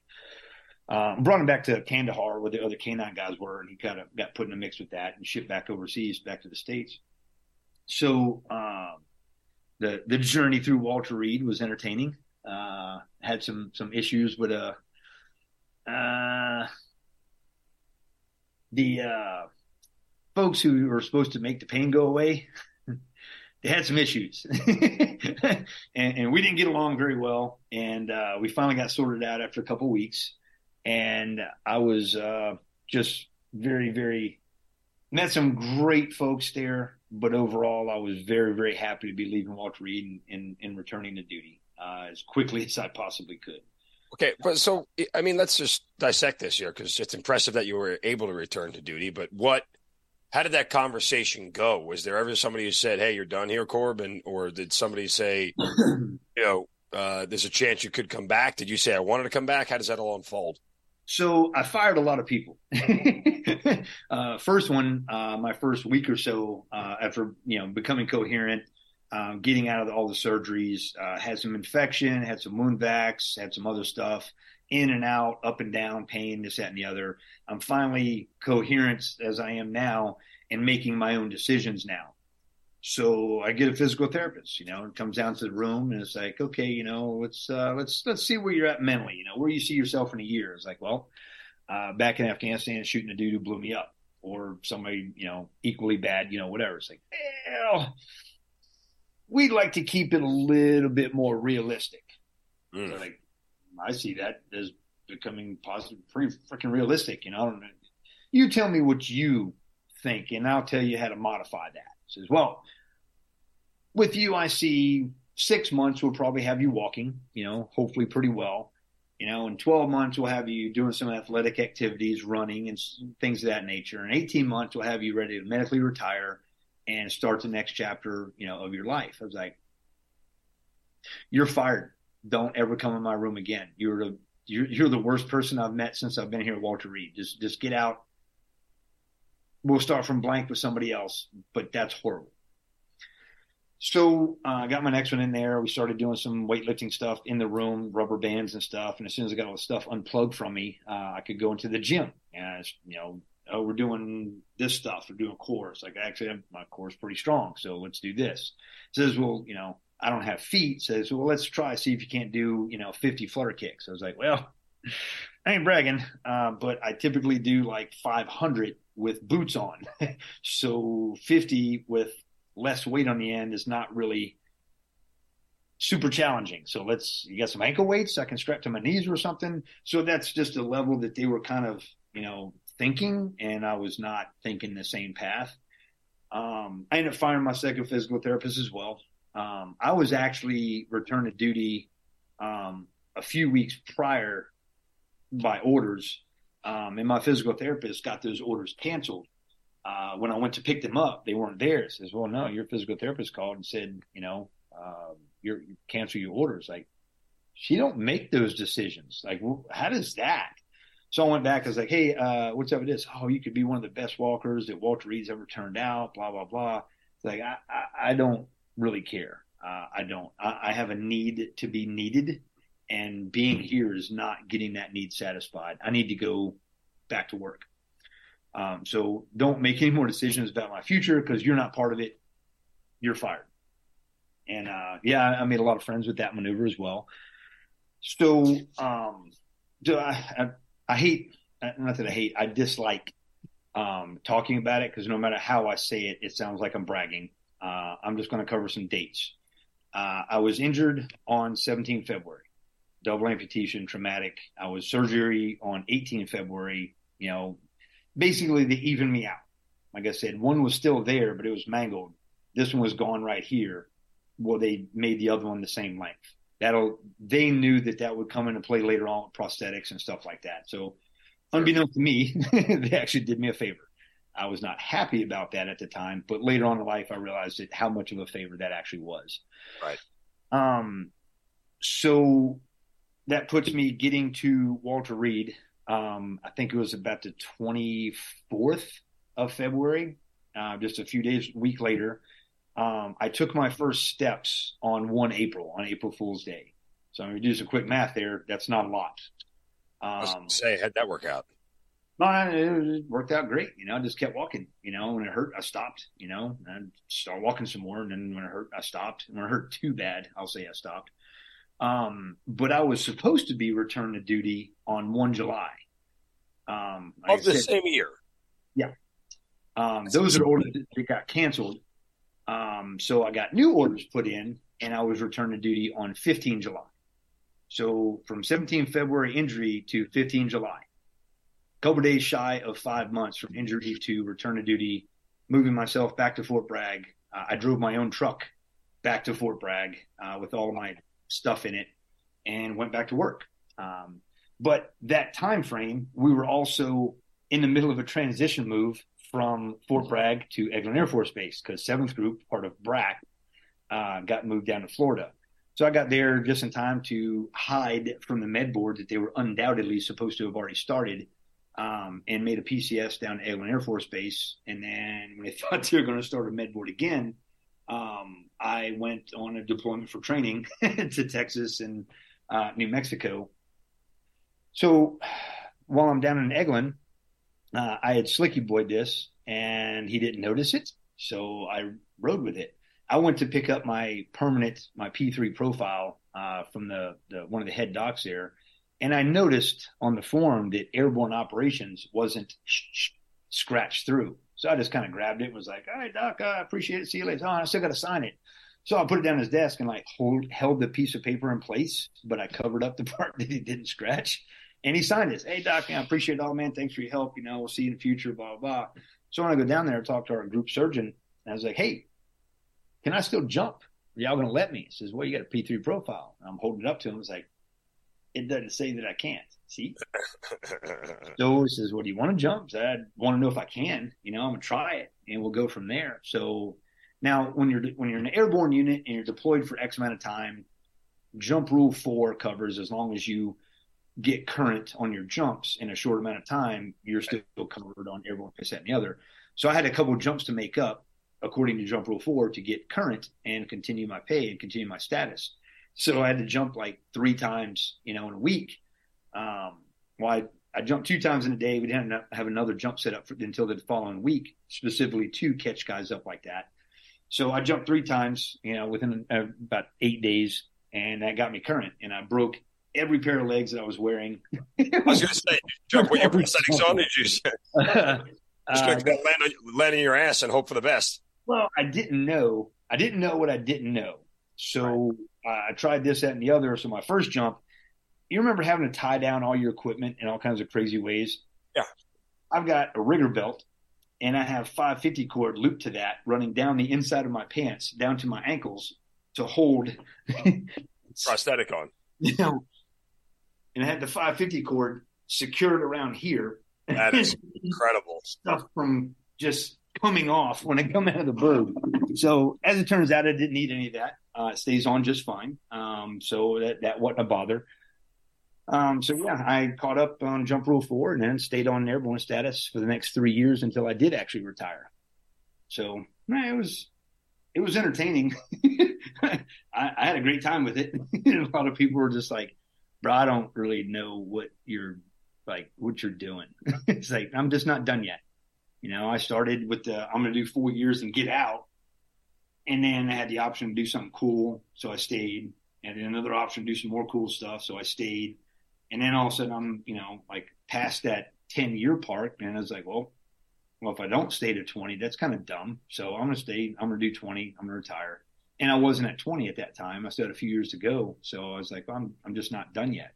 Um, brought him back to Kandahar where the other canine guys were, and he kind of got put in the mix with that and shipped back overseas, back to the states so uh, the the journey through Walter Reed was entertaining. Uh, had some some issues with uh, uh the uh, folks who were supposed to make the pain go away. they had some issues, and, and, we didn't get along very well. And uh, we finally got sorted out after a couple weeks. And I was uh, just very, very met some great folks there but overall, I was very, very happy to be leaving Walter Reed and, and, and returning to duty uh, as quickly as I possibly could. Okay, but so I mean, let's just dissect this here because it's impressive that you were able to return to duty. But what, how did that conversation go? Was there ever somebody who said, "Hey, you're done here, Corbin," or did somebody say, you know, uh, there's a chance you could come back? Did you say I wanted to come back? How does that all unfold? So I fired a lot of people. uh, first one, uh, my first week or so uh, after you know becoming coherent, um, getting out of all the surgeries, uh, had some infection, had some wound vacs, had some other stuff, in and out, up and down, pain, this, that, and the other. I'm finally coherent as I am now and making my own decisions now. So I get a physical therapist, you know, and comes down to the room and it's like, okay, you know, let's, uh, let's, let's see where you're at mentally, you know, where you see yourself in a year. It's like, well, uh, back in Afghanistan, shooting a dude who blew me up or somebody, you know, equally bad, you know, whatever. It's like, well, we'd like to keep it a little bit more realistic. Mm. So like, I see that as becoming positive, pretty freaking realistic, you know, you tell me what you think and I'll tell you how to modify that. Says, well, with you, I see six months we'll probably have you walking, you know, hopefully pretty well. You know, in 12 months we'll have you doing some athletic activities, running and things of that nature. In 18 months we'll have you ready to medically retire and start the next chapter, you know, of your life. I was like, you're fired. Don't ever come in my room again. You're the you're, you're the worst person I've met since I've been here at Walter Reed. Just just get out. We'll start from blank with somebody else, but that's horrible. So uh, I got my next one in there. We started doing some weightlifting stuff in the room, rubber bands and stuff. And as soon as I got all the stuff unplugged from me, uh, I could go into the gym. And you know, oh, we're doing this stuff. We're doing core. It's like actually my core is pretty strong, so let's do this. says, well, you know, I don't have feet. Says, well, let's try see if you can't do you know 50 flutter kicks. I was like, well, I ain't bragging, uh, but I typically do like 500 with boots on. so 50 with less weight on the end is not really super challenging. So let's, you got some ankle weights I can strap to my knees or something. So that's just a level that they were kind of, you know, thinking and I was not thinking the same path. Um, I ended up firing my second physical therapist as well. Um, I was actually returned to duty, um, a few weeks prior by orders. Um, and my physical therapist got those orders canceled uh, when I went to pick them up, they weren't there. It Says, well, no, your physical therapist called and said, you know, um, you're you cancel your orders. Like, she don't make those decisions. Like, well, how does that? So I went back. I was like, hey, uh, what's up with this? Oh, you could be one of the best walkers that Walter Reed's ever turned out. Blah blah blah. It's like I, I, I don't really care. Uh, I don't. I, I have a need to be needed, and being here is not getting that need satisfied. I need to go back to work. Um, so don't make any more decisions about my future because you're not part of it. You're fired. And uh, yeah, I made a lot of friends with that maneuver as well. So, um, do I, I, I hate not that I hate, I dislike um, talking about it because no matter how I say it, it sounds like I'm bragging. Uh, I'm just going to cover some dates. Uh, I was injured on 17 February, double amputation, traumatic. I was surgery on 18 February. You know, basically they even me out. Like I said, one was still there, but it was mangled. This one was gone right here. Well, they made the other one the same length. That'll. They knew that that would come into play later on with prosthetics and stuff like that. So, unbeknownst to me, they actually did me a favor. I was not happy about that at the time, but later on in life, I realized that how much of a favor that actually was. Right. Um, so that puts me getting to Walter Reed. Um, I think it was about the 24th of February, uh, just a few days, week later. Um, I took my first steps on 1 April, on April Fool's Day. So I'm going to do some quick math there. That's not a lot. Um, say, how'd that work out? No, it worked out great. You know, I just kept walking. You know, when it hurt, I stopped. You know, and started walking some more. And then when it hurt, I stopped. And When it hurt too bad, I'll say I stopped. Um, but I was supposed to be returned to duty on one July. Um, like of the said, same year. Yeah. Um, those are orders that got canceled. Um, so I got new orders put in, and I was returned to duty on 15 July. So from 17 February injury to 15 July a couple days shy of five months from injury to return to duty, moving myself back to Fort Bragg. Uh, I drove my own truck back to Fort Bragg uh, with all of my stuff in it and went back to work. Um, but that time frame, we were also in the middle of a transition move from Fort Bragg to Eglin Air Force Base because Seventh Group, part of BRAC, uh, got moved down to Florida. So I got there just in time to hide from the med board that they were undoubtedly supposed to have already started um, and made a PCS down to Eglin Air Force Base. And then when they thought they were going to start a med board again, um, I went on a deployment for training to Texas and uh, New Mexico. So while I'm down in Eglin, uh, I had Slicky Boyd this, and he didn't notice it, so I rode with it. I went to pick up my permanent, my P3 profile uh, from the, the one of the head docs there, and I noticed on the form that airborne operations wasn't sh- sh- scratched through. So I just kind of grabbed it and was like, all right, doc, I appreciate it. See you later. Oh, I still got to sign it. So I put it down his desk and like hold, held the piece of paper in place, but I covered up the part that he didn't scratch. And he signed it. Hey, doc, man, I appreciate it all, man. Thanks for your help. You know, we'll see you in the future, blah, blah, blah. So when I go down there and talk to our group surgeon, I was like, hey, can I still jump? Are y'all going to let me? He says, well, you got a P3 profile. And I'm holding it up to him. I was like, it doesn't say that I can't. See? so he says, Well, do you want to jump? So I want to know if I can. You know, I'm gonna try it and we'll go from there. So now when you're when you're in an airborne unit and you're deployed for X amount of time, jump rule four covers as long as you get current on your jumps in a short amount of time, you're still covered on everyone this, that, and the other. So I had a couple of jumps to make up according to jump rule four to get current and continue my pay and continue my status. So I had to jump like three times, you know, in a week. Um, well, I, I jumped two times in a day. We didn't have another jump set up for, until the following week, specifically to catch guys up like that. So I jumped three times, you know, within uh, about eight days, and that got me current. And I broke every pair of legs that I was wearing. I was going to say, jump with your prosthetics on, did you? Just uh, land, on, land on your ass and hope for the best. Well, I didn't know. I didn't know what I didn't know. So I tried this, that, and the other. So my first jump, you remember having to tie down all your equipment in all kinds of crazy ways? Yeah. I've got a rigger belt and I have 550 cord looped to that running down the inside of my pants down to my ankles to hold prosthetic on. You know, and I had the 550 cord secured around here. That is incredible. Stuff from just coming off when I come out of the bird. So as it turns out, I didn't need any of that. Uh, it stays on just fine. Um, so that, that wasn't a bother. Um, so yeah, I caught up on jump rule four and then stayed on airborne status for the next three years until I did actually retire. So it was, it was entertaining. I, I, had a great time with it. a lot of people were just like, "Bro, I don't really know what you're like, what you're doing." it's like I'm just not done yet. You know, I started with the I'm going to do four years and get out, and then I had the option to do something cool, so I stayed, and then another option to do some more cool stuff, so I stayed, and then all of a sudden I'm, you know, like past that 10 year part, and I was like, well, well, if I don't stay to 20, that's kind of dumb. So I'm going to stay, I'm going to do 20, I'm going to retire. And I wasn't at 20 at that time. I still had a few years to go. So I was like, well, I'm, I'm just not done yet.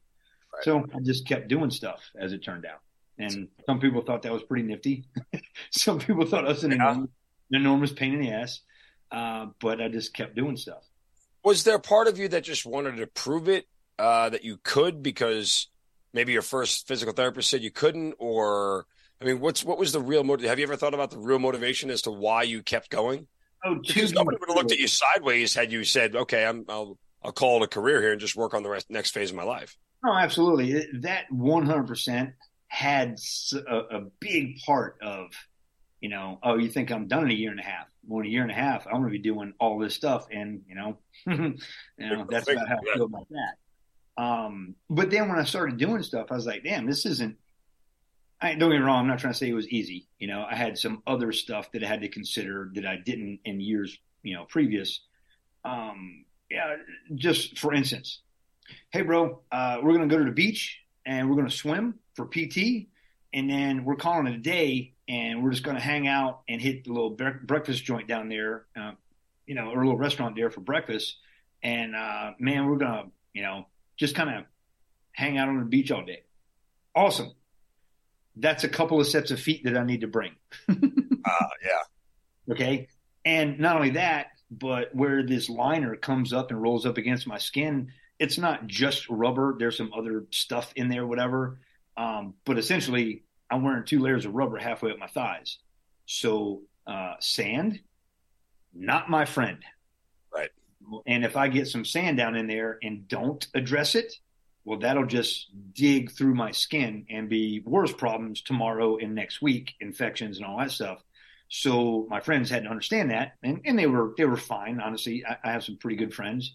Right. So I just kept doing stuff as it turned out. And some people thought that was pretty nifty. some people thought I was an, yeah. enormous, an enormous pain in the ass. Uh, but I just kept doing stuff. Was there part of you that just wanted to prove it uh, that you could because maybe your first physical therapist said you couldn't, or I mean, what's what was the real motive? Have you ever thought about the real motivation as to why you kept going? Oh, nobody would have looked at you sideways had you said, "Okay, I'm, I'll I'll call it a career here and just work on the rest, next phase of my life." Oh, absolutely. That 100 percent had a, a, big part of, you know, oh, you think I'm done in a year and a half? Well, in a year and a half, I'm going to be doing all this stuff, and you know, you know, that's about how I feel about that. Um, but then when I started doing stuff, I was like, damn, this isn't I, don't get me wrong. I'm not trying to say it was easy. You know, I had some other stuff that I had to consider that I didn't in years, you know, previous. Um, yeah, just for instance, hey, bro, uh, we're to go to the beach and we're to swim for PT. And then we're calling it a day and we're just to hang out and hit the little bre- breakfast joint down there, uh, you know, or a little restaurant there for breakfast. And, uh, man, we're to, you know, just kind of hang out on the beach all day. Awesome that's a couple of sets of feet that I need to bring. uh, yeah. Okay. And not only that, but where this liner comes up and rolls up against my skin, it's not just rubber. There's some other stuff in there, whatever. Um, but essentially, I'm wearing two layers of rubber halfway up my thighs. So, uh, sand, not my friend. Right. And if I get some sand down in there and don't address it, well, that'll just dig through my skin and be worse problems tomorrow and next week, infections and all that stuff. So my friends had to understand that, and, and they were they were fine. Honestly, I, I have some pretty good friends,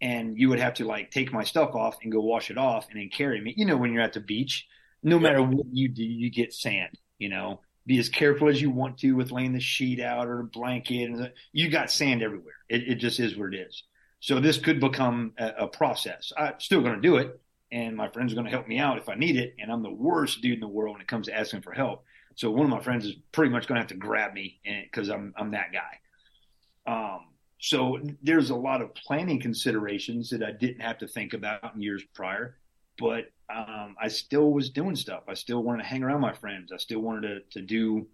and you would have to like take my stuff off and go wash it off and then carry me. You know, when you're at the beach, no yep. matter what you do, you get sand. You know, be as careful as you want to with laying the sheet out or a blanket. And you got sand everywhere. It, it just is what it is. So this could become a, a process. I'm still going to do it and my friends are going to help me out if I need it. And I'm the worst dude in the world when it comes to asking for help. So one of my friends is pretty much going to have to grab me because I'm I'm that guy. Um, so there's a lot of planning considerations that I didn't have to think about in years prior, but um, I still was doing stuff. I still wanted to hang around my friends. I still wanted to, to do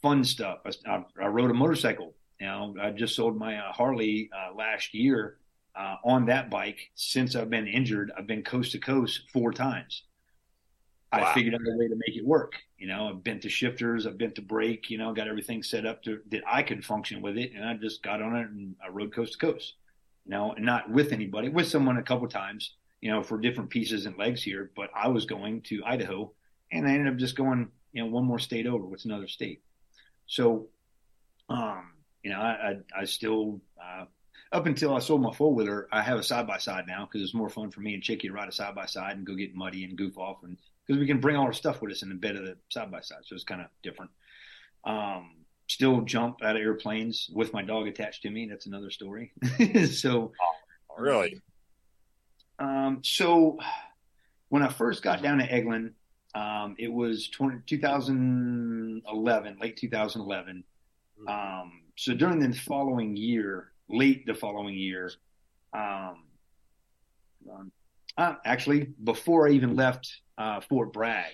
fun stuff. I, I, rode a motorcycle. You know, I just sold my uh, Harley uh, last year uh, on that bike since I've been injured. I've been coast to coast four times. Wow. I figured out a way to make it work. You know, I've been to shifters, I've been to brake, you know, got everything set up to, that I could function with it. And I just got on it and I rode coast to coast, you know, and not with anybody, with someone a couple times, you know, for different pieces and legs here. But I was going to Idaho and I ended up just going, you know, one more state over. What's another state? So, um, you know, I, I, I still, uh, up until I sold my four wheeler, I have a side by side now because it's more fun for me and Chicky to ride a side by side and go get muddy and goof off, and because we can bring all our stuff with us in the bed of the side by side, so it's kind of different. Um, still jump out of airplanes with my dog attached to me. That's another story. so, oh, really, um, so when I first got down to Eglin, um, it was 20, 2011, late 2011. Mm-hmm. Um, so during the following year, late the following year. Um, uh, actually, before I even left uh, Fort Bragg.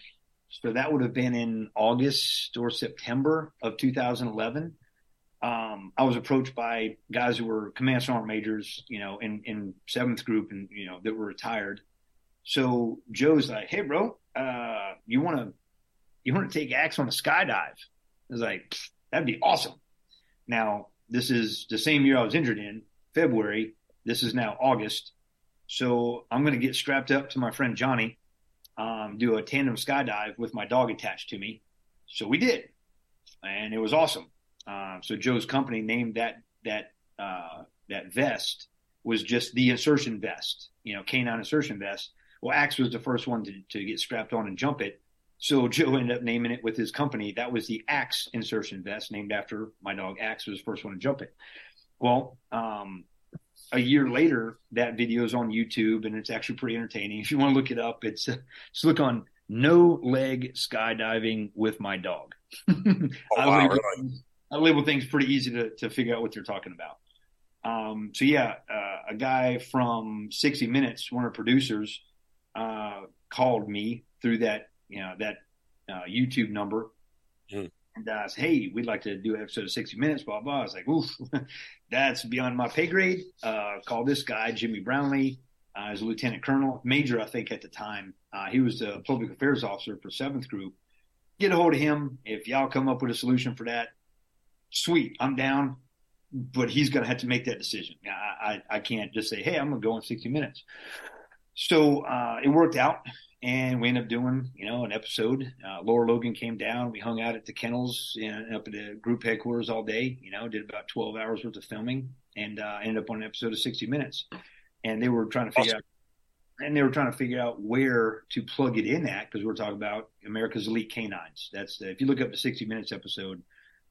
So that would have been in August or September of 2011. Um, I was approached by guys who were command sergeant majors, you know, in, in seventh group and, you know, that were retired. So Joe's like, Hey bro, uh, you want to, you want to take Axe on a skydive? I was like, that'd be awesome. Now this is the same year I was injured in, February. This is now August. So I'm going to get strapped up to my friend Johnny, um, do a tandem skydive with my dog attached to me. So we did, and it was awesome. Uh, so Joe's company named that that uh, that vest was just the insertion vest, you know, canine insertion vest. Well, Axe was the first one to, to get strapped on and jump it. So Joe ended up naming it with his company. That was the Axe insertion vest, named after my dog Axe was the first one to jump it. Well, um, a year later, that video is on YouTube and it's actually pretty entertaining. If you want to look it up, it's just look on no leg skydiving with my dog. oh, I, wow, label, really? I label things pretty easy to, to figure out what you're talking about. Um, so yeah, uh, a guy from 60 Minutes, one of the producers, uh, called me through that, you know, that uh, YouTube number. Mm. And I said, hey, we'd like to do an episode of 60 Minutes, blah, blah. I was like, oof, that's beyond my pay grade. Uh, call this guy, Jimmy Brownlee. Uh, as a lieutenant colonel, major, I think, at the time. Uh, he was the public affairs officer for 7th Group. Get a hold of him. If y'all come up with a solution for that, sweet, I'm down but he's going to have to make that decision. I, I, I, can't just say, hey, I'm going to go in 60 minutes. So uh, it worked out, and we ended up doing, you know, an episode. Uh, Lara Logan came down. We hung out at the kennels and up at the group headquarters all day. You know, did about 12 hours worth of filming, and uh, ended up on an episode of 60 Minutes. And they were trying to figure awesome. out, and they were trying to figure out where to plug it in at because we're talking about America's Elite Canines. That's the, if you look up the 60 Minutes episode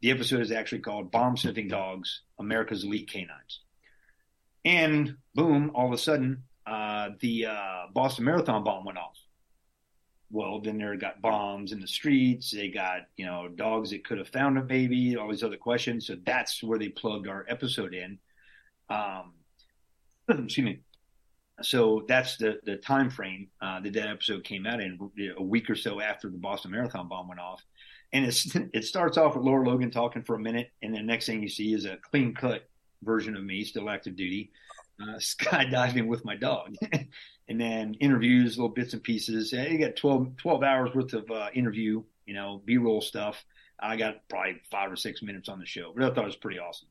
the episode is actually called Bomb Sniffing Dogs America's Elite Canines. And boom, all of a sudden, uh, the uh, Boston Marathon bomb went off. Well, then there got bombs in the streets. They got, you know, dogs that could have found a baby, all these other questions. So that's where they plugged our episode in. Um, excuse me. So that's the the time frame uh, that that episode came out in a week or so after the Boston Marathon bomb went off and it's it starts off with Lara Logan talking for a minute, and the next thing you see is a clean cut version of me, still active duty, uh, skydiving with my dog, and then interviews, little bits and pieces. You got 12, 12 hours worth of uh, interview, you know, B roll stuff. I got probably five or six minutes on the show, but I thought it was pretty awesome.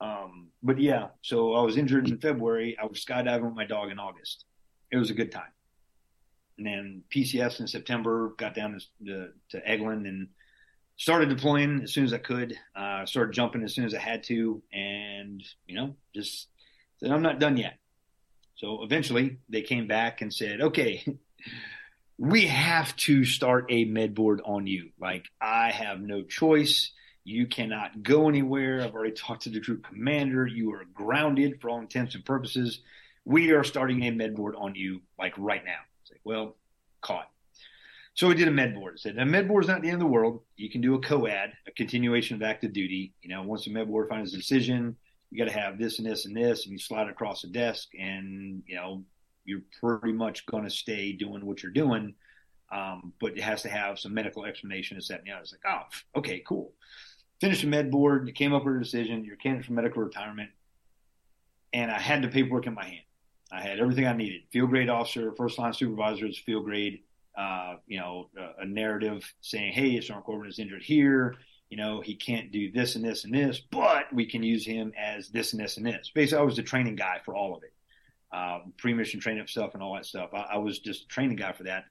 Um, but yeah, so I was injured in February. I was skydiving with my dog in August. It was a good time and then PCS in September. Got down to, to, Eglin and started deploying as soon as I could. Uh, started jumping as soon as I had to, and you know, just said I'm not done yet. So eventually, they came back and said, "Okay, we have to start a med board on you. Like I have no choice." You cannot go anywhere. I've already talked to the group commander. You are grounded for all intents and purposes. We are starting a med board on you like right now. It's like, well, caught. So we did a med board. I said, a med board is not the end of the world. You can do a co-ad, a continuation of active duty. You know, once the med board finds a decision, you got to have this and this and this, and you slide across the desk, and you know, you're pretty much going to stay doing what you're doing. Um, but it has to have some medical explanation and set the other. It's like, oh, okay, cool. Finished the med board. You came up with a decision. You're candidate for medical retirement, and I had the paperwork in my hand. I had everything I needed. Field grade officer, first line supervisor is field grade. Uh, you know, a, a, narrative saying, "Hey, Sergeant Corbin is injured here. You know, he can't do this and this and this, but we can use him as this and this and this." Basically, I was the training guy for all of it, um, pre-mission training stuff and all that stuff. I, I was just a training guy for that.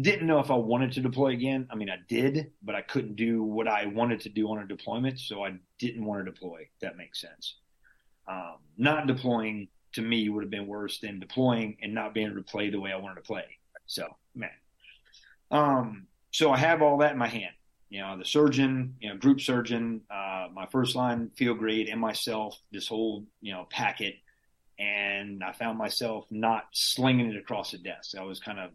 Didn't know if I wanted to deploy again. I mean, I did, but I couldn't do what I wanted to do on a deployment, so I didn't want to deploy. that makes sense. Um, not deploying to me would have been worse than deploying and not being able to play the way I wanted to play. So, man. Um, so I have all that in my hand. You know, the surgeon, you know, group surgeon, uh, my first line field grade, and myself, this whole, you know, packet. And I found myself not slinging it across the desk. I was kind of,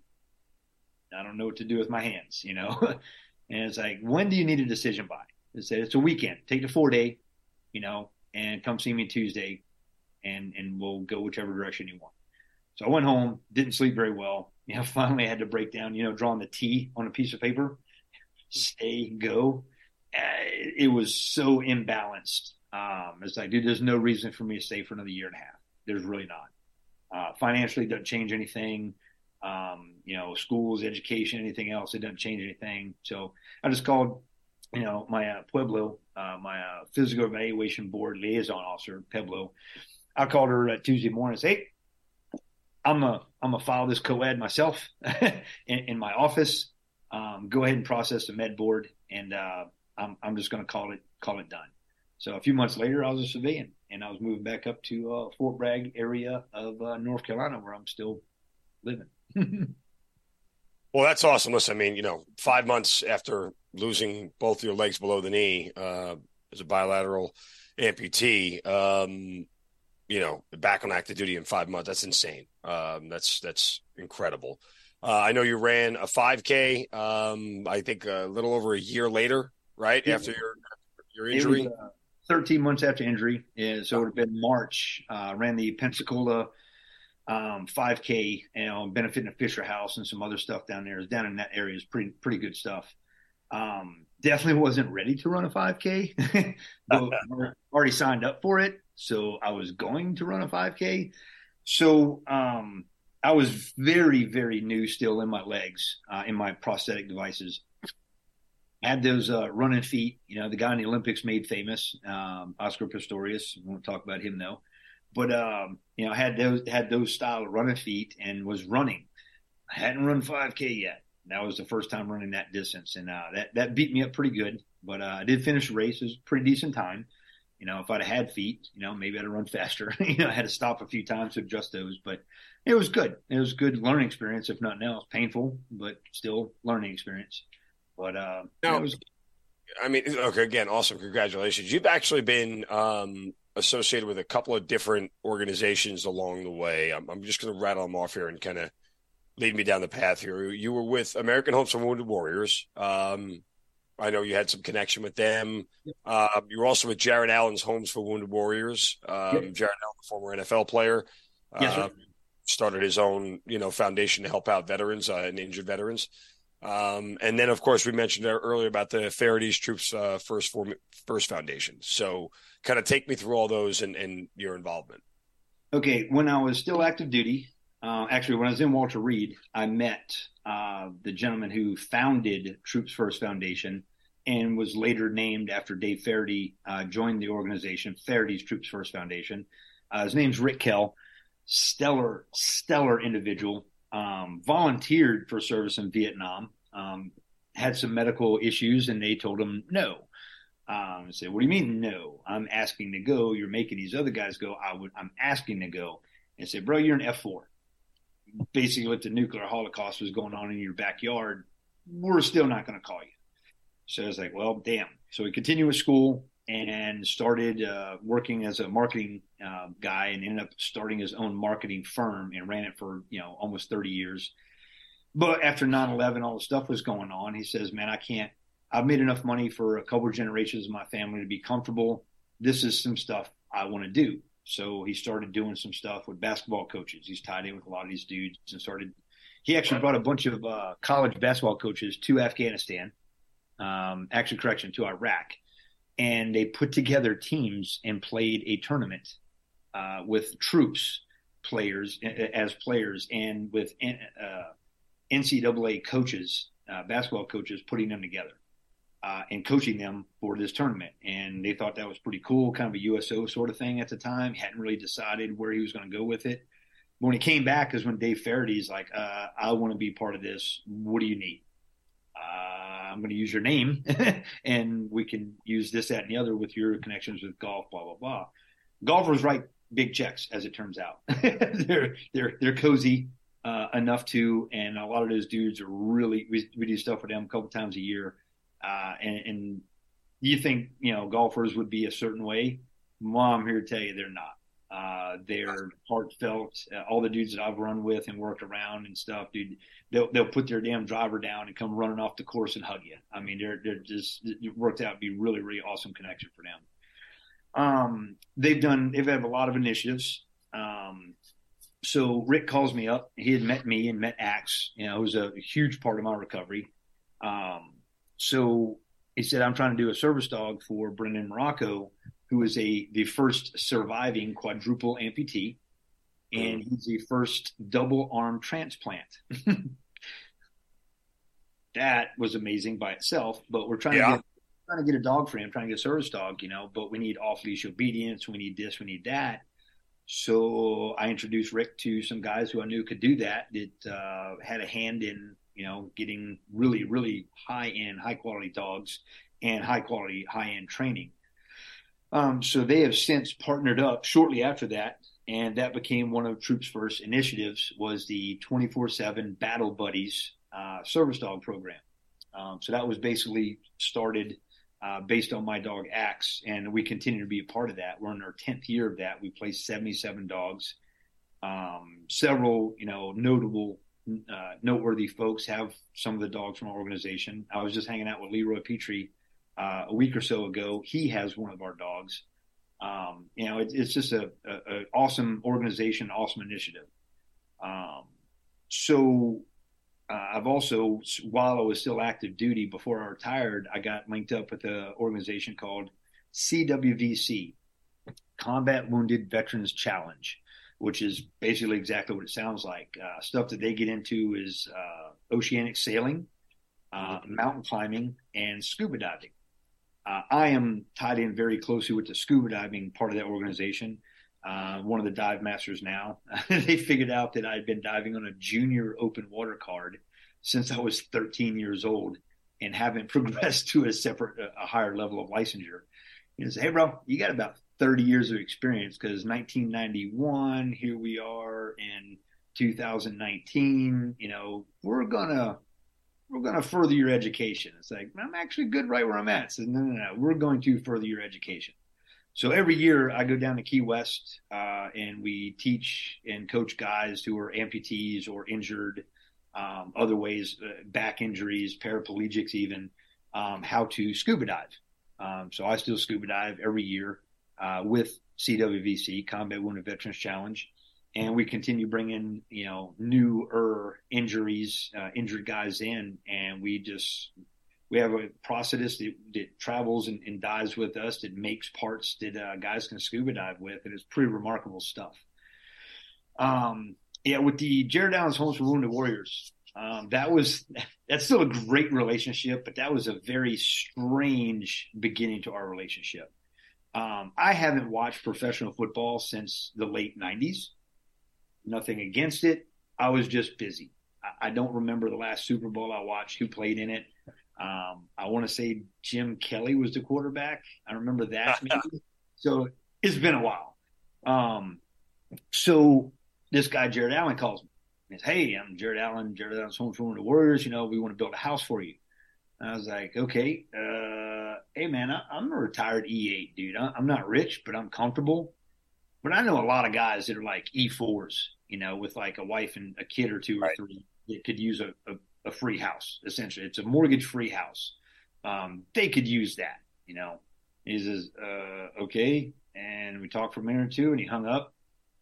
I don't know what to do with my hands, you know. and it's like, when do you need a decision by? They said it's a weekend. Take the four day, you know, and come see me Tuesday and and we'll go whichever direction you want. So I went home, didn't sleep very well. You know, finally I had to break down, you know, drawing the T on a piece of paper, stay, go. Uh, it was so imbalanced. Um, it's like, dude, there's no reason for me to stay for another year and a half. There's really not. Uh, financially, doesn't change anything. Um, you know, schools, education, anything else, it doesn't change anything. So I just called, you know, my uh, PEBLO, uh, my uh, physical evaluation board liaison officer, PEBLO, I called her Tuesday morning and said, Hey, I'm a I'm a file this co-ad myself in, in, my office. Um, go ahead and process the med board, and uh, I'm I'm just going to call it call it done. So a few months later, I was a civilian, and I was moving back up to uh, Fort Bragg area of uh, North Carolina, where I'm still living. well, that's awesome. Listen, I mean, you know, five months after losing both your legs below the knee uh, as a bilateral amputee, um, you know, back on active duty in five months. That's insane. Um, that's that's incredible. Uh, I know you ran a 5K. Um, I think a little over a year later, right after your your injury. Was, uh, 13 months after injury, yeah, so it would have been March. Uh, ran the Pensacola um, 5K, you know, benefiting a Fisher House and some other stuff down there. Down in that area is pretty pretty good stuff. Um, definitely wasn't ready to run a 5K, but already signed up for it. So I was going to run a 5K. So um, I was very, very new still in my legs, uh, in my prosthetic devices. Had those uh, running feet, you know, the guy in the Olympics made famous, um, Oscar Pistorius. I won't talk about him though, but um, you know, had those had those style of running feet and was running. I hadn't run 5K yet. That was the first time running that distance, and uh, that that beat me up pretty good. But uh, I did finish the race. It was a pretty decent time. You know, if I'd have had feet, you know, maybe I'd have run faster. you know, I had to stop a few times to adjust those, but it was good. It was a good learning experience, if nothing else. Painful, but still learning experience. But uh, now, it was. I mean, okay, again, awesome. Congratulations. You've actually been um, associated with a couple of different organizations along the way. I'm, I'm just going to rattle them off here and kind of lead me down the path here. You were with American Homes for Wounded Warriors. Um, I know you had some connection with them. Uh, you were also with Jared Allen's Homes for Wounded Warriors. Um, Jared Allen, former NFL player, yes, uh, started his own you know foundation to help out veterans uh, and injured veterans. Um, and then, of course, we mentioned earlier about the Feherty Troops uh, First Form, First Foundation. So, kind of take me through all those and, and your involvement. Okay, when I was still active duty, uh, actually, when I was in Walter Reed, I met uh, the gentleman who founded Troops First Foundation and was later named after Dave Feherty uh, joined the organization, Feherty's Troops First Foundation. Uh, his name's Rick Kell, stellar, stellar individual. Um, volunteered for service in Vietnam. Um, had some medical issues, and they told him no. Um, I said, "What do you mean no? I'm asking to go. You're making these other guys go. I would. I'm asking to go." And said, "Bro, you're an F four. Basically, what the nuclear holocaust was going on in your backyard, we're still not going to call you." So I was like, well, damn. So he continued with school and started uh, working as a marketing uh, guy and ended up starting his own marketing firm and ran it for, you know, almost 30 years. But after 9 11, all the stuff was going on. He says, man, I can't, I've made enough money for a couple of generations of my family to be comfortable. This is some stuff I want to do. So he started doing some stuff with basketball coaches. He's tied in with a lot of these dudes and started. He actually brought a bunch of uh, college basketball coaches to Afghanistan um, actually correction to Iraq, and they put together teams and played a tournament uh, with troops players as players and with uh, NCAA coaches, uh, basketball coaches, putting them together. Uh, and coaching them for this tournament. And they thought that was pretty cool, kind of a USO sort of thing at the time. Hadn't really decided where he was going to go with it. When he came back is when Dave Feherty's like, uh, I want to be part of this. What do you need? I'm going to use your name and we can use this, that, and the other with your connections with golf, blah, blah, blah. Golfers write big checks, as it turns out. they're, they're, they're cozy uh, enough to, and a lot of those dudes are really, we, we do stuff with them a couple times a year. Uh, and, and you think, you know, golfers would be a certain way. Well, I'm here to tell you they're not. Uh, they're heartfelt. Uh, all the dudes that I've run with and worked around and stuff, dude, they'll they'll put their damn driver down and come running off the course and hug you. I mean, they're they're just it worked out to be really really awesome connection for them. Um, they've done they've had a lot of initiatives. Um, so Rick calls me up. He had met me and met Axe. You know, a, a huge part of my recovery. Um, so he said, "I'm trying to do a service dog for Brendan Marrocco." who is a the first surviving quadruple amputee, and he's the first double arm transplant. that was amazing by itself. But we're trying yeah. to get trying to get a dog for him, trying to get a service dog, you know. But we need off leash obedience. We need this. We need that. So I introduced Rick to some guys who I knew could do that. That uh, had a hand in you know getting really really high end, high quality dogs and high quality, high end training. Um, so they have since partnered up shortly after that, and that became one of Troop's first initiatives was the 24/7 Battle Buddies uh, service dog program. Um, so that was basically started uh, based on my dog Axe, and we continue to be a part of that. We're in our 10th year of that. We placed 77 dogs. Um, several, you know, notable, uh, noteworthy folks have some of the dogs from our organization. I was just hanging out with Leroy Petry uh, a week or so ago. He has one of our dogs. Um, you know, it, it's just a, a, a, awesome organization, awesome initiative. Um, so uh, I've also, while I was still active duty before I retired, I got linked up with an organization called CWVC, Combat Wounded Veterans Challenge, which is basically exactly what it sounds like. Uh, stuff that they get into is uh, oceanic sailing, uh, mountain climbing, and scuba diving. Uh, I am tied in very closely with the scuba diving part of that organization. Uh, one of the dive masters now. they figured out that I'd been diving on a junior open water card since I was 13 years old and haven't progressed to a separate, a higher level of licensure. You say, hey, bro, you got about 30 years of experience because 1991, here we are in 2019. You know, we're gonna we're gonna further your education. It's like I'm actually good right where I'm at. So no, no, no, we're going to further your education. So every year I go down to Key West uh, and we teach and coach guys who are amputees or injured, um, other ways, uh, back injuries, paraplegics, even um, how to scuba dive. Um, so I still scuba dive every year uh, with CWVC Combat Wounded Veterans Challenge, and we continue bringing you know newer injuries, uh, injured guys in, and we just we have a process that, that travels and, and, dives with us that makes parts that uh, guys can scuba dive with, and it's pretty remarkable stuff. Um, yeah, with the Jared Allen's Homes for Wounded Warriors, um, that was that's still a great relationship, but that was a very strange beginning to our relationship. Um, I haven't watched professional football since the late '90s. Nothing against it. I was just busy. I, I don't remember the last Super Bowl I watched. Who played in it? Um, I want to say Jim Kelly was the quarterback. I remember that so it's been a while. Um, so this guy Jared Allen calls me. He says, "Hey, I'm Jared Allen. Jared Allen's home from the Warriors. You know, we want to build a house for you." And I was like, "Okay, uh, hey man, I, am a retired E8 dude. I, I'm not rich, but I'm comfortable. But I know a lot of guys that are like E4s, you know, with like a wife and a kid or two or right. three that could use a, a a free house, essentially. It's a mortgage free house. Um, they could use that, you know. He says, uh, okay. And we talked for a minute or two and he hung up.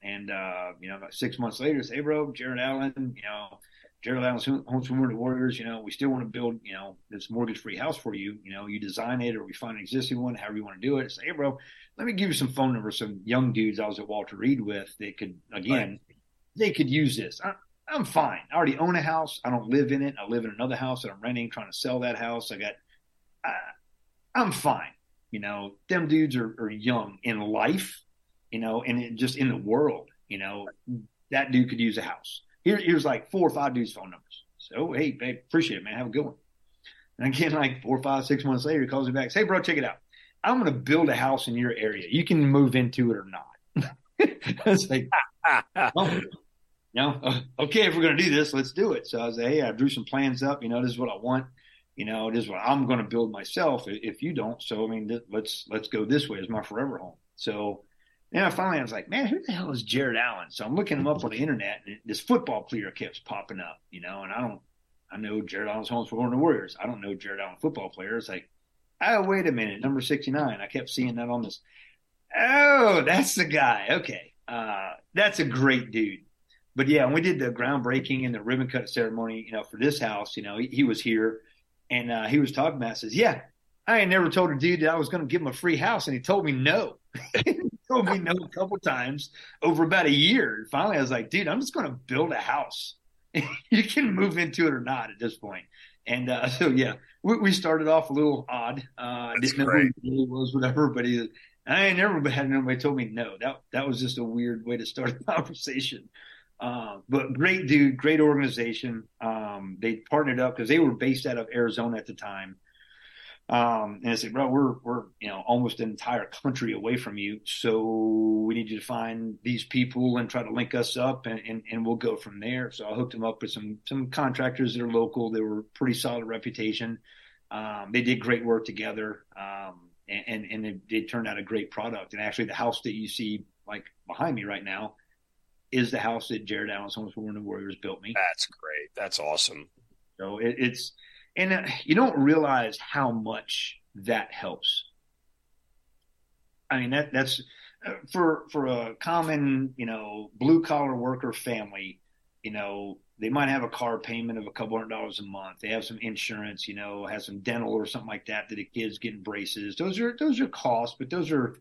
And, uh, you know, about six months later, say, hey, bro, Jared Allen, you know, Jared Allen's Homes for Wounded Warriors, you know, we still want to build, you know, this mortgage free house for you. You know, you design it or we find an existing one, however you want to do it. Say, hey, bro, let me give you some phone numbers, some young dudes I was at Walter Reed with that could, again, right. they could use this. I, I'm fine. I already own a house. I don't live in it. I live in another house that I'm renting, trying to sell that house. I got, I, I'm fine. You know, them dudes are, are young in life, you know, and it, just in the world, you know, that dude could use a house. Here, here's like four or five dudes' phone numbers. So, hey, babe, appreciate it, man. Have a good one. And again, like four, five, six months later, he calls me back. Say, hey, bro, check it out. I'm going to build a house in your area. You can move into it or not. I was like, oh, uh, okay, if we're going to do this, let's do it. So I was like, hey, I drew some plans up. You know, this is what I want. You know, this is what I'm going to build myself. If you don't, so I mean, let's let's go this way as my forever home. So then finally I was like, man, who the hell is Jared Allen? So I'm looking him up on the internet, and this football player keeps popping up. You know, and I don't, I know Jared Allen's home for the Warriors. I don't know Jared Allen football player. It's like, oh, wait a minute, number 69. I kept seeing that on this. Oh, that's the guy. Okay. Uh, that's a great dude but yeah, when we did the groundbreaking and the ribbon cut ceremony, you know, for this house, you know, he, he was here and uh, he was talking about. Says, "Yeah, I ain't never told a dude that I was going to give him a free house, and he told me no. told me no a couple times over about a year. Finally, I was like, dude, I'm just going to build a house. you can move into it or not at this point. And uh, so yeah, we, we, started off a little odd. Uh, didn't know who he was, whatever. But he, I ain't never had nobody told me no. That that was just a weird way to start a conversation. Uh, but great dude, great organization. Um, they partnered up because they were based out of Arizona at the time. Um, and I said, bro, we're we're you know almost an entire country away from you, so we need you to find these people and try to link us up, and, and, and we'll go from there. So I hooked them up with some some contractors that are local. They were pretty solid reputation. Um, they did great work together, um, and and, and turned out a great product. And actually, the house that you see like behind me right now is the house that Jared Allen's Homes for Wounded Warriors built me. That's great. That's awesome. So it, it's and uh, you don't realize how much that helps. I mean that that's uh, for for a common you know blue collar worker family. You know they might have a car payment of a couple hundred dollars a month. They have some insurance, you know, have some dental or something like that that the kids getting braces. Those are those are costs, but those are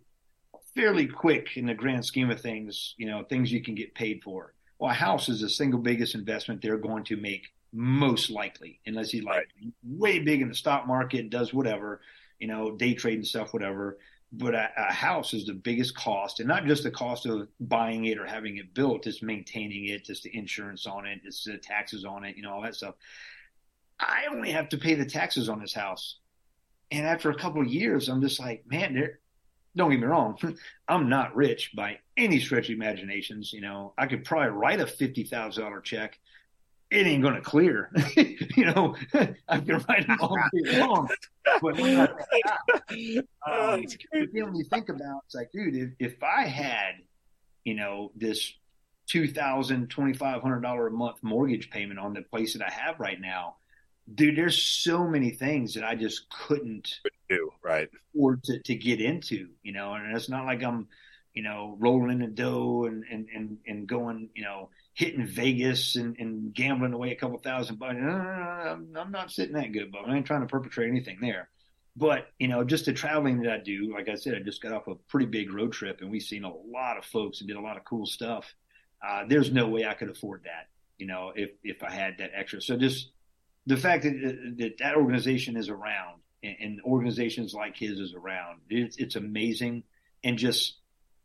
fairly quick in the grand scheme of things. You know, things you can get paid for. Well, a house is the single biggest investment they're going to make most likely, unless he like right. way big in the stock market, does whatever, you know, day trading stuff, whatever. But a, a, house is the biggest cost, and not just the cost of buying it or having it built, it's maintaining it, it's the insurance on it, it's the taxes on it, you know, all that stuff. I only have to pay the taxes on this house. And after a couple of years, I'm just like, man, there, don't get me wrong, I'm not rich by any stretch of imaginations. You know, I could probably write a fifty thousand dollar check it ain't to clear. you know, I can write it all day long, but um, oh, when you think about, it's like, dude, if, if I had, you know, this two thousand, twenty five hundred dollar a month mortgage payment on the place that I have right now, dude, there's so many things that I just couldn't do right. or to, to get into, you know, and it's not like I'm, you know, rolling in the dough and, and, and, and going, you know, hitting Vegas and, and gambling away a couple thousand bucks. No, no, no, I'm not sitting that good, but I ain't trying to perpetrate anything there. But, you know, just the traveling that I do, like I said, I just got off a pretty big road trip and we've seen a lot of folks and did a lot of cool stuff. Uh, there's no way I could afford that, you know, if, if I had that extra. So just the fact that that, that organization is around and, and organizations like his is around, it's, it's amazing. And just,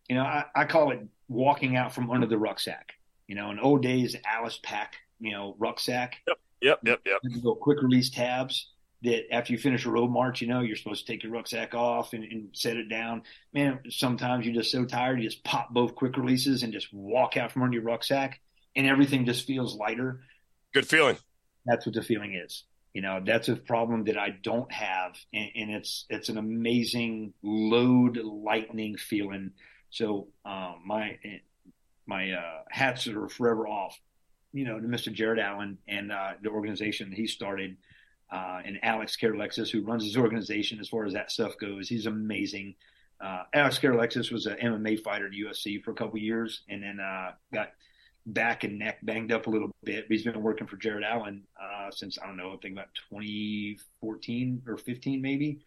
you know, I, I call it walking out from under the rucksack you know, in old days, Alice pack, you know, rucksack. Yep, yep, yep, yep. Go quick release tabs that after you finish a road march, you know, you're supposed to take your rucksack off and, and, set it down. Man, sometimes you're just so tired, you just pop both quick releases and just walk out from under your rucksack and everything just feels lighter. Good feeling. That's what the feeling is. You know, that's a problem that I don't have. And, and it's, it's an amazing load lightning feeling. So, um, my, my uh, hats are forever off, you know, to Mr. Jared Allen and uh, the organization that he started, uh, and Alex Karalexis, who runs his organization as far as that stuff goes. He's amazing. Uh, Alex Karalexis was an MMA fighter at UFC for a couple years, and then uh, got back and neck banged up a little bit. But he's been working for Jared Allen uh, since I don't know, I think about 2014 or 15 maybe.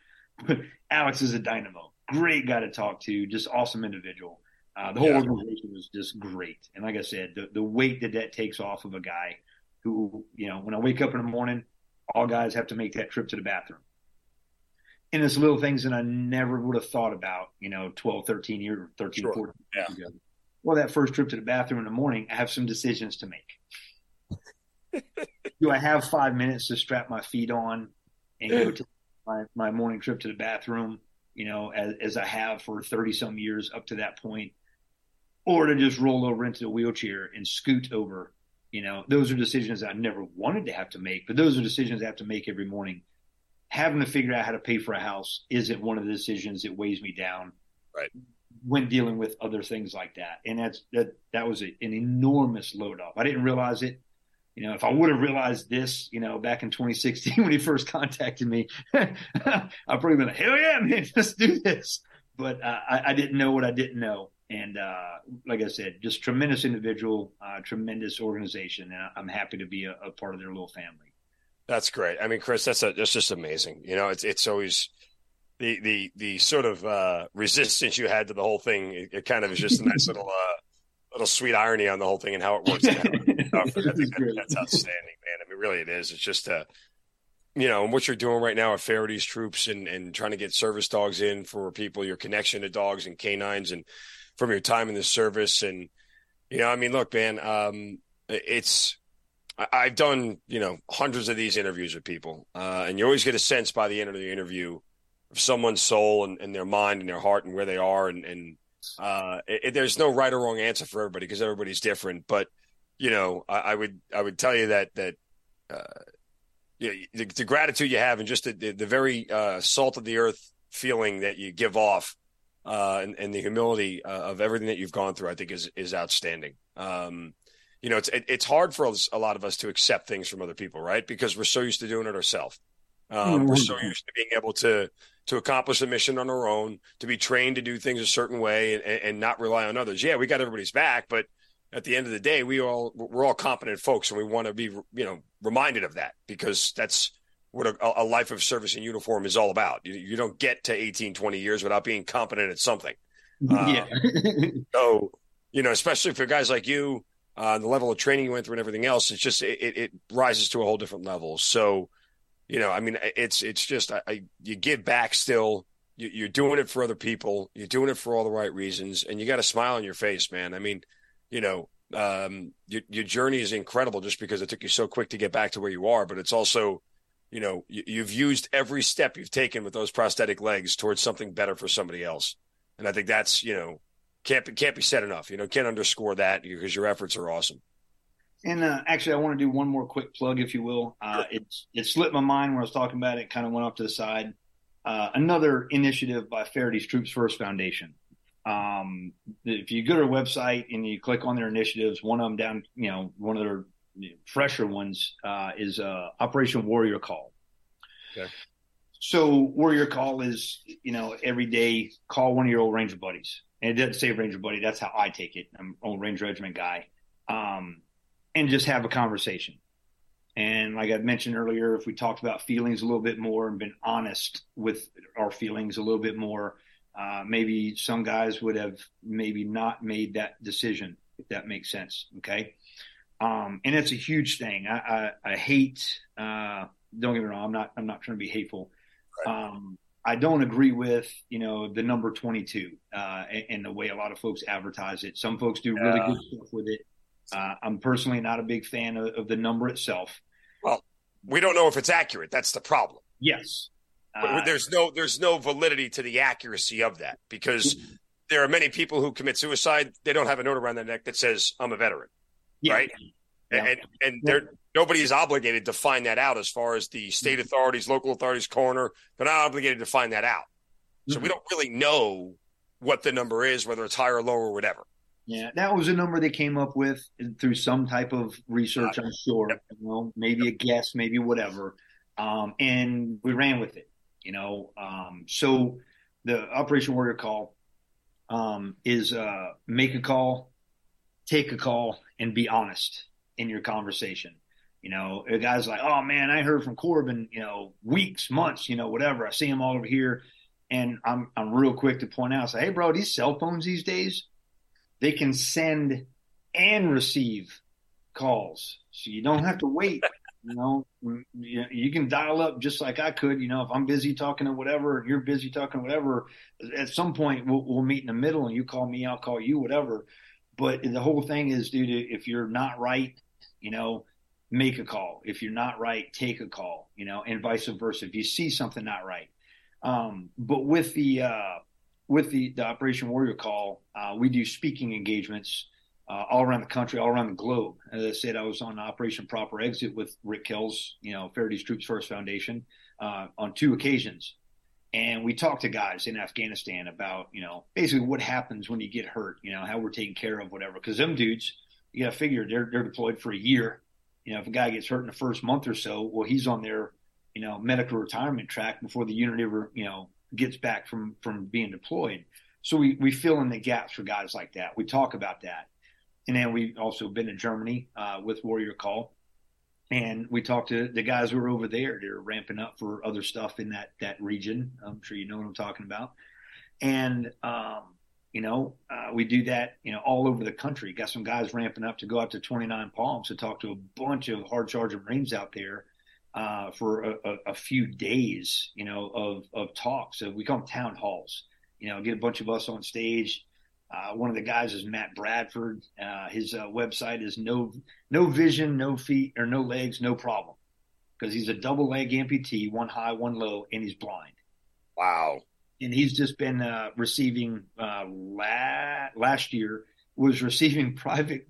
Alex is a dynamo, great guy to talk to, just awesome individual. Uh, the whole yeah. organization was just great. And like I said, the, the weight that that takes off of a guy who, you know, when I wake up in the morning, all guys have to make that trip to the bathroom. And it's little things that I never would have thought about, you know, 12, 13 years, 13, sure. 14 years yeah. ago. Well, that first trip to the bathroom in the morning, I have some decisions to make. Do I have five minutes to strap my feet on and go to my, my morning trip to the bathroom, you know, as, as I have for 30 some years up to that point? Or to just roll over into the wheelchair and scoot over. You know, those are decisions I never wanted to have to make, but those are decisions I have to make every morning. Having to figure out how to pay for a house isn't one of the decisions that weighs me down. Right. When dealing with other things like that. And that's that that was a, an enormous load off. I didn't realize it. You know, if I would have realized this, you know, back in 2016 when he first contacted me, I'd probably been like, hell yeah, man, let's do this. But uh, I, I didn't know what I didn't know and uh, like I said, just tremendous individual, uh, tremendous organization, and I'm happy to be a, a, part of their little family. That's great. I mean, Chris, that's a, that's just amazing. You know, it's it's always the the the sort of uh, resistance you had to the whole thing. It, it kind of is just a nice little uh, little sweet irony on the whole thing and how it works. Out. that, that's outstanding, man. I mean, really, it is. It's just a uh, you know, and what you're doing right now at Feherty's troops and, and trying to get service dogs in for people, your connection to dogs and canines and from your time in the service. And, you know, I mean, look, man, um, it's, I, have done you know hundreds of these interviews with people, uh, and you always get a sense by the end of the interview of someone's soul and, and their mind and their heart and where they are, and, and uh, it, there's no right or wrong answer for everybody because everybody's different. But you know, I, I, would I would tell you that that uh, the, the, gratitude you have and just the, the, the very uh, salt of the earth feeling that you give off uh, and, and, the humility uh, of everything that you've gone through, I think is is outstanding. Um, you know, it's it, it's hard for a lot of us to accept things from other people, right? Because we're so used to doing it ourselves. Um, mm-hmm. We're so used to being able to to accomplish a mission on our own, to be trained to do things a certain way, and, and not rely on others. Yeah, we got everybody's back, but at the end of the day, we all we're all competent folks, and we want to be you know reminded of that because that's what a, a life of service in uniform is all about. You, you, don't get to 18, 20 years without being competent at something. Yeah. Um, so you know, especially for guys like you, uh, the level of training you went through and everything else, it's just it, it rises to a whole different level. So, you know, I mean, it's it's just I, I you give back still. You, are doing it for other people. You're doing it for all the right reasons, and you got a smile on your face, man. I mean, you know, um, your your journey is incredible just because it took you so quick to get back to where you are, but it's also you know you, you've used every step you've taken with those prosthetic legs towards something better for somebody else and i think that's you know can't be, can't be said enough. You know, can't underscore that because your efforts are awesome. And uh, actually, I want to do one more quick plug, if you will. Uh, sure. It it slipped my mind when I was talking about it. Kind of went off to the side. Uh, another initiative by Feherty Troops First Foundation. Um, if you go to their website and you click on their initiatives, one of them down, you know, one of their fresher ones uh, is uh, Operation Warrior Call. Okay. So Warrior Call is, you know, every day call one of your old Ranger buddies and it doesn't say Ranger Buddy. That's how I take it. I'm an old Ranger Regiment guy. Um, and just have a conversation. And like I mentioned earlier, if we talked about feelings a little bit more and been honest with our feelings a little bit more, uh, maybe some guys would have maybe not made that decision, if that makes sense. Okay. Um, and it's a huge thing. I, I, I hate, uh, don't get me wrong. I'm not, I'm not trying to be hateful. Right. Um, I don't agree with you know the number 22 uh, and, and, the way a lot of folks advertise it. Some folks do really good stuff with it. Uh, I'm personally not a big fan of, of, the number itself. Well, we don't know if it's accurate. That's the problem. Yes, uh, there's no there's no validity to the accuracy of that because there are many people who commit suicide. They don't have a note around their neck that says "I'm a veteran," yeah. right? Yeah. And and they're nobody is obligated to find that out as far as the state authorities, local authorities, coroner. They're not obligated to find that out. So mm-hmm. we don't really know what the number is, whether it's higher or lower or whatever. Yeah, that was a number they came up with through some type of research, I'm sure. Yep. You know, maybe a guess, maybe whatever. Um, and we ran with it, you know. Um, so the Operation Warrior call um, is uh, make a call, take a call, and be honest in your conversation. You know, a guy's like, oh man, I heard from Corbin, you know, weeks, months, you know, whatever. I see him all over here. And I'm, I'm real quick to point out, say, hey, bro, these cell phones these days, they can send and receive calls. So you don't have to wait. You know, you can dial up just like I could. You know, if I'm busy talking to whatever, and you're busy talking to whatever, at some point we'll, we'll meet in the middle, and you call me, I'll call you, whatever. But the whole thing is, dude, if you're not right, you know, make a call. If you're not right, take a call, you know, and vice versa. If you see something not right. Um, but with the, uh, with the, the Operation Warrior call, uh, we do speaking engagements uh, all around the country, all around the globe. As I said, I was on Operation Proper Exit with Rick Kells, you know, Feherty's Troops First Foundation, uh, on two occasions. And we talked to guys in Afghanistan about, you know, basically what happens when you get hurt, you know, how we're taking care of, whatever. Because them dudes, you got to figure they're, they're deployed for a year you know, if a guy gets hurt in the first month or so, well, he's on their, you know, medical retirement track before the unit ever, you know, gets back from from being deployed. So we we fill in the gaps for guys like that. We talk about that, and then we've also been in Germany uh, with Warrior Call, and we talked to the guys who are over there. They're ramping up for other stuff in that that region. I'm sure you know what I'm talking about, and um, you know, uh, we do that, you know, all over the country. Got some guys ramping up to go out to 29 Palms to talk to a bunch of hard charger Marines out there uh, for a, a, a, few days, you know, of, of talks. So we call them town halls. You know, get a bunch of us on stage, Uh, one of the guys is Matt Bradford. Uh, his uh, website is no no vision, no feet or no legs, no problem, because he's a double leg amputee, one high, one low, and he's blind. Wow. And he's just been uh, receiving uh, la- last year was receiving private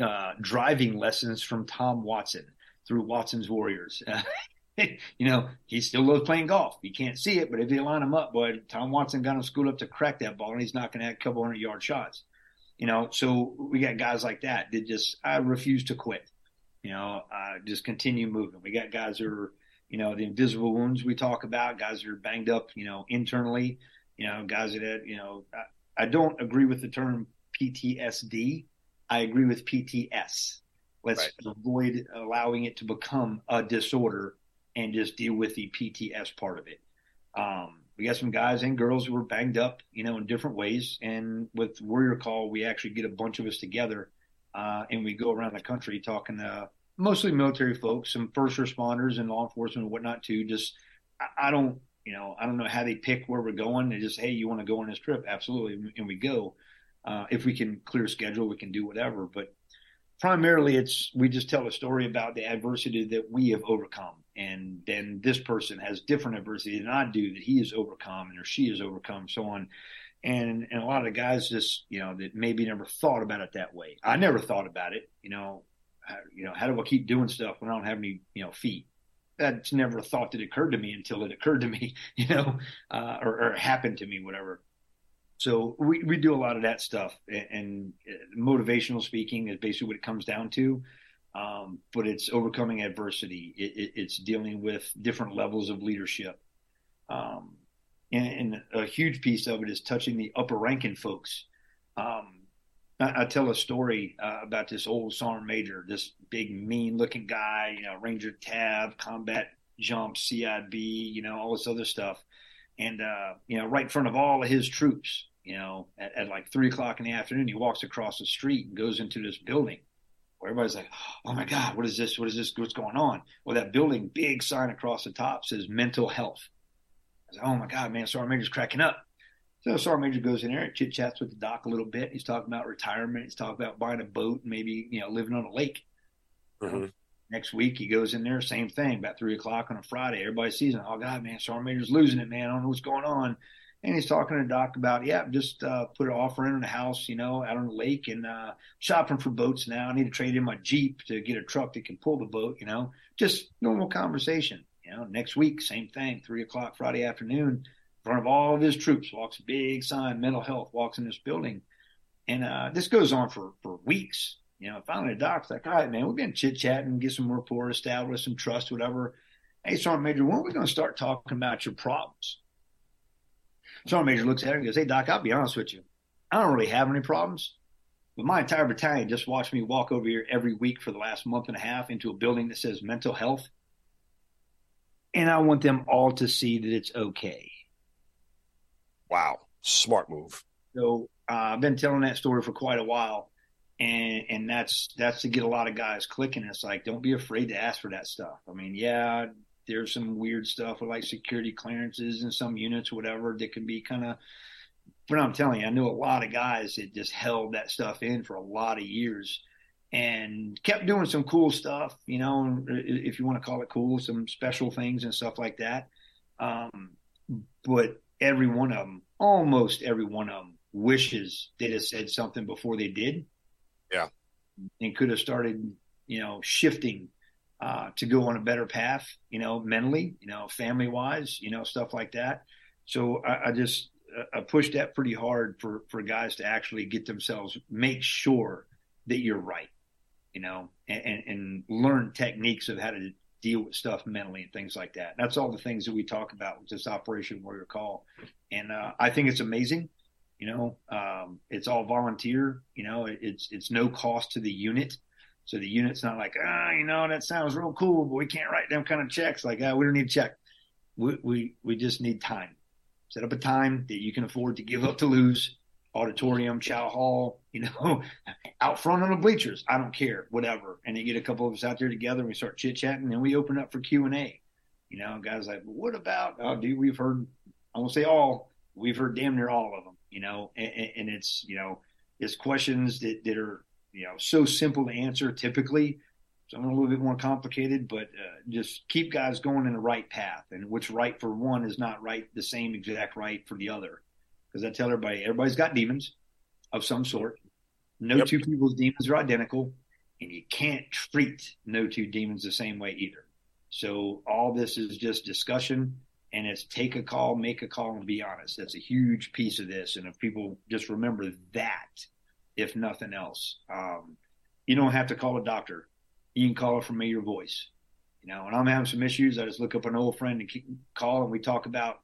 uh, driving lessons from Tom Watson through Watson's Warriors. you know, he still loves playing golf. You can't see it, but if you line him up, boy, Tom Watson got him schooled up to crack that ball, and he's not going to have a couple hundred yard shots. You know, so we got guys like that that just I refuse to quit. You know, uh, just continue moving. We got guys who are, you know, the invisible wounds we talk about, guys that are banged up, you know, internally. You know, guys that you know, I, I don't agree with the term PTSD. I agree with PTS. Let's right. avoid allowing it to become a disorder and just deal with the PTS part of it. Um, we got some guys and girls who were banged up, you know, in different ways. And with Warrior Call, we actually get a bunch of us together uh, and we go around the country talking to mostly military folks, some first responders and law enforcement and whatnot too. Just, I, I don't, you know, I don't know how they pick where we're going. They just, hey, you want to go on this trip? Absolutely. And we go. Uh, if we can clear schedule, we can do whatever. But primarily, it's we just tell a story about the adversity that we have overcome, and then this person has different adversity than I do that he has overcome or she has overcome, so on. And and a lot of the guys just you know that maybe never thought about it that way. I never thought about it. You know, how, you know how do I keep doing stuff when I don't have any you know feet? That's never a thought that occurred to me until it occurred to me, you know, uh, or, or happened to me, whatever. So we, we do a lot of that stuff, and, and motivational speaking is basically what it comes down to. Um, but it's overcoming adversity. It, it, it's dealing with different levels of leadership. Um, and, and, a huge piece of it is touching the upper ranking folks. Um, I, I, tell a story uh, about this old sergeant major, this big mean looking guy, you know, Ranger tab, combat jump, CIB, you know, all this other stuff. And, uh, you know, right in front of all of his troops, you know, at, at like three o'clock in the afternoon, he walks across the street and goes into this building where everybody's like, "Oh my God, what is this? What is this? What's going on?" Well, that building, big sign across the top says "mental health." I like, "Oh my God, man!" Sergeant Major's cracking up. So Sergeant Major goes in there and chit chats with the doc a little bit. He's talking about retirement. He's talking about buying a boat, and maybe you know living on a lake. Mm-hmm. Next week he goes in there, same thing, about three o'clock on a Friday. Everybody sees him. Oh God, man, Sergeant Major's losing it, man. I don't know what's going on and he's talking to Doc about, yeah, just uh, put an offer in on a house, you know, out on the lake and uh, shopping for boats now. I need to trade in my Jeep to get a truck that can pull the boat, you know, just normal conversation. You know, next week, same thing, three o'clock Friday afternoon, in front of all of his troops, walks a big sign, mental health, walks in this building. And uh, this goes on for, for weeks. You know, finally the doc's like, all right, man, we've been chit chatting, get some rapport established, some trust, whatever. Hey, Sergeant Major, when are we going to start talking about your problems? Sergeant Major looks at her and goes, Hey, Doc, I'll be honest with you. I don't really have any problems. But my entire battalion just watched me walk over here every week for the last month and a half into a building that says mental health. And I want them all to see that it's okay. Wow. Smart move. So uh, I've been telling that story for quite a while. And and that's that's to get a lot of guys clicking. It's like don't be afraid to ask for that stuff. I mean, yeah, there's some weird stuff with like security clearances and some units, whatever, that can be kind of. But I'm telling you, I knew a lot of guys that just held that stuff in for a lot of years and kept doing some cool stuff, you know, if you want to call it cool, some special things and stuff like that. Um, but every one of them, almost every one of them, wishes they'd have said something before they did. Yeah. And could have started, you know, shifting uh, to go on a better path, you know, mentally, you know, family wise, you know, stuff like that. So I, I just I pushed that pretty hard for for guys to actually get themselves make sure that you're right, you know, and, and, and learn techniques of how to deal with stuff mentally and things like that. That's all the things that we talk about with this Operation Warrior Call, and uh, I think it's amazing. You know, um, it's all volunteer. You know, it, it's it's no cost to the unit. So the unit's not like, ah, you know, that sounds real cool, but we can't write them kind of checks. Like, ah, we don't need a check. We, we, we just need time. Set up a time that you can afford to give up to lose. Auditorium, chow hall, you know, out front on the bleachers. I don't care, whatever. And you get a couple of us out there together and we start chit chatting and we open up for Q and A. You know, guys like, what about? Oh, dude, we've heard. I won't say all. We've heard damn near all of them you know, and, and it's, you know, it's questions that, that are, you know, so simple to answer typically. something a little bit more complicated, but uh, just keep guys going in the right path. And what's right for one is not right the same exact right for the other. Because I tell everybody, everybody's got demons of some sort. No yep. two people's demons are identical, and you can't treat no two demons the same way either. So all this is just discussion, and it's take a call, make a call, and be honest. That's a huge piece of this. And if people just remember that, if nothing else, um, you don't have to call a doctor. You can call a familiar voice. You know, when I'm having some issues, I just look up an old friend and call, and we talk about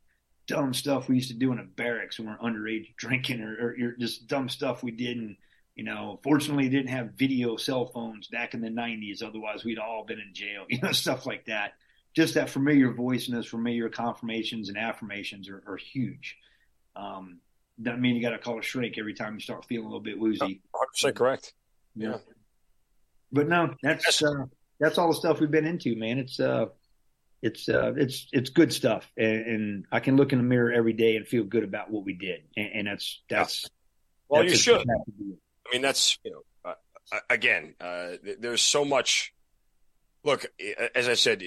dumb stuff we used to do in a barracks when we we're underage drinking, or, or, just dumb stuff we did and you know, fortunately, didn't have video cell phones back in the 90s. Otherwise, we'd all been in jail, you know, stuff like that. Just that familiar voice and those familiar confirmations and affirmations are, are huge. Um, doesn't mean you got to call a shrink every time you start feeling a little bit woozy. 100% correct. Yeah. But no, that's, uh, that's all the stuff we've been into, man. It's, uh, it's uh, it's it's good stuff, and, and, I can look in the mirror every day and feel good about what we did, and, and that's that's. Well, that's you should. I mean, that's you know, uh, again, uh, there's so much. Look, as I said,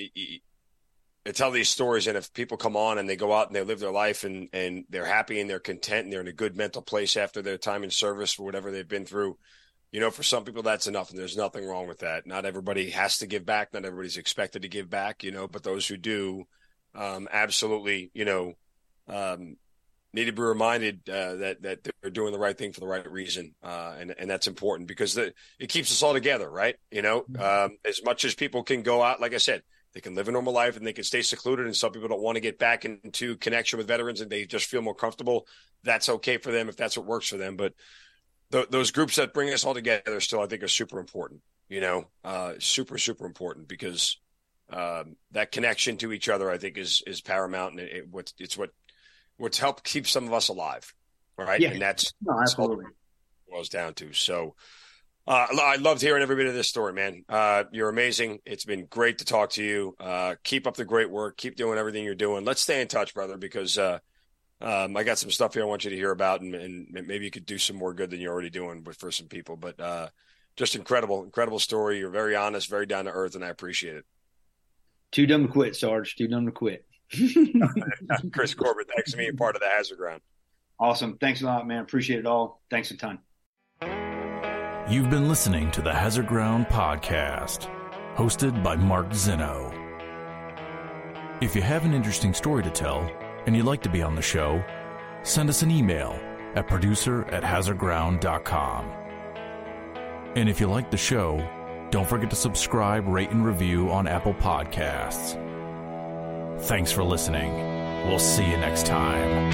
I tell these stories, and if people come on and they go out and they live their life and and they're happy and they're content and they're in a good mental place after their time in service for whatever they've been through, you know, for some people that's enough, and there's nothing wrong with that. Not everybody has to give back. Not everybody's expected to give back, you know, but those who do, um, absolutely, you know, um, need to be reminded uh, that that they're doing the right thing for the right reason, uh, and and that's important because the, it keeps us all together, right? You know, mm-hmm. um, as much as people can go out, like I said, they can live a normal life and they can stay secluded, and some people don't want to get back into connection with veterans and they just feel more comfortable. That's okay for them if that's what works for them, but. Th- those groups that bring us all together still, I think, are super important. You know, uh, super, super important because um, that connection to each other, I think, is is paramount, and it, it, it's what what's helped keep some of us alive, right? Yeah. And that's, no, absolutely. boils down to. So uh, I loved hearing every bit of this story, man. Uh, you're amazing. It's been great to talk to you. Uh, keep up the great work. Keep doing everything you're doing. Let's stay in touch, brother, because uh, um, I got some stuff here I want you to hear about, and, and, maybe you could do some more good than you're already doing with for some people. But uh, just incredible, incredible story. You're very honest, very down to earth, and I appreciate it. Too dumb to quit, Sarge. Too dumb to quit. Chris Corbin, thanks for being part of the Hazard Ground. Awesome. Thanks a lot, man. Appreciate it all. Thanks a ton. You've been listening to the Hazard Ground podcast, hosted by Mark Zeno. If you have an interesting story to tell and you'd like to be on the show, send us an email at producer at hazardground.com. And if you like the show, don't forget to subscribe, rate, and review on Apple Podcasts. Thanks for listening. We'll see you next time.